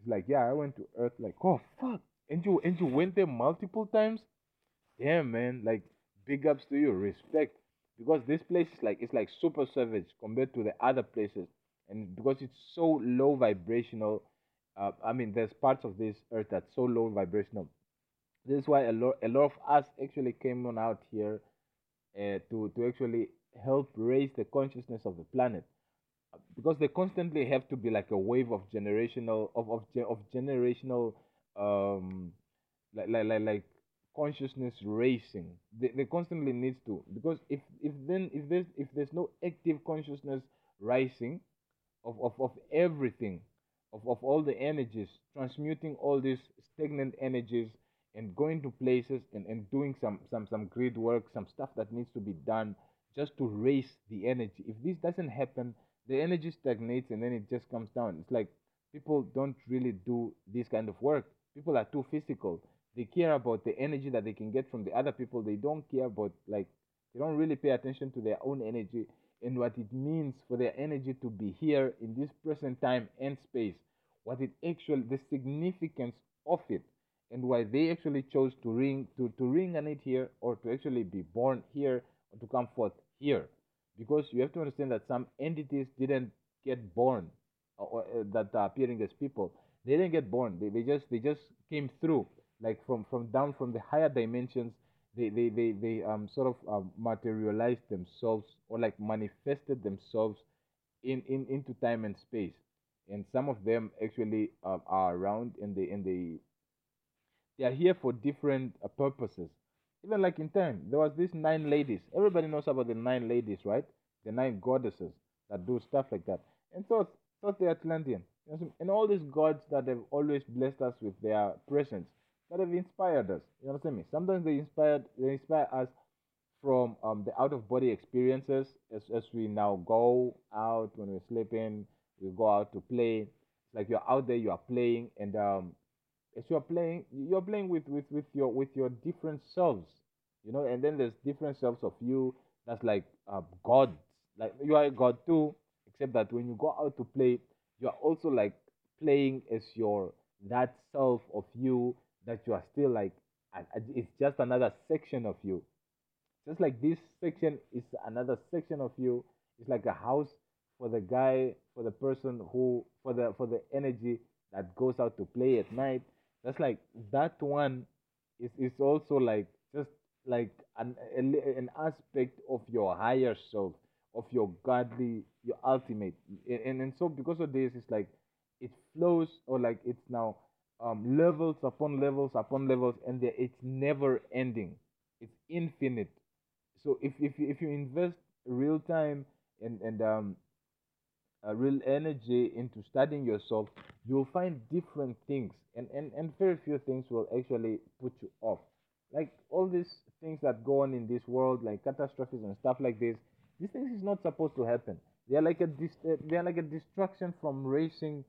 it's like, yeah, I went to Earth. Like, oh fuck, and you and you went there multiple times. Damn, man. Like, big ups to you, respect, because this place is like it's like super savage compared to the other places, and because it's so low vibrational. Uh, I mean, there's parts of this Earth that's so low vibrational. This is why a lot a lot of us actually came on out here uh, to to actually help raise the consciousness of the planet. Because they constantly have to be like a wave of generational of of, of generational um like like like, like consciousness racing they, they constantly needs to because if if then if there's if there's no active consciousness rising of, of, of everything, of, of all the energies, transmuting all these stagnant energies and going to places and, and doing some, some, some great work, some stuff that needs to be done just to raise the energy. If this doesn't happen, the energy stagnates and then it just comes down. It's like people don't really do this kind of work. People are too physical. They care about the energy that they can get from the other people. They don't care about like they don't really pay attention to their own energy and what it means for their energy to be here in this present time and space. What it actually, the significance of it, and why they actually chose to ring to, to ring on it here or to actually be born here or to come forth here. Because you have to understand that some entities didn't get born or, uh, that are appearing as people. They didn't get born. They, they just they just came through like from from down from the higher dimensions they they they, they um sort of um, materialized themselves or like manifested themselves in, in into time and space and some of them actually um, are around and they and they they are here for different uh, purposes even like in time there was these nine ladies everybody knows about the nine ladies right the nine goddesses that do stuff like that and so so the atlantean and all these gods that have always blessed us with their presence that have inspired us. You understand me? Sometimes they inspired they inspire us from um, the out of body experiences as, as we now go out when we're sleeping, we go out to play. It's like you're out there, you are playing, and um, as you're playing, you're playing with, with, with your with your different selves, you know. And then there's different selves of you. That's like uh, gods. Like you are a god too, except that when you go out to play, you are also like playing as your that self of you that you are still like it's just another section of you just like this section is another section of you it's like a house for the guy for the person who for the for the energy that goes out to play at night that's like that one is is also like just like an an aspect of your higher self of your godly your ultimate. And and so because of this it's like it flows or like it's now um, levels upon levels upon levels and it's never ending. It's infinite. So if, if, if you invest real time and, and um, uh, real energy into studying yourself you'll find different things and, and, and very few things will actually put you off like all these things that go on in this world like catastrophes and stuff like this these things is not supposed to happen they are like a they are like a distraction from raising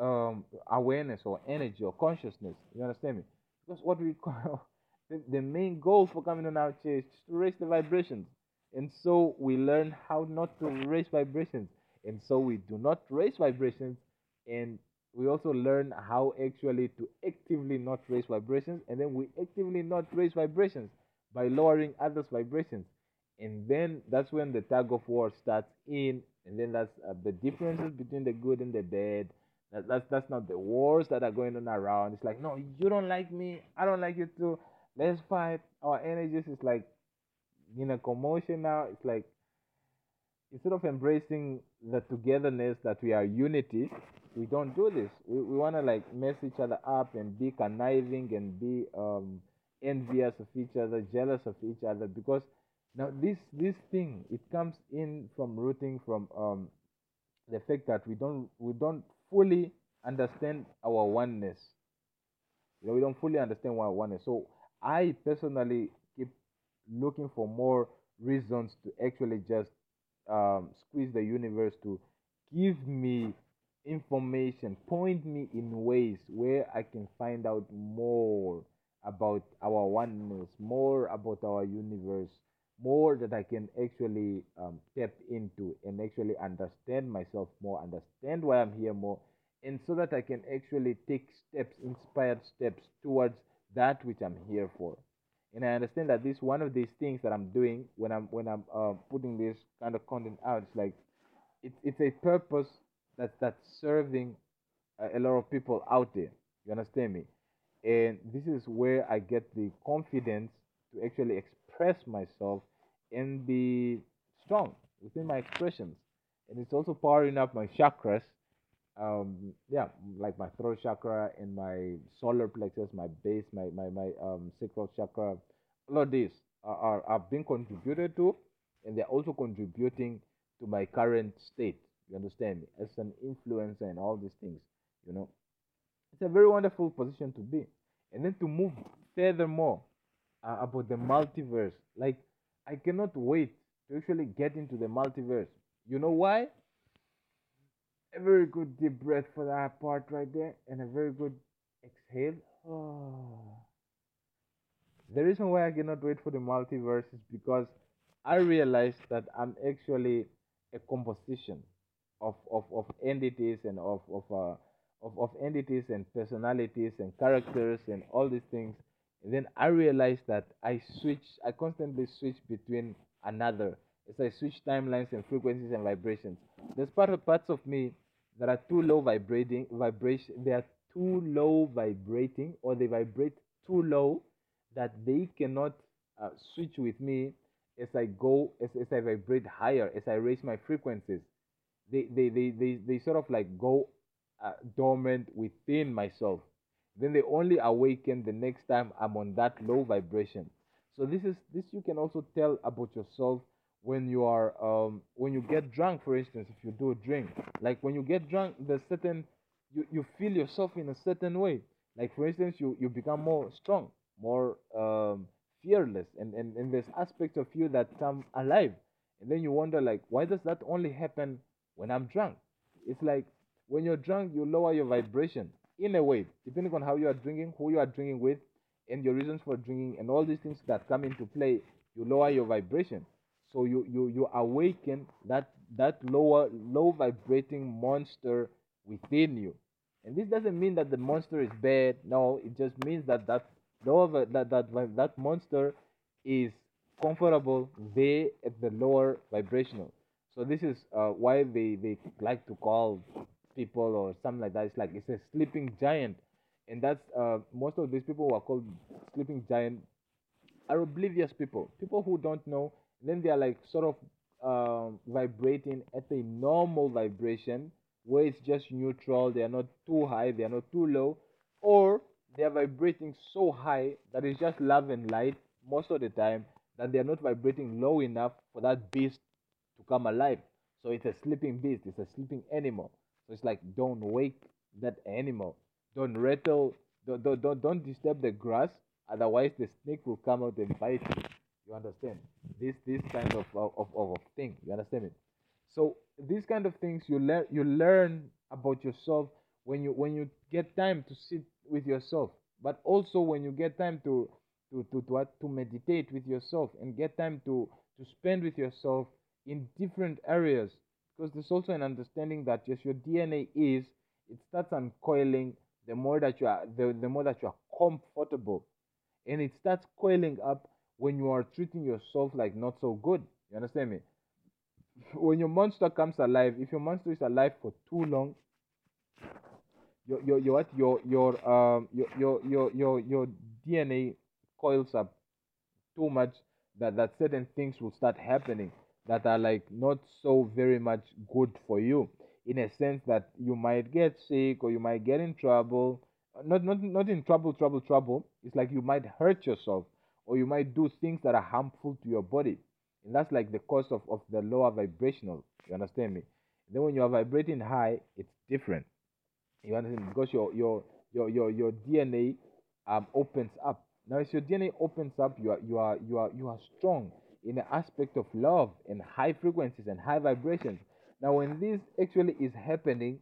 um, awareness or energy or consciousness. You understand me? Because what we call the, the main goal for coming on our chair is to raise the vibrations. And so we learn how not to raise vibrations. And so we do not raise vibrations. And we also learn how actually to actively not raise vibrations. And then we actively not raise vibrations by lowering others' vibrations. And then that's when the tug of war starts in. And then that's uh, the differences between the good and the bad. That, that's that's not the wars that are going on around. It's like, no, you don't like me. I don't like you too. Let's fight. Our energies is like in a commotion now. It's like instead of embracing the togetherness that we are unity, we don't do this. We, we want to like mess each other up and be conniving and be um, envious of each other, jealous of each other. Because now this this thing it comes in from rooting from um, the fact that we don't we don't fully understand our oneness. You know, we don't fully understand our oneness. So I personally keep looking for more reasons to actually just um, squeeze the universe to give me information, point me in ways where I can find out more about our oneness, more about our universe, more that I can actually um, tap into and actually understand myself more, understand why I'm here more, and so that I can actually take steps, inspired steps towards that which I'm here for. And I understand that this one of these things that I'm doing when I'm when I'm uh, putting this kind of content out. It's like it's it's a purpose that that's serving a, a lot of people out there. You understand me? And this is where I get the confidence to actually express myself and be strong within my expressions. And it's also powering up my chakras. Um, yeah, like my throat chakra and my solar plexus, my base, my my my um sacral chakra. All of these are, are being contributed to, and they're also contributing to my current state. You understand me? As an influencer and all these things, you know, it's a very wonderful position to be. And then to move furthermore uh, about the multiverse, like I cannot wait to actually get into the multiverse. You know why? A very good deep breath for that part right there, and a very good exhale. Oh. The reason why I cannot wait for the multiverse is because I realized that I'm actually a composition of, of, of entities and of of, uh, of of entities and personalities and characters and all these things. And then I realized that I switch, I constantly switch between another. As I switch timelines and frequencies and vibrations. There's part of parts of me that are too low vibrating vibration. They are too low vibrating, or they vibrate too low that they cannot uh, switch with me as I go, as, as I vibrate higher, as I raise my frequencies. They, they, they, they, they sort of like go uh, dormant within myself. Then they only awaken the next time I'm on that low vibration. So this is this you can also tell about yourself when you are um, when you get drunk, for instance, if you do a drink. Like when you get drunk, there's certain you, you feel yourself in a certain way. Like for instance, you, you become more strong, more um, fearless, and, and, and there's aspects of you that come alive. And then you wonder like, why does that only happen when I'm drunk? It's like when you're drunk, you lower your vibration in a way, depending on how you are drinking, who you are drinking with, and your reasons for drinking, and all these things that come into play, you lower your vibration. So you you you awaken that that lower low vibrating monster within you. And this doesn't mean that the monster is bad. No, it just means that that lower that that that monster is comfortable there at the lower vibrational. So this is uh, why they, they like to call people or something like that. It's like it's a sleeping giant, and that's uh, most of these people who are called sleeping giant are oblivious people, people who don't know. Then they are like sort of um, vibrating at a normal vibration where it's just neutral. They are not too high, they are not too low, or they are vibrating so high that it's just love and light most of the time that they are not vibrating low enough for that beast to come alive. So it's a sleeping beast, it's a sleeping animal. So it's like don't wake that animal. Don't rattle don't don't, don't disturb the grass, otherwise the snake will come out and bite you. You understand? This this kind of of, of, of thing. You understand it? So these kind of things you learn you learn about yourself when you when you get time to sit with yourself but also when you get time to to to to, what, to meditate with yourself and get time to to spend with yourself in different areas because there's also an understanding that yes your dna is it starts uncoiling the more that you are the, the more that you are comfortable and it starts coiling up when you are treating yourself like not so good. You understand me? When your monster comes alive if your monster is alive for too long your your your what? Your your um your your your your, your dna coils up too much that that certain things will start happening that are like not so very much good for you. In a sense that you might get sick or you might get in trouble. Not not not in trouble trouble trouble. It's like you might hurt yourself or you might do things that are harmful to your body. And that's like the cause of, of the lower vibrational you understand me? Then when you are vibrating high it's different. You understand? Because your your your your, your dna um opens up. Now as your dna opens up you are you are you are you are strong in the aspect of love and high frequencies and high vibrations. Now when this actually is happening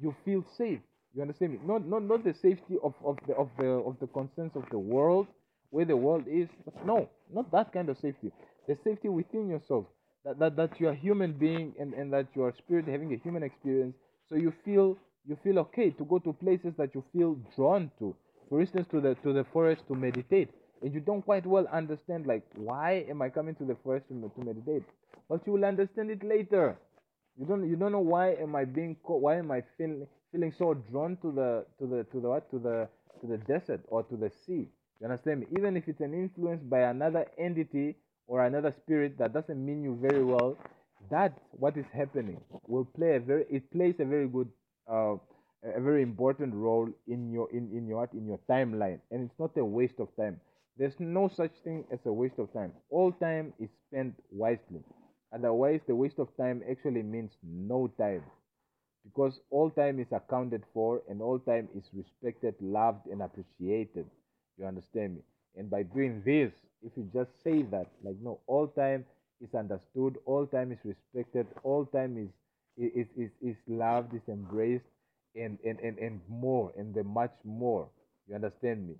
you feel safe. You understand me? Not not not the safety of of the of the of the concerns of the world where the world is. But no not that kind of safety. The safety within yourself. That that, that you're a human being and and that you are spirit having a human experience. So you feel you feel okay to go to places that you feel drawn to. For instance to the to the forest to meditate. And you don't quite well understand like why am i coming to the forest to, to meditate? But you will understand it later. You don't you don't know why am i being co- why am i feeling feeling so drawn to the to the to the what? To the to the desert or to the sea you understand me? Even if it's an influence by another entity or another spirit that doesn't mean you very well that what is happening will play a very it plays a very good uh, a very important role in your in, in your in your timeline. And it's not a waste of time. There's no such thing as a waste of time. All time is spent wisely. Otherwise the waste of time actually means no time. Because all time is accounted for and all time is respected loved and appreciated you understand me? And by doing this if you just say that like no all time is understood all time is respected all time is is is, is loved is embraced and, and and and more and the much more. You understand me?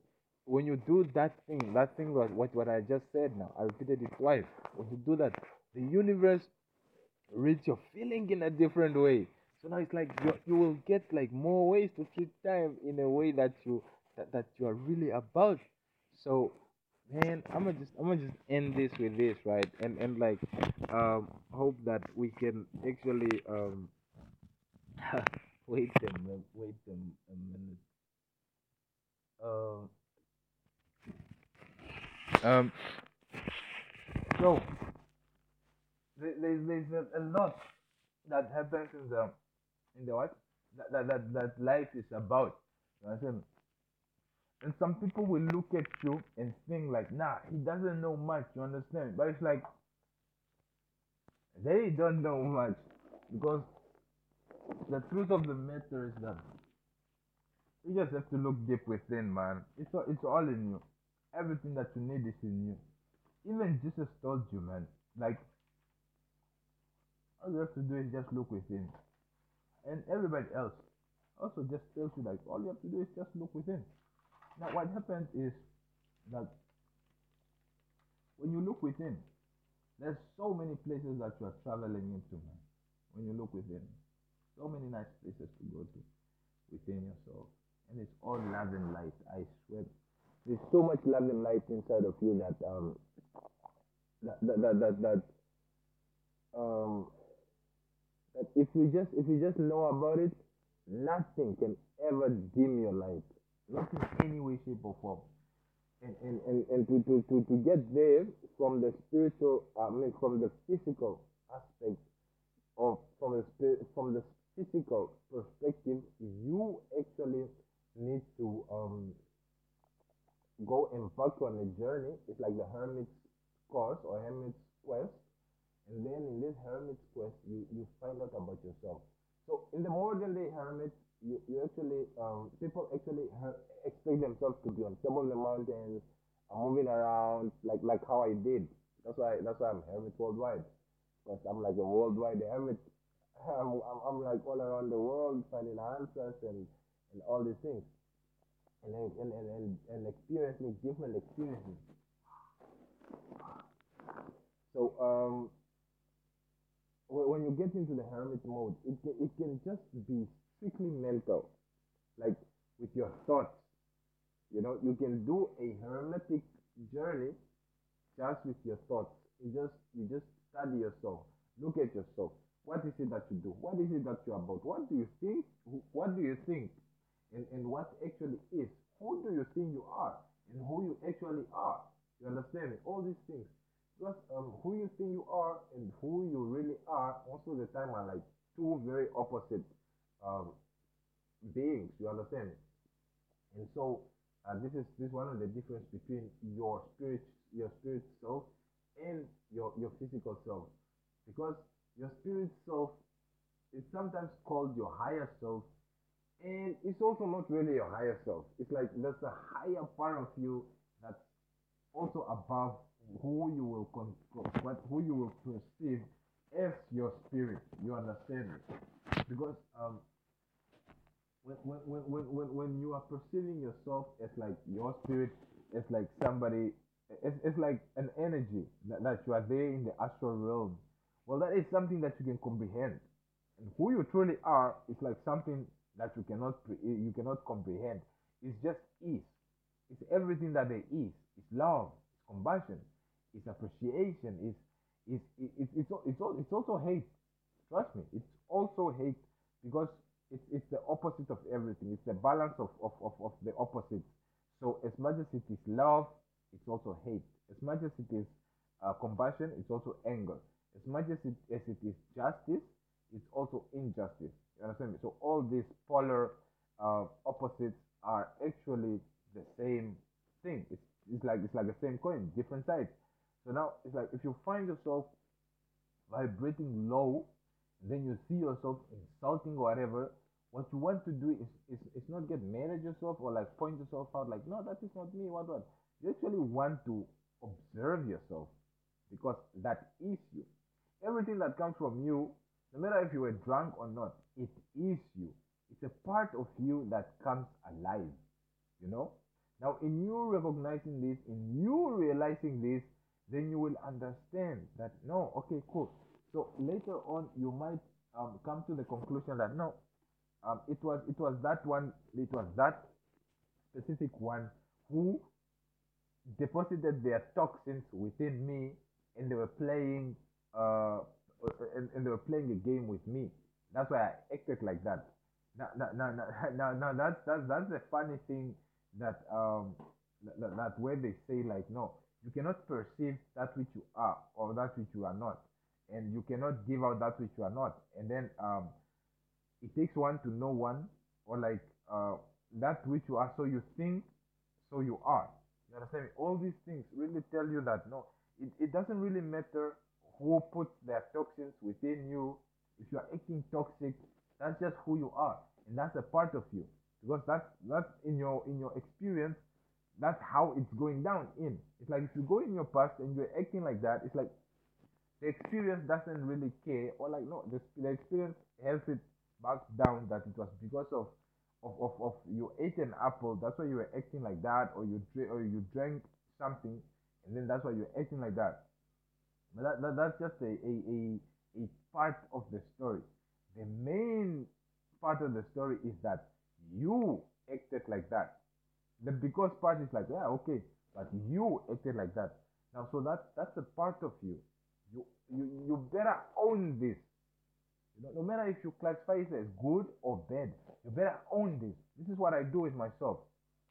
When you do that thing that thing was what what i just said now i repeated it twice. When you do that the universe reads your feeling in a different way. So now it's like you, you will get like more ways to treat time in a way that you that, that you are really about so man i'm gonna just i'm gonna just end this with this right? And and like um hope that we can actually um wait a minute wait a, a minute. Um um so there- there's there's a, lot that happens in the in the what that that that, that life is about. You understand and some people will look at you and think like nah he doesn't know much you understand? But it's like they don't know much because the truth of the matter is that you just have to look deep within man. It's all, it's all in you. Everything that you need is in you. Even jesus told you man like all you have to do is just look within. And everybody else also just tells you like all you have to do is just look within now what happens is that when you look within there's so many places that you are traveling into man. When you look within so many nice places to go to within yourself. And it's all love and light i swear. There's so much love and light inside of you that um that that that that, that um that if you just if you just know about it nothing can ever dim your light not in any way shape or form. And and and, and to, to to to get there from the spiritual i mean from the physical aspect of from the from the physical perspective you actually need to um go embark on a journey. It's like the hermit's course or hermit's quest. And then in this hermit's quest you you find out about yourself. So in the modern day hermit you, you actually um people actually expect themselves to be on top of the mountains uh, moving around like like how i did. That's why that's why i'm hermit worldwide. Because i'm like a worldwide hermit. I'm, I'm, I'm like all around the world finding answers and and all these things, and and and, and, and experiencing different experiences. So um, when you get into the hermit mode, it can, it can just be strictly mental, like with your thoughts. You know, you can do a hermetic journey just with your thoughts. You just you just study yourself, look at yourself. What is it that you do? What is it that you're about? What do you think? What do you think? And and what actually is? Who do you think you are? And who you actually are? You understand me? All these things. Because um, who you think you are and who you really are, most of the time are like two very opposite um, beings. You understand? And so uh, this is this one of the difference between your spirit your spirit self and your your physical self, because your spirit self is sometimes called your higher self, and it's also not really your higher self. It's like there's a higher part of you that's also above who you will con- what who you will perceive as your spirit. You understand me? Because um, when, when, when, when, when you are perceiving yourself as like your spirit, as like somebody, it's, it's like an energy that, that you are there in the astral realm. Well, that is something that you can comprehend. And who you truly are is like something that you cannot you cannot comprehend. It's just is. It's everything that there is. It's love. It's compassion it's appreciation, it's it's it's it's, it's, it's also hate. Trust me, it's also hate because it's it's the opposite of everything. It's the balance of, of, of, of the opposites. So as much as it is love, it's also hate. As much as it is uh, compassion, it's also anger. As much as it as it is justice, it's also injustice. You understand me? So all these polar uh, opposites are actually the same thing. It's, it's like it's like the same coin, different sides. So now it's like if you find yourself vibrating low, then you see yourself insulting whatever. What you want to do is, is, is not get mad at yourself or like point yourself out like, no, that is not me, what what. You actually want to observe yourself because that is you. Everything that comes from you, no matter if you were drunk or not, it is you. It's a part of you that comes alive. You know? Now, in you recognizing this, in you realizing this, then you will understand that no, okay, cool. So later on, you might um, come to the conclusion that no, um, it was it was that one, it was that specific one who deposited their toxins within me, and they were playing uh, and, and they were playing a game with me. That's why I acted like that. Now, now, now, now, now that's that's that's the funny thing that um that, that where they say like no you cannot perceive that which you are or that which you are not. And you cannot give out that which you are not. And then um, it takes one to know one, or like uh, that which you are, so you think, so you are. You understand me? All these things really tell you that no, it, it doesn't really matter who puts their toxins within you. If you are acting toxic, that's just who you are, and that's a part of you. Because that's that's in your in your experience that's how it's going down in. It's like if you go in your past and you're acting like that, it's like the experience doesn't really care, or like no, the, the experience helps it back down that it was because of of, of, of you ate an apple, that's why you were acting like that, or you drank or you drank something, and then that's why you're acting like that. But that, that that's just a, a, a, a part of the story. The main part of the story is that you acted like that the because part is like, yeah, okay, but you acted like that. Now, so that that's a part of you. You you better own this. You know, no matter if you classify it as good or bad, you better own this. This is what I do with myself.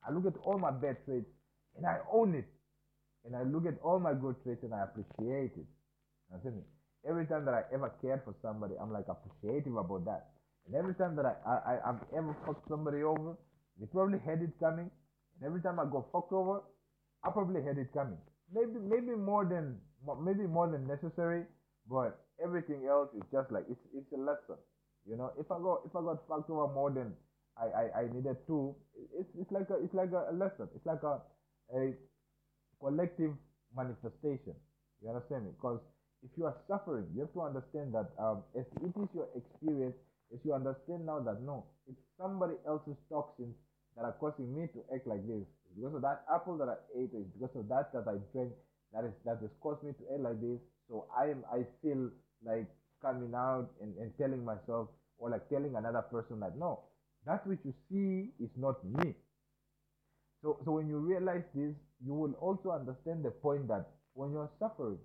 I look at all my bad traits and I own it. And I look at all my good traits and I appreciate it. Understand me? Every time that I ever cared for somebody, I'm like appreciative about that. And every time that I, I, I I've ever fucked somebody over, they probably had it coming, and every time I got fucked over, I probably had it coming. Maybe maybe more than maybe more than necessary, but everything else is just like it's it's a lesson. You know, if I go if I got fucked over more than I, I, I needed to, it's it's like a it's like a, lesson. It's like a a collective manifestation. You understand me? Because if you are suffering, you have to understand that um, as it is your experience, is you understand now that no, it's somebody else's toxins that are causing me to act like this. It's because of that apple that I ate, it's because of that that I drank that is that has caused me to act like this. So I am I feel like coming out and, and telling myself or like telling another person that no, that which you see is not me. So so when you realize this, you will also understand the point that when you're suffering,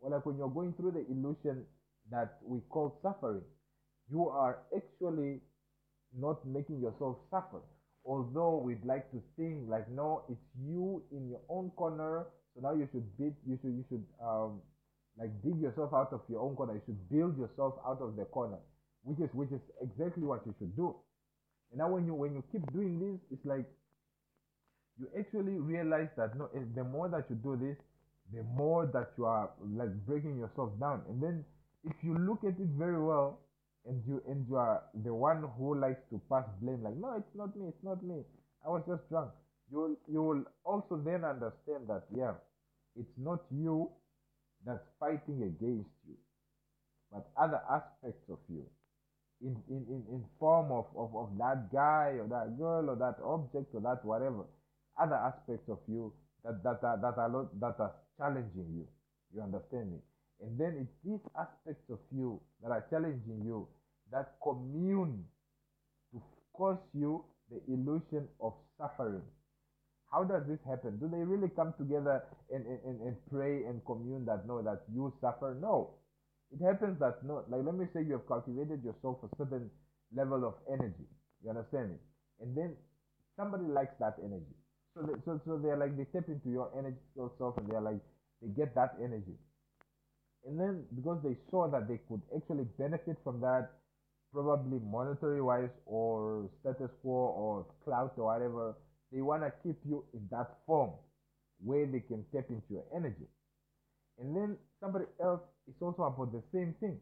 or like when you're going through the illusion that we call suffering, you are actually not making yourself suffer. Although we'd like to think like no, it's you in your own corner. So now you should beat you should you should um like dig yourself out of your own corner. You should build yourself out of the corner, which is which is exactly what you should do. And now when you when you keep doing this, it's like you actually realize that no, eh, the more that you do this, the more that you are like breaking yourself down. And then if you look at it very well, and you and you are the one who likes to pass blame, like no, it's not me, it's not me. I was just drunk. You will you will also then understand that yeah, it's not you that's fighting against you, but other aspects of you. In, in, in, in form of, of, of that guy or that girl or that object or that whatever other aspects of you that that are that are not, that are challenging you. You understand me? And then it's these aspects of you that are challenging you that commune to cause you the illusion of suffering. How does this happen? Do they really come together and, and, and pray and commune that no, that you suffer? No. It happens that no, like let me say you have cultivated yourself a certain level of energy. You understand me? And then somebody likes that energy. So they, so so they're like they step into your energy self and they're like they get that energy. And then because they saw that they could actually benefit from that, probably monetary wise or status quo or clout or whatever, they want to keep you in that form where they can tap into your energy. And then somebody else is also about the same thing.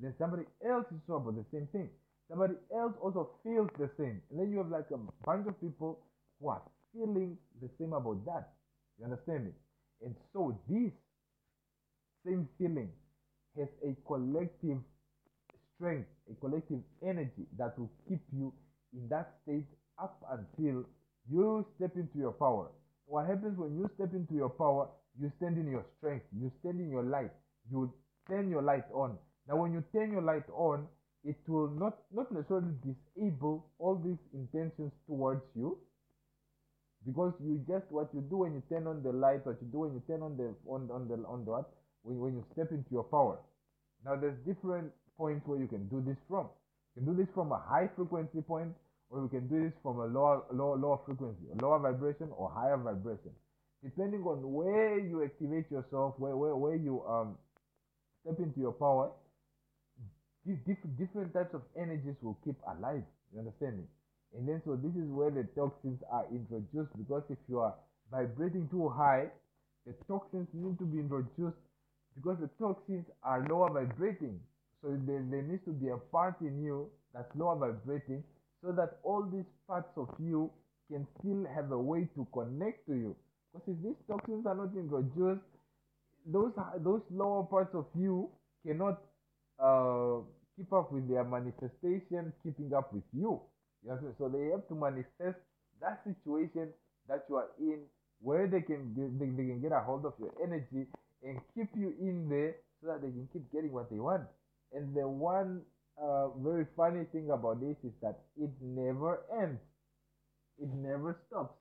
Then somebody else is also about the same thing. Somebody else also feels the same. And then you have like a bunch of people who are feeling the same about that. You understand me? And so this same feeling has a collective strength, a collective energy that will keep you in that state up until you step into your power. What happens when you step into your power? You stand in your strength, you stand in your light, you turn your light on. Now, when you turn your light on, it will not, not necessarily disable all these intentions towards you, because you just what you do when you turn on the light, what you do when you turn on the on on the on the what when, when you step into your power. Now there's different points where you can do this from. You can do this from a high frequency point, or you can do this from a lower lower lower frequency, lower vibration or higher vibration, depending on where you activate yourself, where where, where you um step into your power. Different different types of energies will keep alive. You understand me? And then so this is where the toxins are introduced because if you are vibrating too high, the toxins need to be introduced because the toxins are lower vibrating. So there, there needs to be a part in you that's lower vibrating so that all these parts of you can still have a way to connect to you. Because if these toxins are not introduced, those those lower parts of you cannot uh, keep up with their manifestation, keeping up with you. You so they have to manifest that situation that you are in, where they can they, they can get a hold of your energy and keep you in there so that they can keep getting what they want. And the one uh, very funny thing about this is that it never ends. It never stops.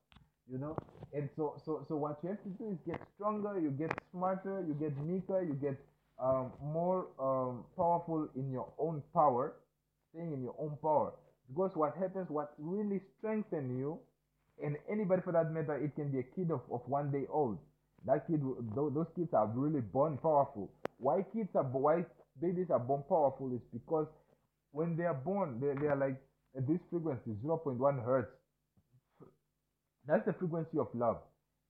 You know, and so so so what you have to do is get stronger. You get smarter. You get meeker. You get um, more um, powerful in your own power, staying in your own power. Because what happens, what really strengthens you, and anybody for that matter, it can be a kid of, of one day old. That kid, those kids are really born powerful. Why kids are why babies are born powerful is because when they are born, they, they are like at this frequency, 0.1 hertz. That's the frequency of love.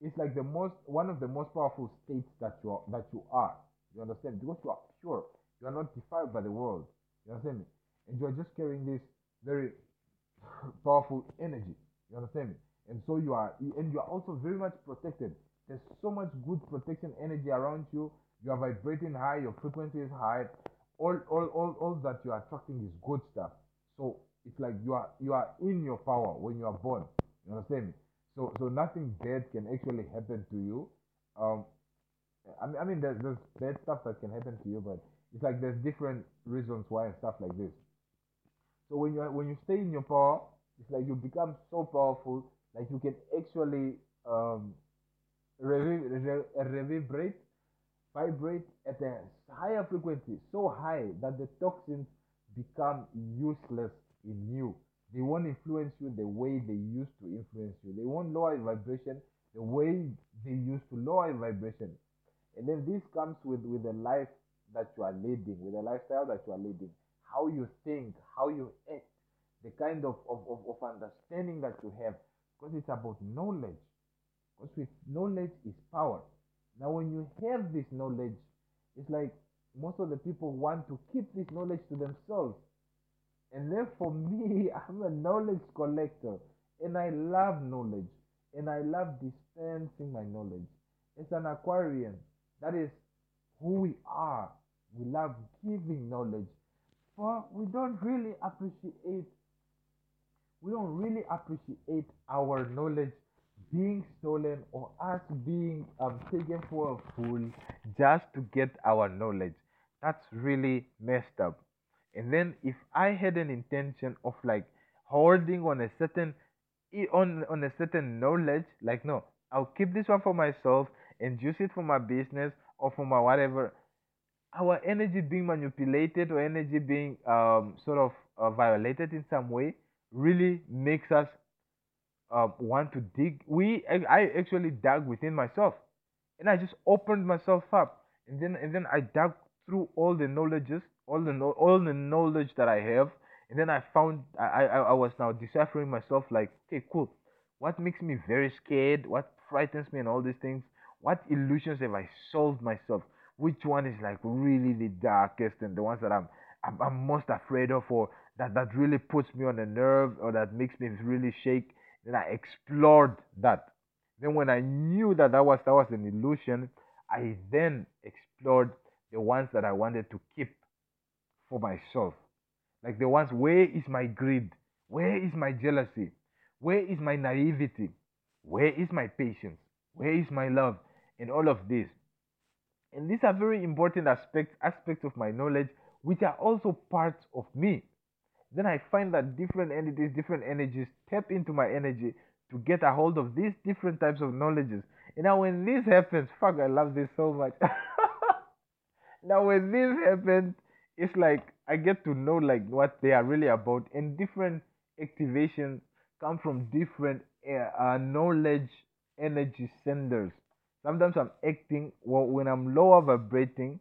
It's like the most one of the most powerful states that you are, that you are. You understand? Because you are pure. You are not defiled by the world. You understand me? And you are just carrying this very powerful energy. You understand me? And so you are, and you are also very much protected. There's so much good protection energy around you. You are vibrating high, your frequency is high. All, all, all, all that you are attracting is good stuff. So it's like you are you are in your power when you are born. You understand me? So so nothing bad can actually happen to you. Um, I mean, I mean there's, there's bad stuff that can happen to you, but it's like there's different reasons why and stuff like this. So when you are, when you stay in your power, it's like you become so powerful, like you can actually um, revi- re- revibrate, vibrate at a higher frequency, so high that the toxins become useless in you. They won't influence you the way they used to influence you. They won't lower your vibration the way they used to lower vibration. And then this comes with, with the life that you are leading, with the lifestyle that you are leading, how you think, how you act, the kind of, of, of, of understanding that you have. Because it's about knowledge. Because with knowledge is power. Now, when you have this knowledge, it's like most of the people want to keep this knowledge to themselves. And then for me, I'm a knowledge collector. And I love knowledge. And I love dispensing my knowledge. It's an Aquarian. That is who we are. We love giving knowledge. For we don't really appreciate we don't really appreciate our knowledge being stolen or us being um, taken for a fool just to get our knowledge. That's really messed up. And then if I had an intention of like holding on a certain on on a certain knowledge, like no, I'll keep this one for myself and use it for my business or for my whatever. Our energy being manipulated or energy being um, sort of uh, violated in some way really makes us uh, want to dig. We I actually dug within myself, and I just opened myself up, and then and then I dug through all the knowledges, all the all the knowledge that I have, and then I found I I, I was now deciphering myself like, okay, cool. What makes me very scared? What frightens me, and all these things. What illusions have I solved myself? Which one is like really the darkest and the ones that I'm I'm, I'm most afraid of, or that that really puts me on the nerve, or that makes me really shake? Then I explored that. Then when I knew that that was that was an illusion, I then explored the ones that I wanted to keep for myself. Like the ones where is my greed? Where is my jealousy? Where is my naivety? Where is my patience? Where is my love? And all of this. And these are very important aspects aspects of my knowledge, which are also parts of me. Then I find that different entities, different energies tap into my energy to get a hold of these different types of knowledges. And now when this happens, fuck, I love this so much. now when this happens, it's like I get to know like what they are really about, and different activations come from different uh, uh, knowledge energy senders. Sometimes I'm acting well, when I'm lower vibrating.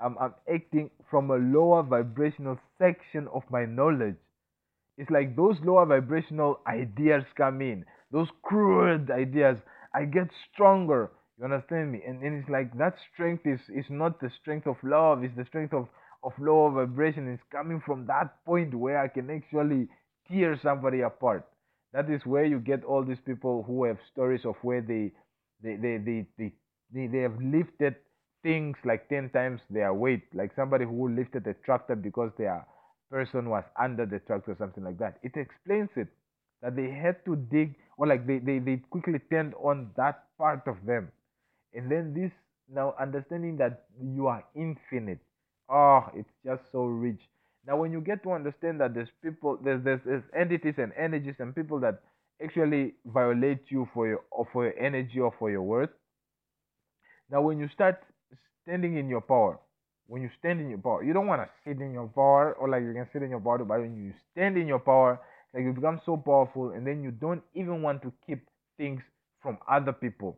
I'm, I'm acting from a lower vibrational section of my knowledge. It's like those lower vibrational ideas come in, those crude ideas. I get stronger. You understand me? And, and it's like that strength is, is not the strength of love, it's the strength of, of lower vibration. It's coming from that point where I can actually tear somebody apart. That is where you get all these people who have stories of where they they they they, they, they, they have lifted things like 10 times their weight like somebody who lifted a tractor because their person was under the tractor or something like that it explains it that they had to dig or like they, they, they quickly turned on that part of them and then this now understanding that you are infinite oh it's just so rich now when you get to understand that there's people there's, there's, there's entities and energies and people that actually violate you for your or for your energy or for your worth now when you start standing in your power. When you stand in your power, you don't want to sit in your power or like you can sit in your power, but when you stand in your power, like you become so powerful, and then you don't even want to keep things from other people.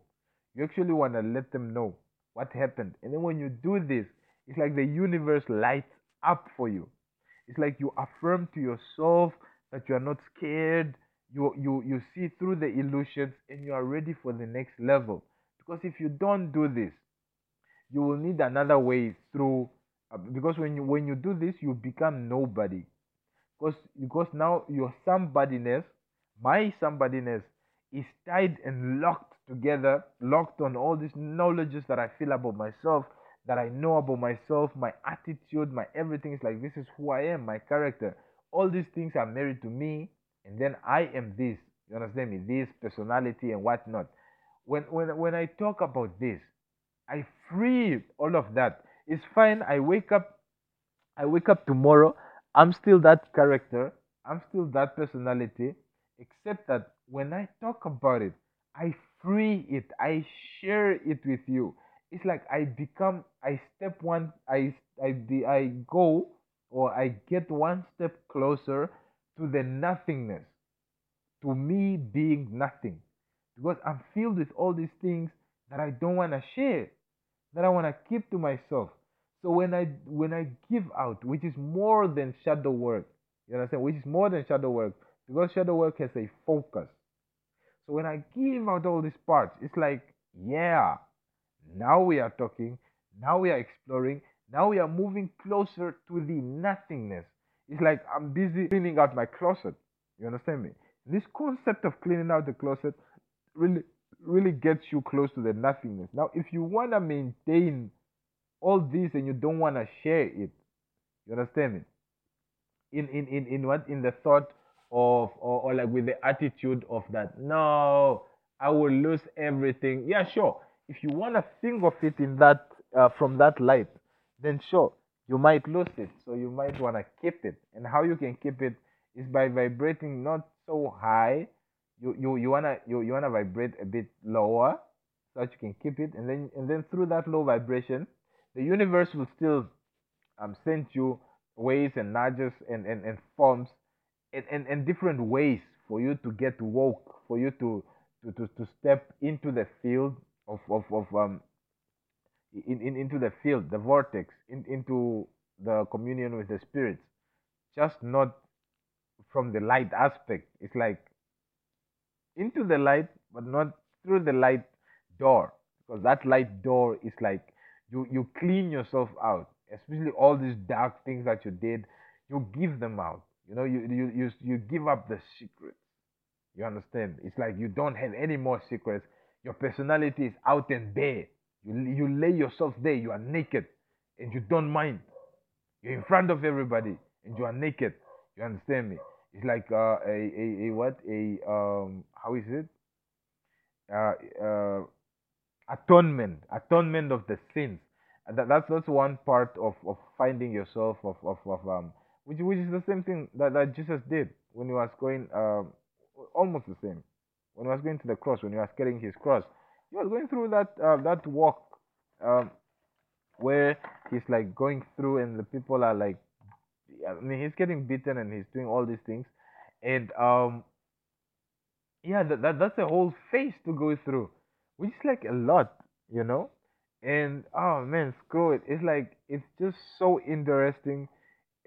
You actually want to let them know what happened, and then when you do this, it's like the universe lights up for you. It's like you affirm to yourself that you are not scared. You you you see through the illusions, and you are ready for the next level. Because if you don't do this, you will need another way through uh, because when you when you do this you become nobody because because now your somebodyness my somebodyness is tied and locked together locked on all these knowledges that i feel about myself that I know about myself, my attitude, my everything is like this is who I am, my character. All these things are married to me, and then I am this. You understand me? This personality and whatnot. When when when I talk about this, I free all of that. It's fine. I wake up. I wake up tomorrow. I'm still that character. I'm still that personality. Except that when I talk about it, I free it. I share it with you. It's like I become. I step one. I I I go or I get one step closer to the nothingness to me being nothing because I'm filled with all these things that I don't want to share, that I want to keep to myself. So when I when I give out, which is more than shadow work, you understand, which is more than shadow work, because shadow work has a focus. So when I give out all these parts, it's like, yeah, now we are talking, now we are exploring, now we are moving closer to the nothingness. It's like I'm busy cleaning out my closet. You understand me? This concept of cleaning out the closet really really gets you close to the nothingness. Now, if you want to maintain all this and you don't want to share it, you understand me? In in in in what in the thought of or, or like with the attitude of that no, I will lose everything. Yeah, sure. If you want to think of it in that uh, from that light, then sure you might lose it. So you might want to keep it. And how you can keep it is by vibrating not so high. You you you wanna you, you wanna vibrate a bit lower so that you can keep it and then and then through that low vibration the universe will still um send you ways and nudges and, and, and forms and, and, and different ways for you to get woke, for you to to, to, to step into the field of, of, of um in, in into the field, the vortex, in, into the communion with the spirits. Just not from the light aspect. It's like into the light, but not through the light door. Because that light door is like you, you clean yourself out, especially all these dark things that you did, you give them out. You know, you you you, you give up the secret. You understand? It's like you don't have any more secrets. Your personality is out and bare. You you lay yourself there. You are naked, and you don't mind. You're in front of everybody, and you are naked. You understand me? It's like uh, a, a a what a um how is it? Uh, uh, atonement, atonement of the sins. That, that's that's one part of, of finding yourself of, of, of um which which is the same thing that, that Jesus did when he was going um almost the same. When he was going to the cross when he was carrying his cross. He was going through that uh, that walk um where he's like going through and the people are like I mean he's getting beaten and he's doing all these things. And um yeah that, that that's a whole phase to go through which is like a lot you know? And oh man screw it. It's like it's just so interesting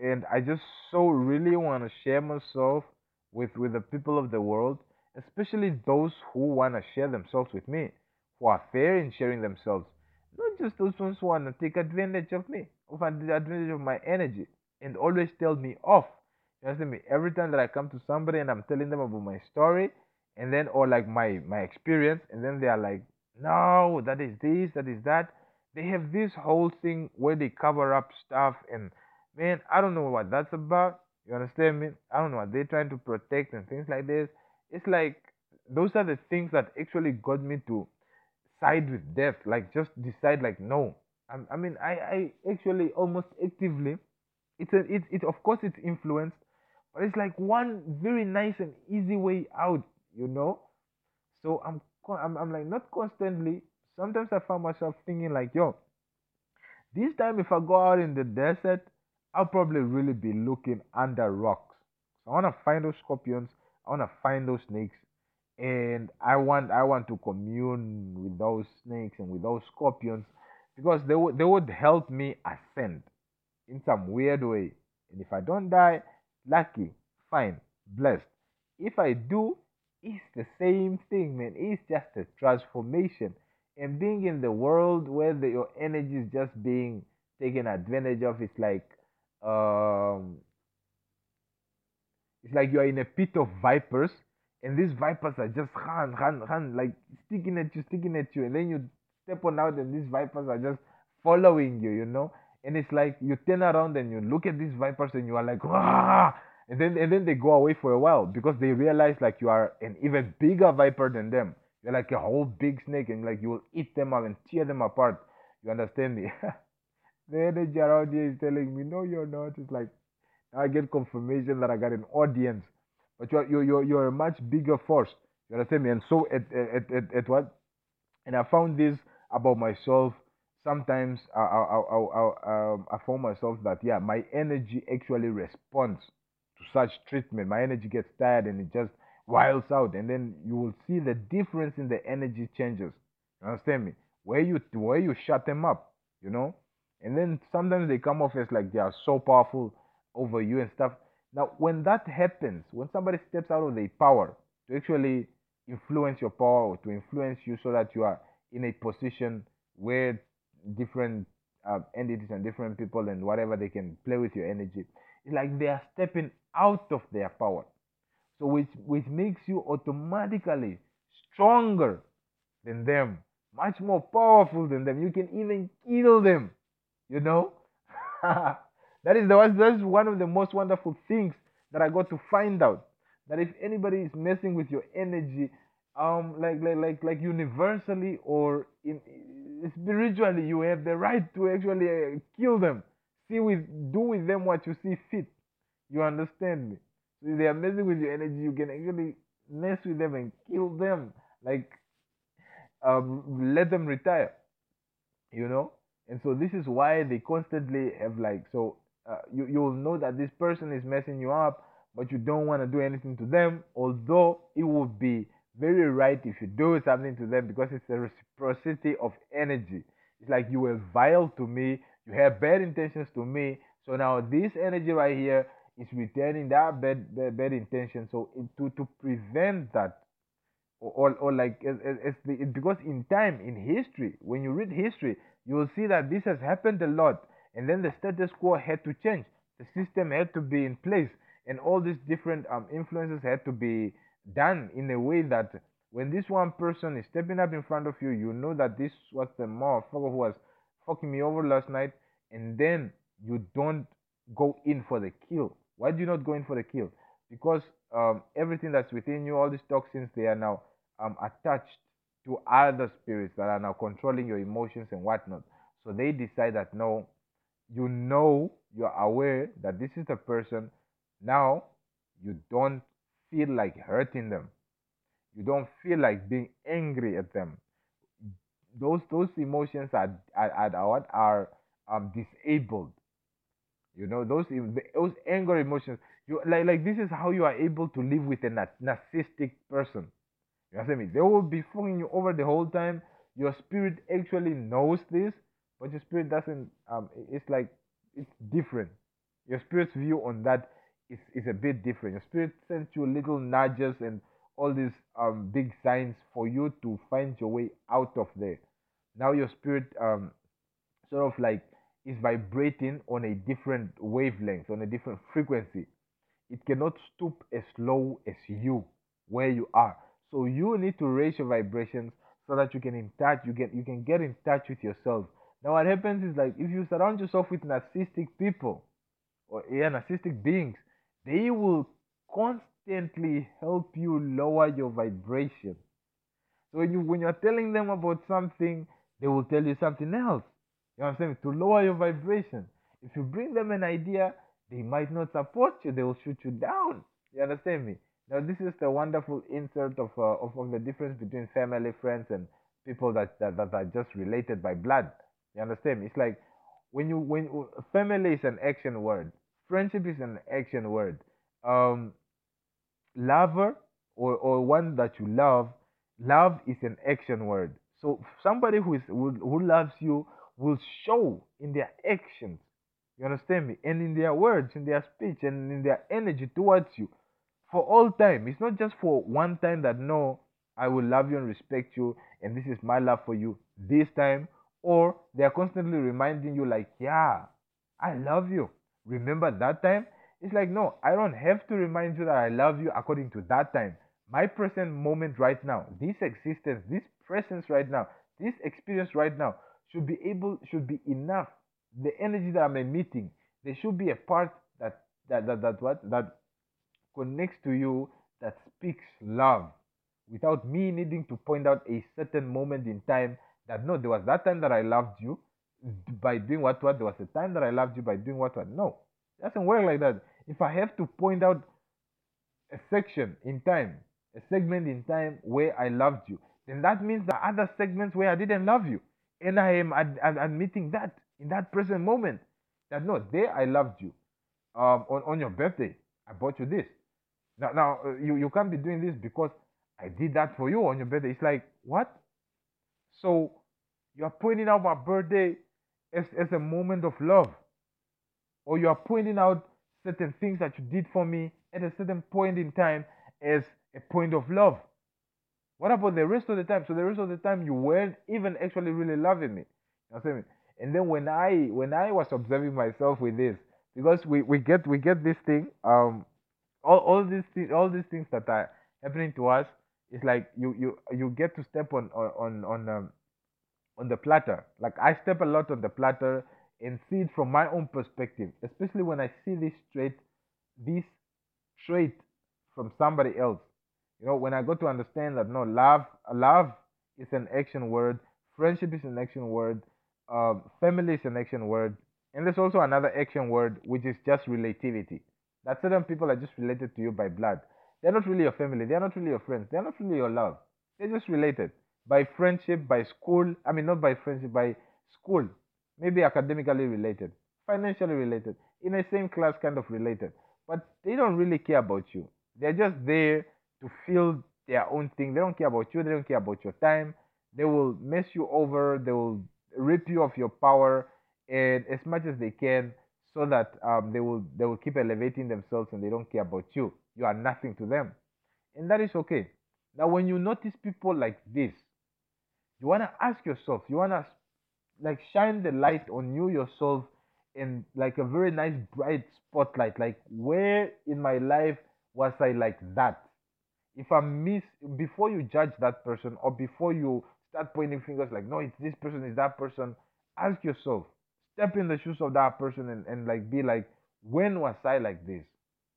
and i just so really want to share myself with with the people of the world especially those who want to share themselves with me who are fair in sharing themselves. Not just those ones who want to take advantage of me of ad- advantage of my energy and always tell me off. You understand me? Every time that i come to somebody and i'm telling them about my story and then or like my my experience and then they are like no that is this that is that they have this whole thing where they cover up stuff and man i don't know what that's about you understand me? I don't know what they're trying to protect and things like this. It's like those are the things that actually got me to side with death like just decide like no. I, I mean i i actually almost actively it's a it, it of course it's influenced but it's like one very nice and easy way out you know? So i'm i'm, I'm like not constantly. Sometimes i find myself thinking like yo this time if i go out in the desert i'll probably really be looking under rocks so i want to find those scorpions i want to find those snakes and i want i want to commune with those snakes and with those scorpions because they would they would help me ascend in some weird way. And if I don't die, lucky, fine, blessed. If I do, it's the same thing, man. It's just a transformation. And being in the world where the, your energy is just being taken advantage of, it's like um, it's like you are in a pit of vipers, and these vipers are just run, run, run, like sticking at you, sticking at you, and then you step on out, and these vipers are just following you, you know. And it's like you turn around and you look at these vipers and you are like, ah, and then and then they go away for a while because they realize like you are an even bigger viper than them. You're like a whole big snake and like you will eat them up and tear them apart. You understand me? the energy around here is telling me, no, you're not. It's like I get confirmation that I got an audience, but you're you're you're, you're a much bigger force. You understand me? And so at at at, at what? And I found this about myself. Sometimes I I I I, um, I found myself that yeah, my energy actually responds to such treatment. My energy gets tired and it just wilds out, and then you will see the difference in the energy changes. You understand me? Where you where you shut them up, you know, and then sometimes they come off as like they are so powerful over you and stuff. Now, when that happens, when somebody steps out of their power to actually influence your power or to influence you so that you are in a position where different uh, entities and different people and whatever they can play with your energy, it's like they are stepping out of their power. So, which, which makes you automatically stronger than them, much more powerful than them. You can even kill them, you know? that is the that's one of the most wonderful things that I got to find out. That if anybody is messing with your energy, um, like like like like universally or in spiritually, you have the right to actually uh, kill them. See with do with them what you see fit. You understand me? So if they are messing with your energy, you can actually mess with them and kill them. Like um, let them retire. You know. And so this is why they constantly have like so uh, you you'll know that this person is messing you up, but you don't want to do anything to them. Although it would be very right if you do something to them because it's a reciprocity of energy. It's like you were vile to me, you have bad intentions to me. So now this energy right here is returning that bad bad, bad intention. So it, to to prevent that or, or, like as the, because in time in history when you read history you will see that this has happened a lot and then the status quo had to change. The system had to be in place and all these different um, influences had to be done in a way that when this one person is stepping up in front of you you know that this was the motherfucker who was fucking me over last night and then you don't go in for the kill. Why do you not go in for the kill? Because um, everything that's within you all these toxins they are now um, attached to other spirits that are now controlling your emotions and whatnot. So they decide that no you know you're aware that this is the person. Now you don't feel like hurting them. You don't feel like being angry at them. Those those emotions are are, are are um disabled. You know those those anger emotions you like like this is how you are able to live with a narcissistic person you understand me they will be fucking you over the whole time. Your spirit actually knows this but your spirit doesn't um it's like it's different. Your spirit's view on that is, is a bit different. Your spirit sends you little nudges and all these um big signs for you to find your way out of there. Now your spirit um sort of like is vibrating on a different wavelength on a different frequency. It cannot stoop as low as you where you are so you need to raise your vibrations so that you can in touch you get you can get in touch with yourself now, what happens is like if you surround yourself with narcissistic people or yeah, narcissistic beings, they will constantly help you lower your vibration. So when you when you're telling them about something, they will tell you something else. You understand? Me? To lower your vibration. If you bring them an idea, they might not support you. They will shoot you down. You understand me? Now this is the wonderful insert of uh, of, of the difference between family, friends, and people that, that that are just related by blood. You understand? It's like when you when family is an action word, friendship is an action word. Um, lover or or one that you love, love is an action word. So somebody who is who, who loves you will show in their actions. You understand me? And in their words, in their speech, and in their energy towards you for all time. It's not just for one time that no, I will love you and respect you, and this is my love for you. This time or they're constantly reminding you like yeah i love you remember that time it's like no i don't have to remind you that i love you according to that time my present moment right now this existence this presence right now this experience right now should be able should be enough. The energy that I'm emitting, there should be a part that that that, that what that connects to you that speaks love without me needing to point out a certain moment in time that no, there was that time that I loved you by doing what what there was a time that I loved you by doing what what no. It doesn't work like that. If I have to point out a section in time, a segment in time where I loved you, then that means the other segments where I didn't love you. And I am ad- ad- admitting that in that present moment that no, there I loved you. Um, on, on your birthday, I bought you this. Now, now uh, you, you can't be doing this because I did that for you on your birthday. It's like, what? So you are pointing out my birthday as, as a moment of love. Or you are pointing out certain things that you did for me at a certain point in time as a point of love. What about the rest of the time? So the rest of the time you weren't even actually really loving me. You know? And then when I when I was observing myself with this, because we, we get we get this thing, um all, all these things all these things that are happening to us, it's like you you you get to step on on on um, on the platter. Like I step a lot on the platter and see it from my own perspective, especially when I see this trait, this trait from somebody else. You know, when I got to understand that no, love, love is an action word, friendship is an action word, um, family is an action word, and there's also another action word which is just relativity. That certain people are just related to you by blood. They're not really your family. They're not really your friends. They're not really your love. They're just related by friendship, by school. I mean, not by friendship, by school. Maybe academically related, financially related, in the same class, kind of related. But they don't really care about you. They're just there to feel their own thing. They don't care about you. They don't care about your time. They will mess you over. They will rip you of your power and as much as they can so that um, they will they will keep elevating themselves and they don't care about you. You are nothing to them, and that is okay. Now, when you notice people like this, you wanna ask yourself. You wanna like shine the light on you yourself in like a very nice bright spotlight. Like where in my life was I like that? If I miss before you judge that person or before you start pointing fingers like no, it's this person, it's that person. Ask yourself step in the shoes of that person and, and like be like when was i like this?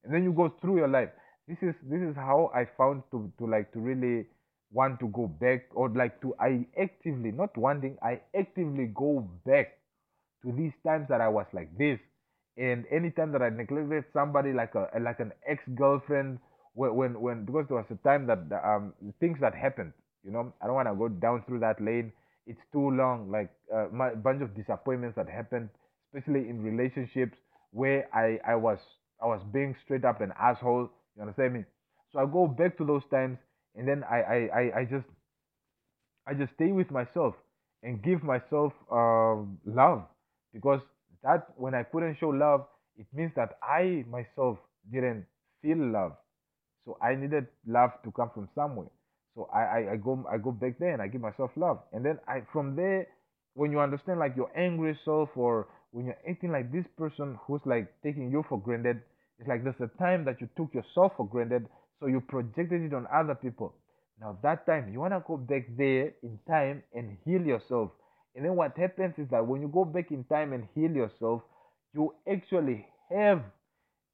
And then you go through your life. This is this is how i found to to like to really want to go back or like to i actively not wanting i actively go back to these times that i was like this. And anytime that i neglected somebody like a like an ex-girlfriend when when, when because there was a time that um things that happened you know? I don't want to go down through that lane it's too long like a uh, bunch of disappointments that happened especially in relationships where i i was i was being straight up an asshole you understand me? So i go back to those times and then i i i, I just i just stay with myself and give myself um, love because that when i couldn't show love it means that i myself didn't feel love. So i needed love to come from somewhere so I, I, I go I go back there and I give myself love. And then I from there when you understand like your angry self or when you're acting like this person who's like taking you for granted, it's like there's a time that you took yourself for granted, so you projected it on other people. Now that time you wanna go back there in time and heal yourself. And then what happens is that when you go back in time and heal yourself, you actually have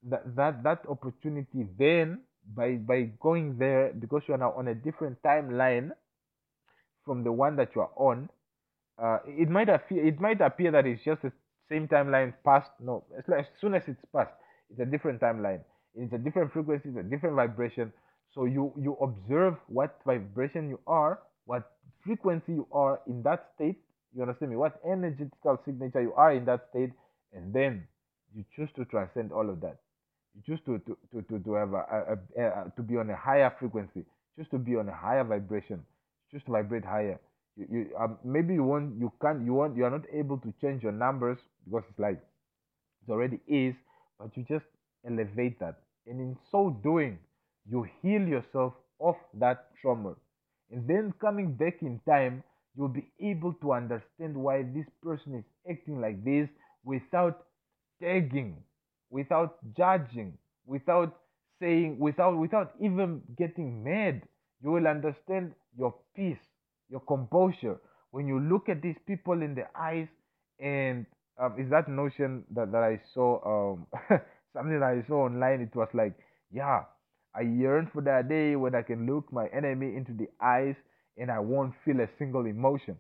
that that, that opportunity then by by going there because you are now on a different timeline from the one that you are on uh, it might appear it might appear that it's just the same timeline past no like as soon as it's past it's a different timeline. It's a different frequency it's a different vibration. So you you observe what vibration you are what frequency you are in that state you understand me? What energetical signature you are in that state and then you choose to transcend all of that just to to to to, have a, a, a, a, to be on a higher frequency, just to be on a higher vibration, just to vibrate higher. You, you um, maybe you want you can't you want you are not able to change your numbers because it's like it already is, but you just elevate that, and in so doing, you heal yourself of that trauma, and then coming back in time, you'll be able to understand why this person is acting like this without tagging without judging, without saying, without without even getting mad. You will understand your peace, your composure when you look at these people in the eyes, and um, is that notion that, that I saw um something that I saw online? It was like, yeah, I yearn for that day when I can look my enemy into the eyes and I won't feel a single emotion.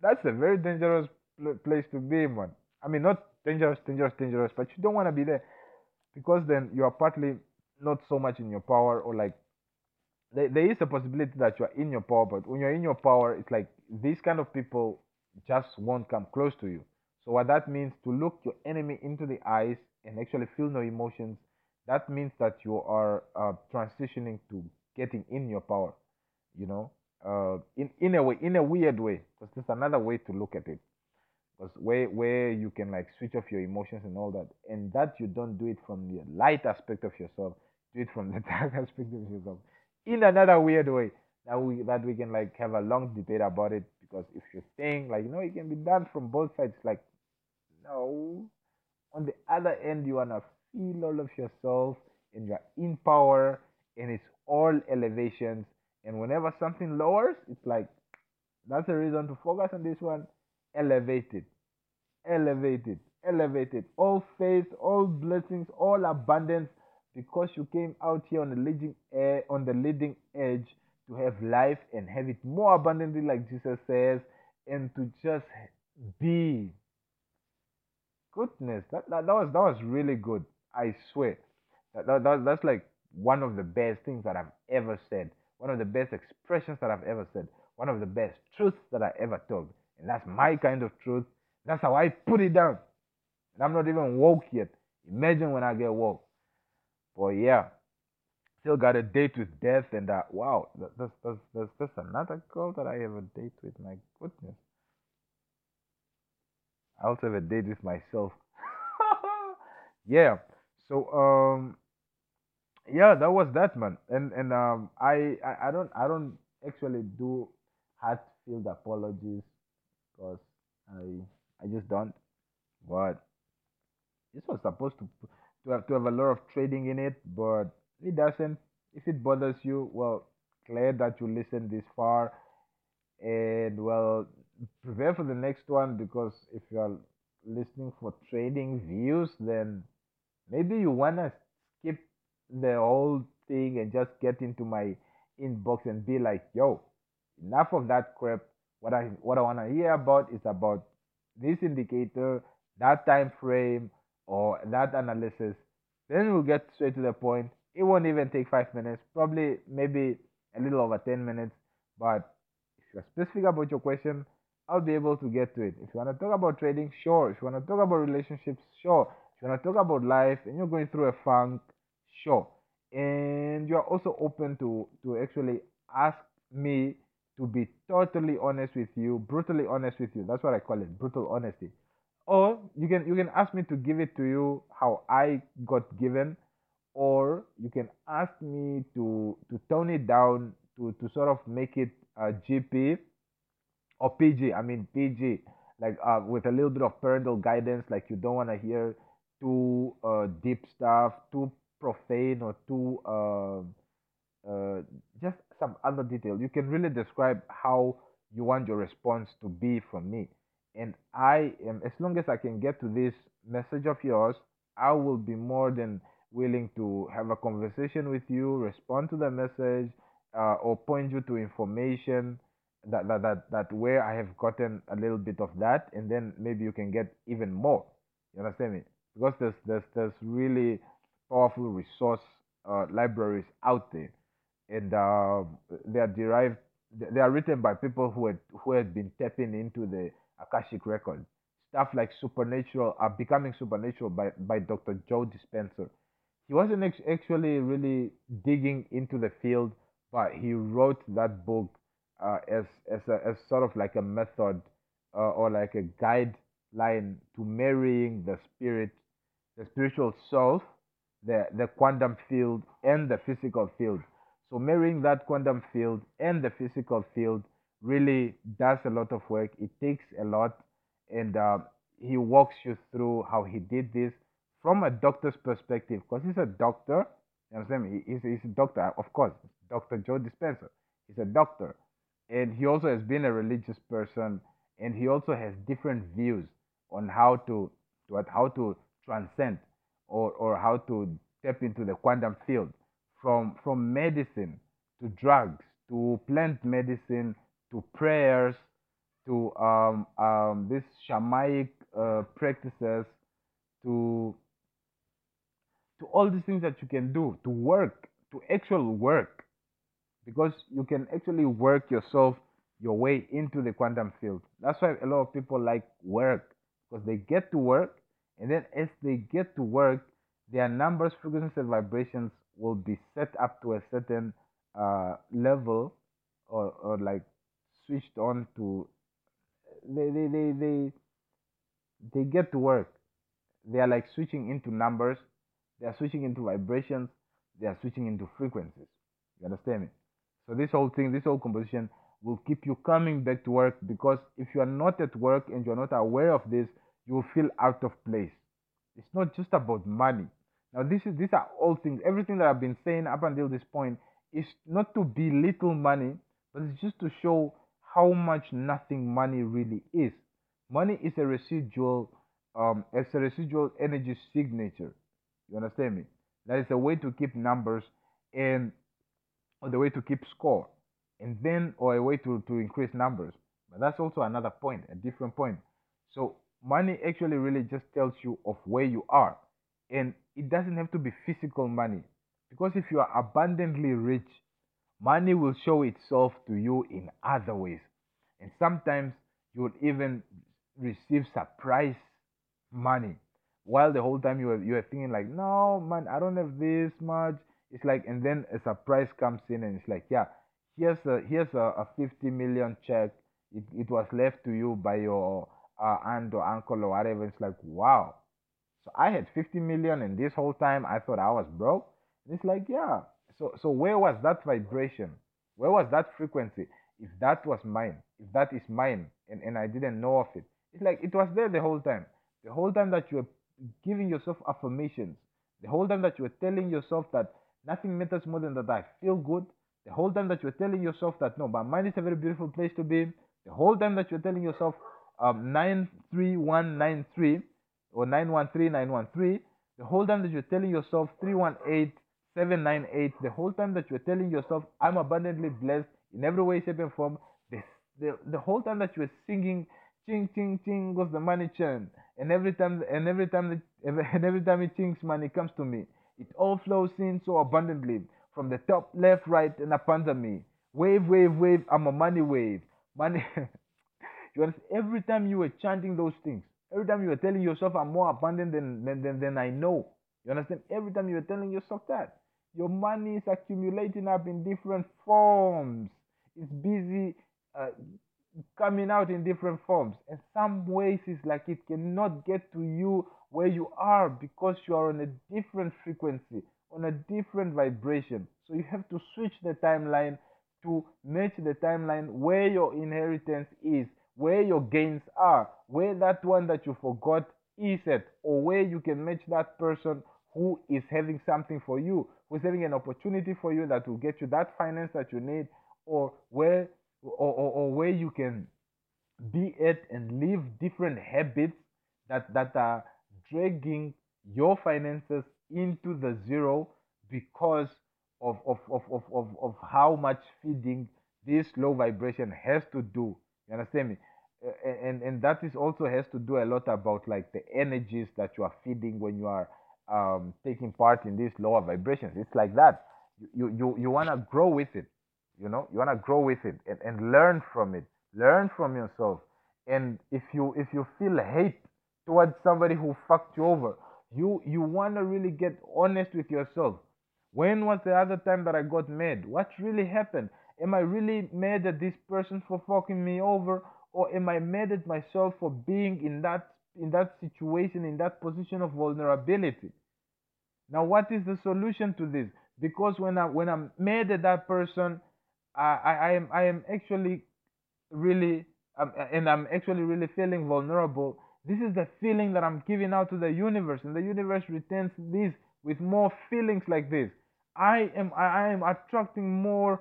That's a very dangerous pl- place to be, man. I mean, not dangerous, dangerous, dangerous, but you don't want to be there because then you are partly not so much in your power or like there, there is a possibility that you are in your power, but when you're in your power, it's like these kind of people just won't come close to you. So what that means to look your enemy into the eyes and actually feel no emotions, that means that you are uh, transitioning to getting in your power. You know, uh, in in a way, in a weird way, because there's another way to look at it. Because where where you can like switch off your emotions and all that, and that you don't do it from the light aspect of yourself, do it from the dark aspect of yourself. In another weird way that we that we can like have a long debate about it because if you think like you know it can be done from both sides like no. On the other end you wanna feel all of yourself and you're in power and it's all elevations and whenever something lowers it's like that's a reason to focus on this one elevated elevated elevated all faith all blessings all abundance because you came out here on the leading air, on the leading edge to have life and have it more abundantly, like Jesus says, and to just be. Goodness, that, that, that was that was really good. I swear, that, that, that that's like one of the best things that I've ever said. One of the best expressions that I've ever said. One of the best truths that I ever told. And that's my kind of truth. That's how I put it down. And I'm not even woke yet. Imagine when I get woke. But yeah, still got a date with death, and uh, wow, that's that's another girl that I have a date with. My goodness, I also have a date with myself. yeah, so um, yeah, that was that man, and and um, I I, I don't I don't actually do heartfelt apologies because I I just don't. But this was supposed to to have to have a lot of trading in it, but it doesn't. If it bothers you, well, glad that you listened this far, and well, prepare for the next one because if you are listening for trading views, then maybe you wanna skip the whole thing and just get into my inbox and be like, yo, enough of that crap. What I what I wanna hear about is about this indicator, that time frame, or that analysis, then we'll get straight to the point. It won't even take five minutes, probably maybe a little over 10 minutes. But if you're specific about your question, I'll be able to get to it. If you want to talk about trading, sure. If you want to talk about relationships, sure. If you want to talk about life and you're going through a funk, sure. And you're also open to to actually ask me to be totally honest with you, brutally honest with you. That's what I call it, brutal honesty or you can you can ask me to give it to you how I got given, or you can ask me to to tone it down to to sort of make it a GP or PG. I mean PG, like uh, with a little bit of parental guidance. Like you don't want to hear too uh, deep stuff, too profane, or too uh, uh, just some other detail. You can really describe how you want your response to be from me and I am, as long as I can get to this message of yours, I will be more than willing to have a conversation with you, respond to the message, uh, or point you to information that, that that that where I have gotten a little bit of that, and then maybe you can get even more. You understand me? Because there's there's there's really powerful resource uh, libraries out there, and uh, they are derived. They are written by people who had who had been tapping into the Akashic record. Stuff like supernatural, uh, becoming supernatural by, by Dr. Joe Dispenza. He wasn't actually really digging into the field, but he wrote that book uh, as as a, as sort of like a method uh, or like a guideline to marrying the spirit, the spiritual self, the the quantum field, and the physical field. So marrying that quantum field and the physical field really does a lot of work. It takes a lot, and uh, he walks you through how he did this from a doctor's perspective, because he's a doctor. You understand me? He's, he's a doctor, of course. Dr. Joe Dispenza. He's a doctor, and he also has been a religious person and he also has different views on how to, to how to transcend or, or how to tap into the quantum field from from medicine to drugs to plant medicine to prayers to um, um, this shamanic uh, practices to to all these things that you can do to work to actual work. Because you can actually work yourself your way into the quantum field. That's why a lot of people like work because they get to work and then as they get to work their numbers frequencies and vibrations will be set up to a certain uh, level or, or like switched on to they, they, they, they they get to work. They are like switching into numbers, they are switching into vibrations, they are switching into frequencies. You understand me? So this whole thing, this whole composition will keep you coming back to work because if you are not at work and you're not aware of this, you will feel out of place. It's not just about money. Now this is these are all things. Everything that I've been saying up until this point is not to belittle money, but it's just to show how much nothing money really is. Money is a residual, um, it's a residual energy signature. You understand me? That is a way to keep numbers and or the way to keep score, and then or a way to to increase numbers. But that's also another point, a different point. So money actually really just tells you of where you are, and it doesn't have to be physical money, because if you are abundantly rich, money will show itself to you in other ways, and sometimes you will even receive surprise money while the whole time you were you were thinking like no man i don't have this much. It's like and then a surprise comes in and it's like yeah here's a here's a, a 50 million check. It, it was left to you by your uh, aunt or uncle or whatever. It's like wow so i had 50 million and this whole time i thought i was broke. And it's like yeah so so where was that vibration? Where was that frequency? If that was mine if that is mine and, and i didn't know of it. It's like it was there the whole time. The whole time that you were giving yourself affirmations, the whole time that you were telling yourself that nothing matters more than that I feel good, the whole time that you were telling yourself that no, my mind is a very beautiful place to be, the whole time that you're telling yourself um, 93193 or 913913, the whole time that you're telling yourself 318 798, the whole time that you're telling yourself I'm abundantly blessed in every way, shape, and form, the, the, the whole time that you're singing ching ching ching goes the money churn and every time and every time the, and every time it chings money comes to me it all flows in so abundantly from the top left right and up under me. Wave wave wave i'm a money wave. Money you understand? Every time you were chanting those things every time you were telling yourself i'm more abundant than than, than, than i know you understand every time you were telling yourself that your money is accumulating up in different forms it's busy uh, coming out in different forms. And some ways it's like it cannot get to you where you are because you are on a different frequency, on a different vibration. So you have to switch the timeline to match the timeline where your inheritance is, where your gains are, where that one that you forgot is at, or where you can match that person who is having something for you, who's having an opportunity for you that will get you that finance that you need, or where or, or, or where you can be at and live different habits that that are dragging your finances into the zero because of of, of, of, of, of how much feeding this low vibration has to do you understand me? And and that is also has to do a lot about like the energies that you are feeding when you are um, taking part in these lower vibrations. It's like that. You you, you want to grow with it you know? You want to grow with it and, and learn from it. Learn from yourself. And if you if you feel hate towards somebody who fucked you over you you want to really get honest with yourself. When was the other time that i got mad? What really happened am i really mad at this person for fucking me over or am i mad at myself for being in that in that situation in that position of vulnerability now what is the solution to this because when i when i'm mad at that person I, I, I am I am actually really um, and I'm actually really feeling vulnerable. This is the feeling that I'm giving out to the universe, and the universe returns this with more feelings like this. I am I am attracting more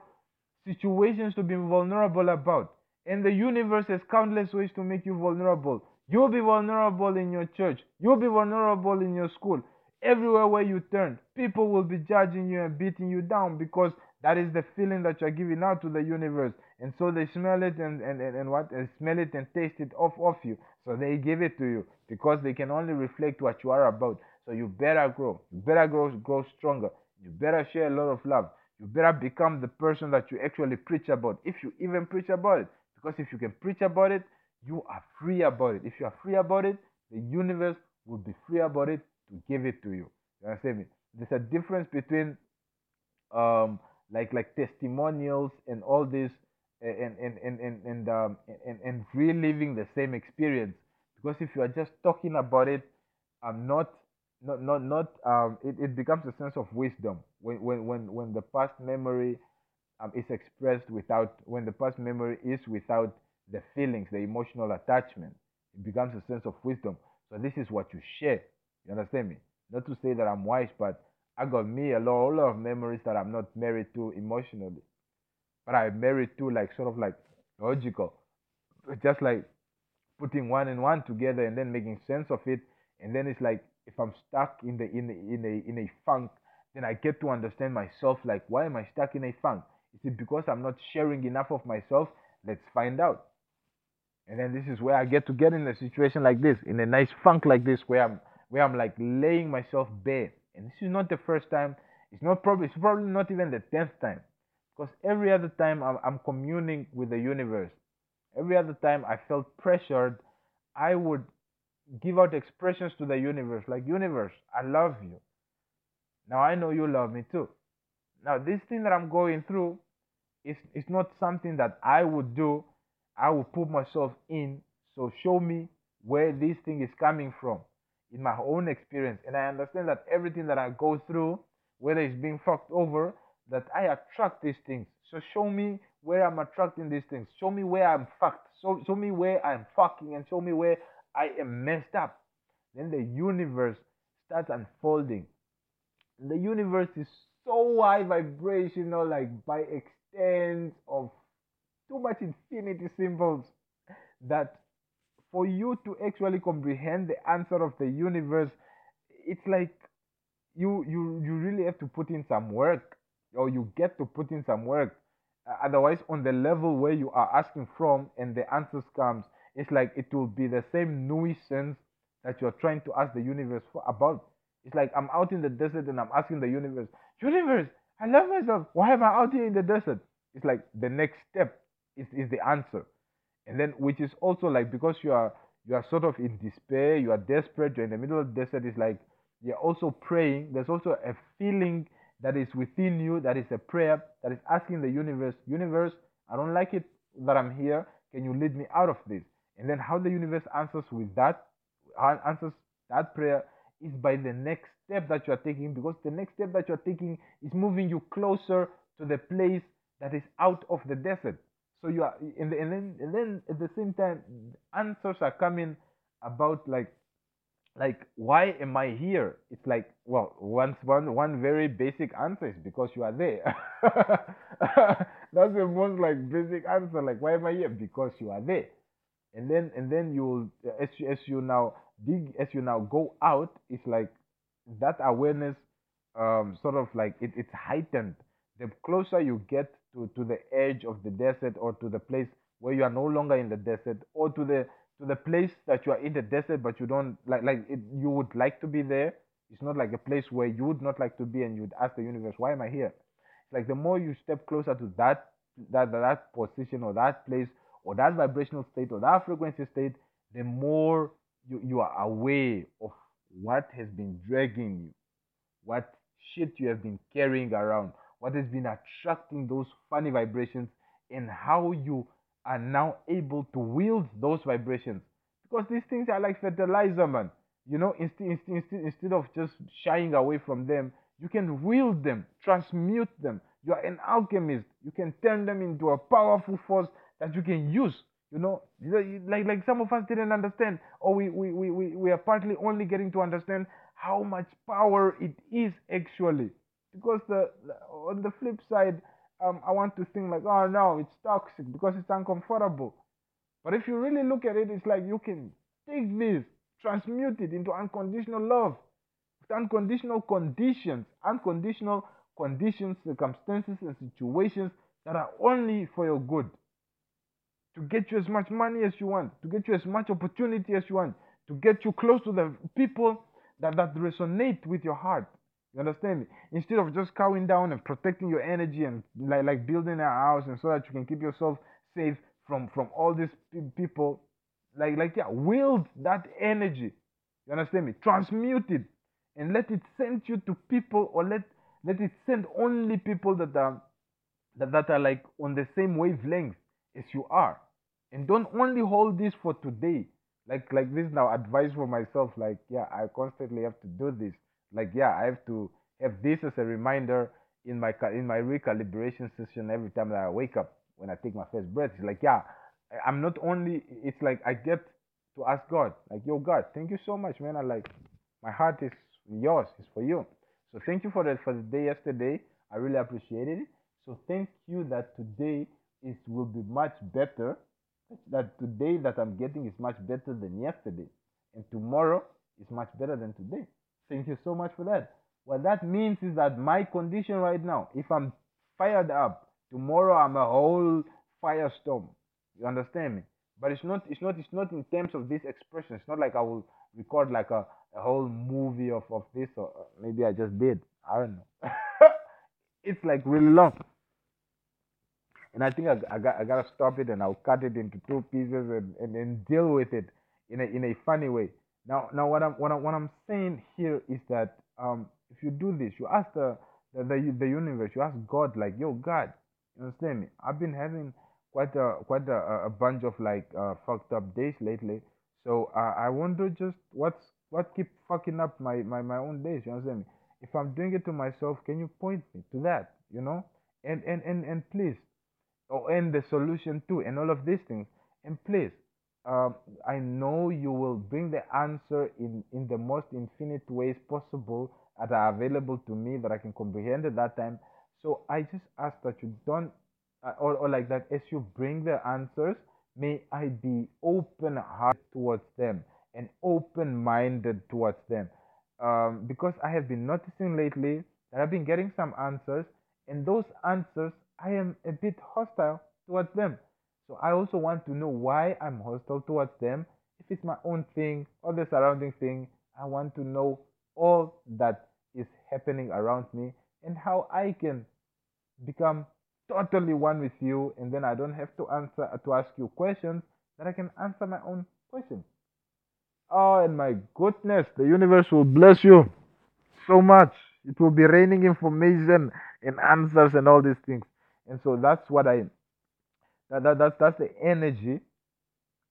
situations to be vulnerable about. And the universe has countless ways to make you vulnerable. You'll be vulnerable in your church. You'll be vulnerable in your school. Everywhere where you turn, people will be judging you and beating you down because that is the feeling that you're giving out to the universe. And so they smell it and, and, and, and what? And smell it and taste it off of you. So they give it to you because they can only reflect what you are about. So you better grow. You better grow, grow stronger. You better share a lot of love. You better become the person that you actually preach about. If you even preach about it. Because if you can preach about it, you are free about it. If you are free about it, the universe will be free about it to give it to you. You understand me? There's a difference between um like like testimonials and all this and and and and and, um, and, and reliving the same experience. Because if you are just talking about it, I'm not not not not um it, it becomes a sense of wisdom when when when when the past memory um, is expressed without when the past memory is without the feelings the emotional attachment it becomes a sense of wisdom. So this is what you share. You understand me? Not to say that i'm wise but i got me a lot, a lot of memories that i'm not married to emotionally. But i'm married to like sort of like logical. Just like putting one and one together and then making sense of it. And then it's like if i'm stuck in the in in a in a funk then i get to understand myself like why am i stuck in a funk? Is it because i'm not sharing enough of myself? Let's find out. And then this is where i get to get in a situation like this in a nice funk like this where i'm where i'm like laying myself bare. And this is not the first time. It's not probably it's probably not even the tenth time. Because every other time I'm, I'm communing with the universe. Every other time i felt pressured i would give out expressions to the universe like universe i love you. Now i know you love me too. Now this thing that i'm going through is is not something that i would do. I will put myself in. So show me where this thing is coming from in my own experience. And i understand that everything that i go through whether it's being fucked over that i attract these things. So show me where i'm attracting these things. Show me where i'm fucked. So show me where i'm fucking and show me where I am messed up. Then the universe starts unfolding. The universe is so high vibrational, like by extent of too much infinity symbols, that for you to actually comprehend the answer of the universe, it's like you you you really have to put in some work, or you get to put in some work. Uh, otherwise, on the level where you are asking from, and the answers comes, it's like it will be the same nuisance that you're trying to ask the universe for about. It's like I'm out in the desert and I'm asking the universe, Universe, I love myself. Why am I out here in the desert? It's like the next step is, is the answer. And then which is also like because you are you are sort of in despair, you are desperate, you're in the middle of the desert, it's like you're also praying. There's also a feeling that is within you that is a prayer that is asking the universe, Universe, I don't like it that I'm here. Can you lead me out of this? And then how the universe answers with that answers that prayer is by the next step that you are taking because the next step that you are taking is moving you closer to the place that is out of the desert. So you are and, and then and then at the same time answers are coming about like like why am I here? It's like well once one one very basic answer is because you are there. That's the most like basic answer. Like why am I here? Because you are there and then and then you as you, as you now dig as you now go out it's like that awareness um sort of like it, it's heightened. The closer you get to to the edge of the desert or to the place where you are no longer in the desert or to the to the place that you are in the desert but you don't like like it, you would like to be there it's not like a place where you would not like to be and you'd ask the universe why am i here? It's like the more you step closer to that that that position or that place or that vibrational state or that frequency state, the more you, you are aware of what has been dragging you, what shit you have been carrying around, what has been attracting those funny vibrations, and how you are now able to wield those vibrations. Because these things are like fertilizer, man. You know, instead, instead, instead of just shying away from them, you can wield them, transmute them. You are an alchemist. You can turn them into a powerful force that you can use you know like like some of us didn't understand or we we, we, we, we are partly only getting to understand how much power it is actually because the, on the flip side um, I want to think like, oh no, it's toxic because it's uncomfortable. But if you really look at it, it's like you can take this, transmute it into unconditional love, with unconditional conditions, unconditional conditions, circumstances, and situations that are only for your good. To get you as much money as you want, to get you as much opportunity as you want, to get you close to the people that, that resonate with your heart. You understand me? Instead of just cowing down and protecting your energy and like like building a house and so that you can keep yourself safe from from all these people, like like yeah, wield that energy. You understand me? Transmute it and let it send you to people or let let it send only people that are that, that are like on the same wavelength as you are. And don't only hold this for today. Like like this now advice for myself, like yeah, I constantly have to do this. Like yeah i have to have this as a reminder in my in my recalibration session every time that i wake up when i take my first breath. It's like yeah i'm not only it's like i get to ask god like yo god thank you so much man. I like my heart is yours it's for you. So thank you for that for the day yesterday. I really appreciated it. So thank you that today is will be much better that today that i'm getting is much better than yesterday and tomorrow is much better than today Thank you so much for that. What that means is that my condition right now, if I'm fired up, tomorrow I'm a whole firestorm. You understand me? But it's not it's not it's not in terms of this expression. It's not like I will record like a, a whole movie of, of this or maybe I just did. I don't know. it's like really long. And I think I, I, got, I gotta stop it and I'll cut it into two pieces and, and, and deal with it in a, in a funny way. Now, now what I'm what I'm what I'm saying here is that um, if you do this, you ask the the the, the universe, you ask God, like, yo, God, you understand me? I've been having quite a quite a, a bunch of like uh, fucked up days lately. So uh, I wonder just what's what keep fucking up my, my my own days. You understand me? If I'm doing it to myself, can you point me to that? You know, and and and and please, oh, and the solution too, and all of these things, and please um, I know you will bring the answer in, in the most infinite ways possible that are available to me that I can comprehend at that time. So I just ask that you don't, uh, or, or like that, as you bring the answers, may I be open hearted towards them and open minded towards them. Um, because I have been noticing lately that I've been getting some answers, and those answers, I am a bit hostile towards them. So I also want to know why I'm hostile towards them. If it's my own thing or the surrounding thing, I want to know all that is happening around me and how I can become totally one with you and then I don't have to answer to ask you questions that I can answer my own questions. Oh and my goodness, the universe will bless you so much. It will be raining information and answers and all these things. And so that's what I that, that that's that's the energy.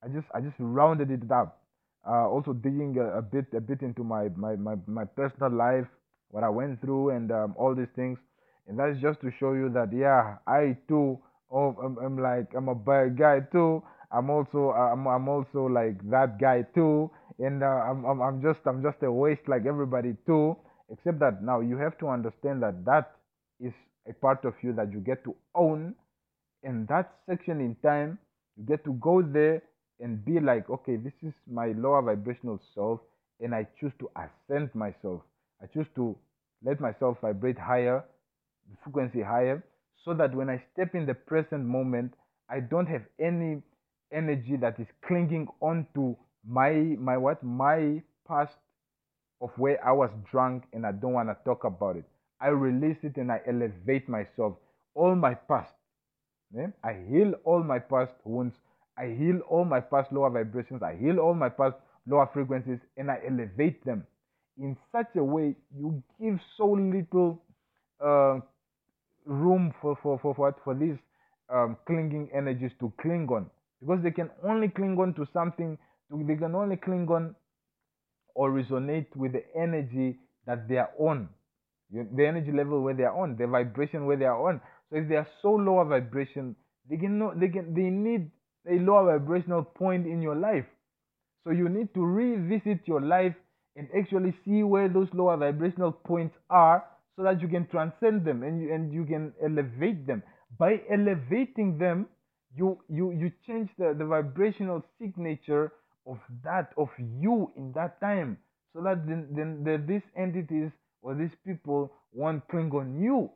I just I just rounded it up. Uh, also digging a, a, bit a bit into my, my my my personal life, what I went through, and um, all these things. And that's just to show you that yeah, I too, oh, I'm, I'm like I'm a bad guy too. I'm also I'm I'm also like that guy too, and uh, I'm, I'm I'm just I'm just a waste like everybody too. Except that now you have to understand that that is a part of you that you get to own in that section in time, you get to go there and be like, okay, this is my lower vibrational self, and I choose to ascend myself. I choose to let myself vibrate higher, the frequency higher, so that when I step in the present moment, I don't have any energy that is clinging on to my my what my past of where I was drunk and I don't want to talk about it. I release it and I elevate myself. All my past, yeah? I heal all my past wounds. I heal all my past lower vibrations. I heal all my past lower frequencies and I elevate them in such a way you give so little uh, room for, for, for, for, for these um, clinging energies to cling on because they can only cling on to something, they can only cling on or resonate with the energy that they are on, the energy level where they are on, the vibration where they are on. So if they are so lower vibration, they can know they can they need a lower vibrational point in your life. So you need to revisit your life and actually see where those lower vibrational points are so that you can transcend them and you, and you can elevate them. By elevating them, you you you change the, the vibrational signature of that of you in that time so that then, then the, these entities or these people won't cling on you.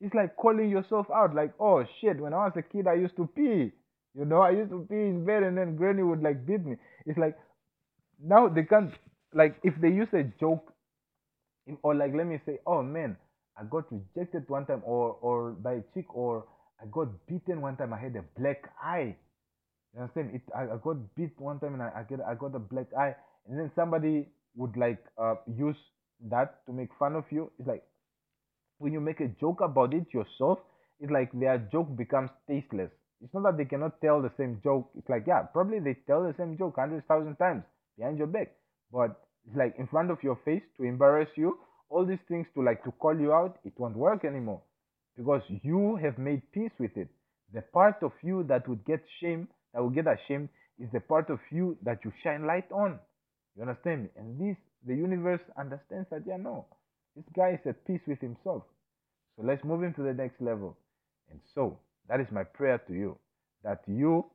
It's like calling yourself out like oh shit when i was a kid i used to pee. You know i used to pee in bed and then granny would like beat me. It's like now they can't like if they use a joke or like let me say oh man i got rejected one time or or by a chick or i got beaten one time i had a black eye. You understand? It i, I got beat one time and I, I get i got a black eye. And then somebody would like uh, use that to make fun of you it's like when you make a joke about it yourself it's like their joke becomes tasteless. It's not that they cannot tell the same joke. It's like yeah probably they tell the same joke hundred thousand times behind your back. But it's like in front of your face to embarrass you all these things to like to call you out it won't work anymore. Because you have made peace with it. The part of you that would get shame that would get ashamed is the part of you that you shine light on. You understand me? And this the universe understands that yeah no this guy is at peace with himself. So let's move him to the next level. And so that is my prayer to you that you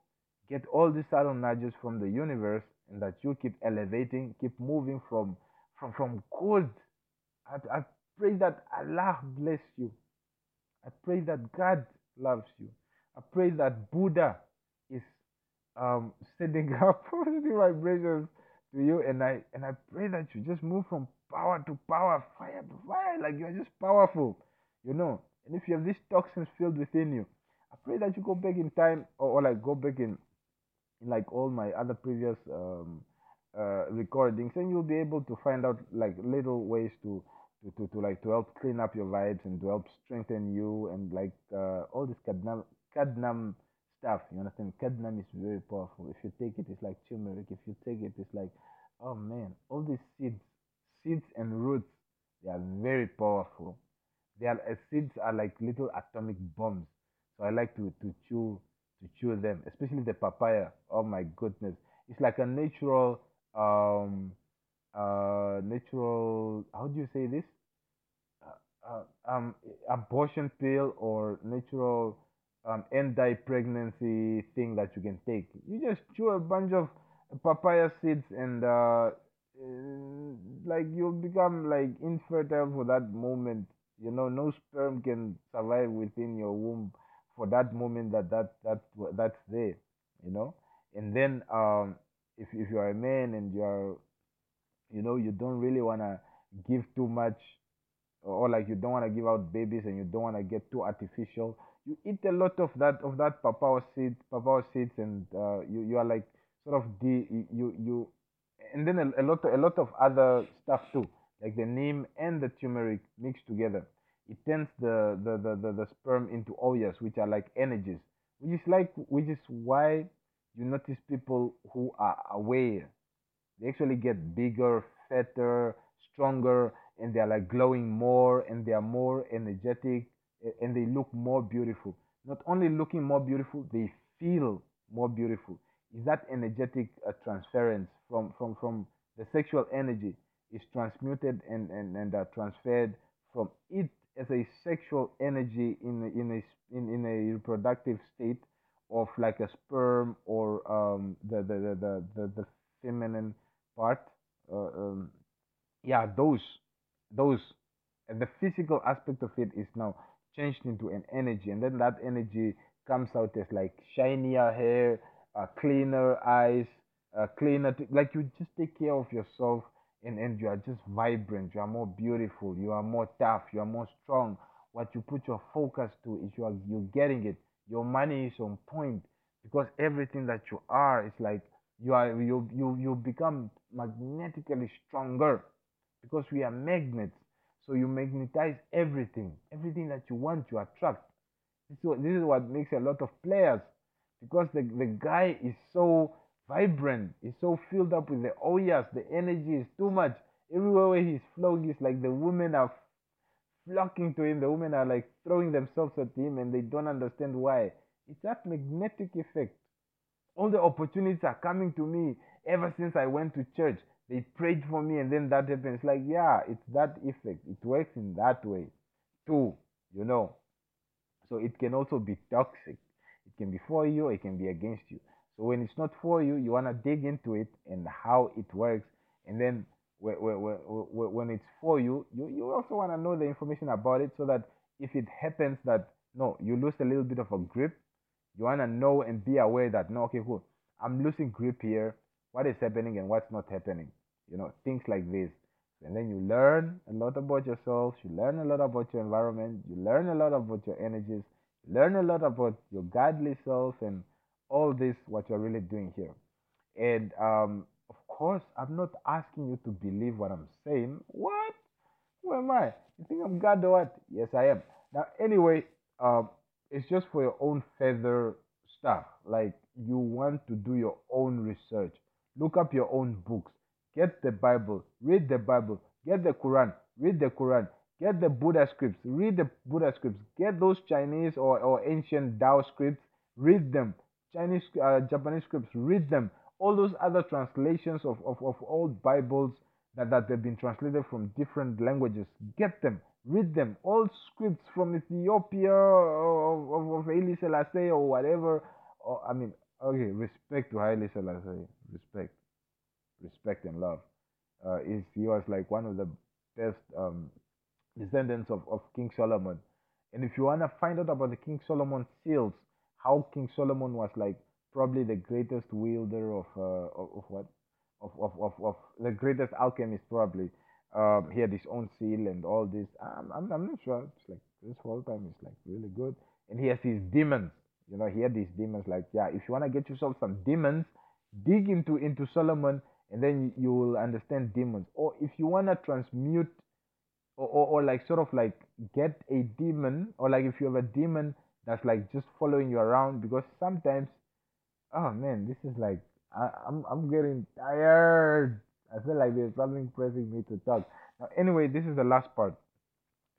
get all these subtle nudges from the universe and that you keep elevating keep moving from from from good I, I pray that allah bless you. I pray that god loves you. I pray that buddha is um sending up positive vibrations to you and i and i pray that you just move from power to power fire to fire like you're just powerful you know. And if you have these toxins filled within you i pray that you go back in time or, or like go back in in like all my other previous um uh recordings and you'll be able to find out like little ways to to, to, to like to help clean up your vibes and to help strengthen you and like uh, all this cadnam cadnam stuff you understand? Cadnam is very powerful. If you take it it's like turmeric. If you take it it's like oh man all these seeds seeds and roots they are very powerful. They are uh, seeds are like little atomic bombs. So i like to to chew to chew them especially the papaya. Oh my goodness. It's like a natural um uh natural how do you say this? Uh, uh, um abortion pill or natural um anti-pregnancy thing that you can take. You just chew a bunch of papaya seeds and uh, uh, like you'll become like infertile for that moment. You know no sperm can survive within your womb for that moment that that that that's there you know? And then um if if you are a man and you are you know you don't really want to give too much or like you don't want to give out babies and you don't want to get too artificial you eat a lot of that of that papaya seed papaya seeds and uh, you you are like sort of the you you and then a, a lot a lot of other stuff too like the neem and the turmeric mixed together. It turns the the, the, the, the sperm into ojas which are like energies which is like which is why you notice people who are aware. They actually get bigger fatter stronger and they're like glowing more and they are more energetic and they look more beautiful. Not only looking more beautiful they feel more beautiful. Is that energetic uh, transference from from from the sexual energy is transmuted and and, and uh, transferred from it as a sexual energy in in a in, in a reproductive state of like a sperm or um the the the the, the, the feminine part uh, um, yeah those those and the physical aspect of it is now changed into an energy and then that energy comes out as like shinier hair uh, cleaner eyes uh, cleaner t- like you just take care of yourself and and you are just vibrant. You are more beautiful. You are more tough. You are more strong. What you put your focus to is you are you're getting it. Your money is on point because everything that you are is like you are you you you become magnetically stronger because we are magnets so you magnetize everything everything that you want you attract. This is what, this is what makes a lot of players because the, the guy is so vibrant he's so filled up with the oh yes the energy is too much. Everywhere where he's flowing it's like the women are flocking to him the women are like throwing themselves at him and they don't understand why. It's that magnetic effect. All the opportunities are coming to me ever since I went to church. They prayed for me and then that happens. Like, yeah, it's that effect. It works in that way. too, you know. So it can also be toxic. It can be for you, it can be against you. So when it's not for you, you want to dig into it and how it works. And then when, when, when it's for you, you, you also want to know the information about it so that if it happens that, no, you lose a little bit of a grip, you want to know and be aware that, no, okay, cool. I'm losing grip here. What is happening and what's not happening? You know, things like this. And then you learn a lot about yourself, you learn a lot about your environment, you learn a lot about your energies, you learn a lot about your godly self and all this, what you're really doing here. And um, of course, I'm not asking you to believe what I'm saying. What? Who am I? You think I'm God or what? Yes, I am. Now, anyway, um, it's just for your own feather stuff. Like you want to do your own research, look up your own books, get the Bible, read the Bible, get the Quran, read the Quran, get the Buddha scripts, read the Buddha scripts, get those Chinese or, or ancient Tao scripts, read them. Chinese, uh, Japanese scripts, read them. All those other translations of, of, of old Bibles that, that they've been translated from different languages, get them, read them. All scripts from Ethiopia or of, of Haile Selassie or whatever. Or, I mean, okay, respect to Haile Selassie, respect, respect and love. Uh, is he was like one of the best um, descendants of, of King Solomon. And if you want to find out about the King Solomon seals, how King Solomon was like probably the greatest wielder of uh, of, of, what of, of, of, of the greatest alchemist probably. Um, he had his own seal and all this. I'm, I'm, I'm not sure. It's like this whole time is like really good. And he has his demons. You know, he had these demons. Like, yeah, if you want to get yourself some demons, dig into into Solomon, and then you will understand demons. Or if you want to transmute, or, or, or like sort of like get a demon, or like if you have a demon that's like just following you around, because sometimes, oh man, this is like I, I'm I'm getting tired. I feel like there's something pressing me to talk. Now, anyway, this is the last part.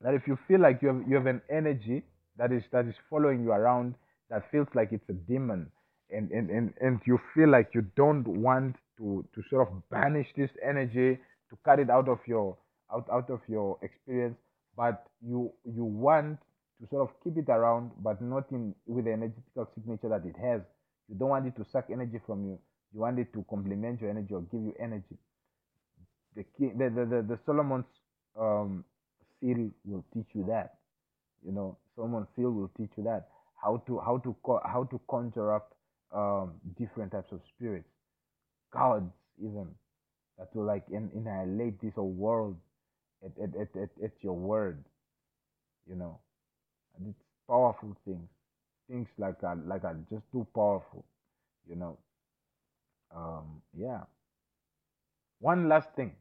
That if you feel like you have you have an energy that is that is following you around, that feels like it's a demon, and and and, and you feel like you don't want to to sort of banish this energy, to cut it out of your out out of your experience, but you you want to sort of keep it around, but not in with the energetical signature that it has. You don't want it to suck energy from you. You want it to complement your energy or give you energy. The the the the, the Solomon's um, seal will teach you that. You know, Solomon's seal will teach you that how to how to how to conjure up um, different types of spirits, gods even that will like in, annihilate this whole world at, at, at, at, at your word. You know, and it's powerful things. Things like are like are just too powerful. You know, um, yeah. One last thing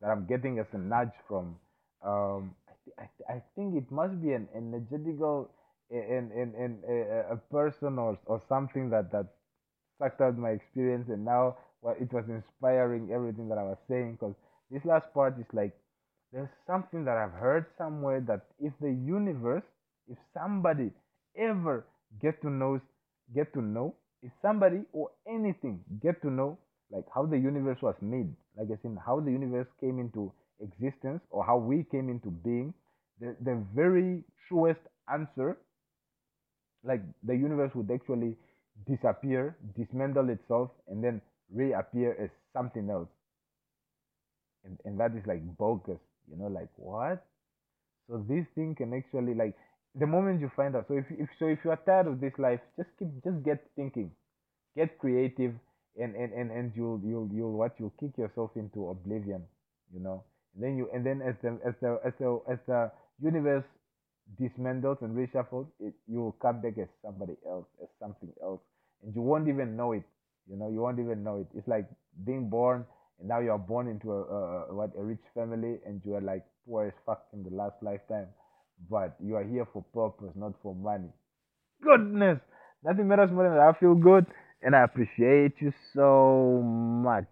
that I'm getting as a nudge from, um, I, th- I think it must be an energetical, in in in a, a person or or something that that sucked out my experience, and now well, it was inspiring everything that I was saying. Because this last part is like, there's something that I've heard somewhere that if the universe, if somebody ever get to know, get to know if somebody or anything get to know like how the universe was made like i said how the universe came into existence or how we came into being the, the very truest answer like the universe would actually disappear dismantle itself and then reappear as something else. And, and that is like bogus you know like what? So this thing can actually like the moment you find out so if, if so if you are tired of this life just keep just get thinking. Get creative and and and, and you'll you'll you'll what you'll kick yourself into oblivion you know? And then you and then as the as the as the as the universe dismantles and reshuffles it you will come back as somebody else as something else. And you won't even know it you know you won't even know it it's like being born and now you're born into a, a, what a rich family and you are like poor as fuck in the last lifetime but you are here for purpose, not for money. Goodness, nothing matters more than that I feel good, and I appreciate you so much.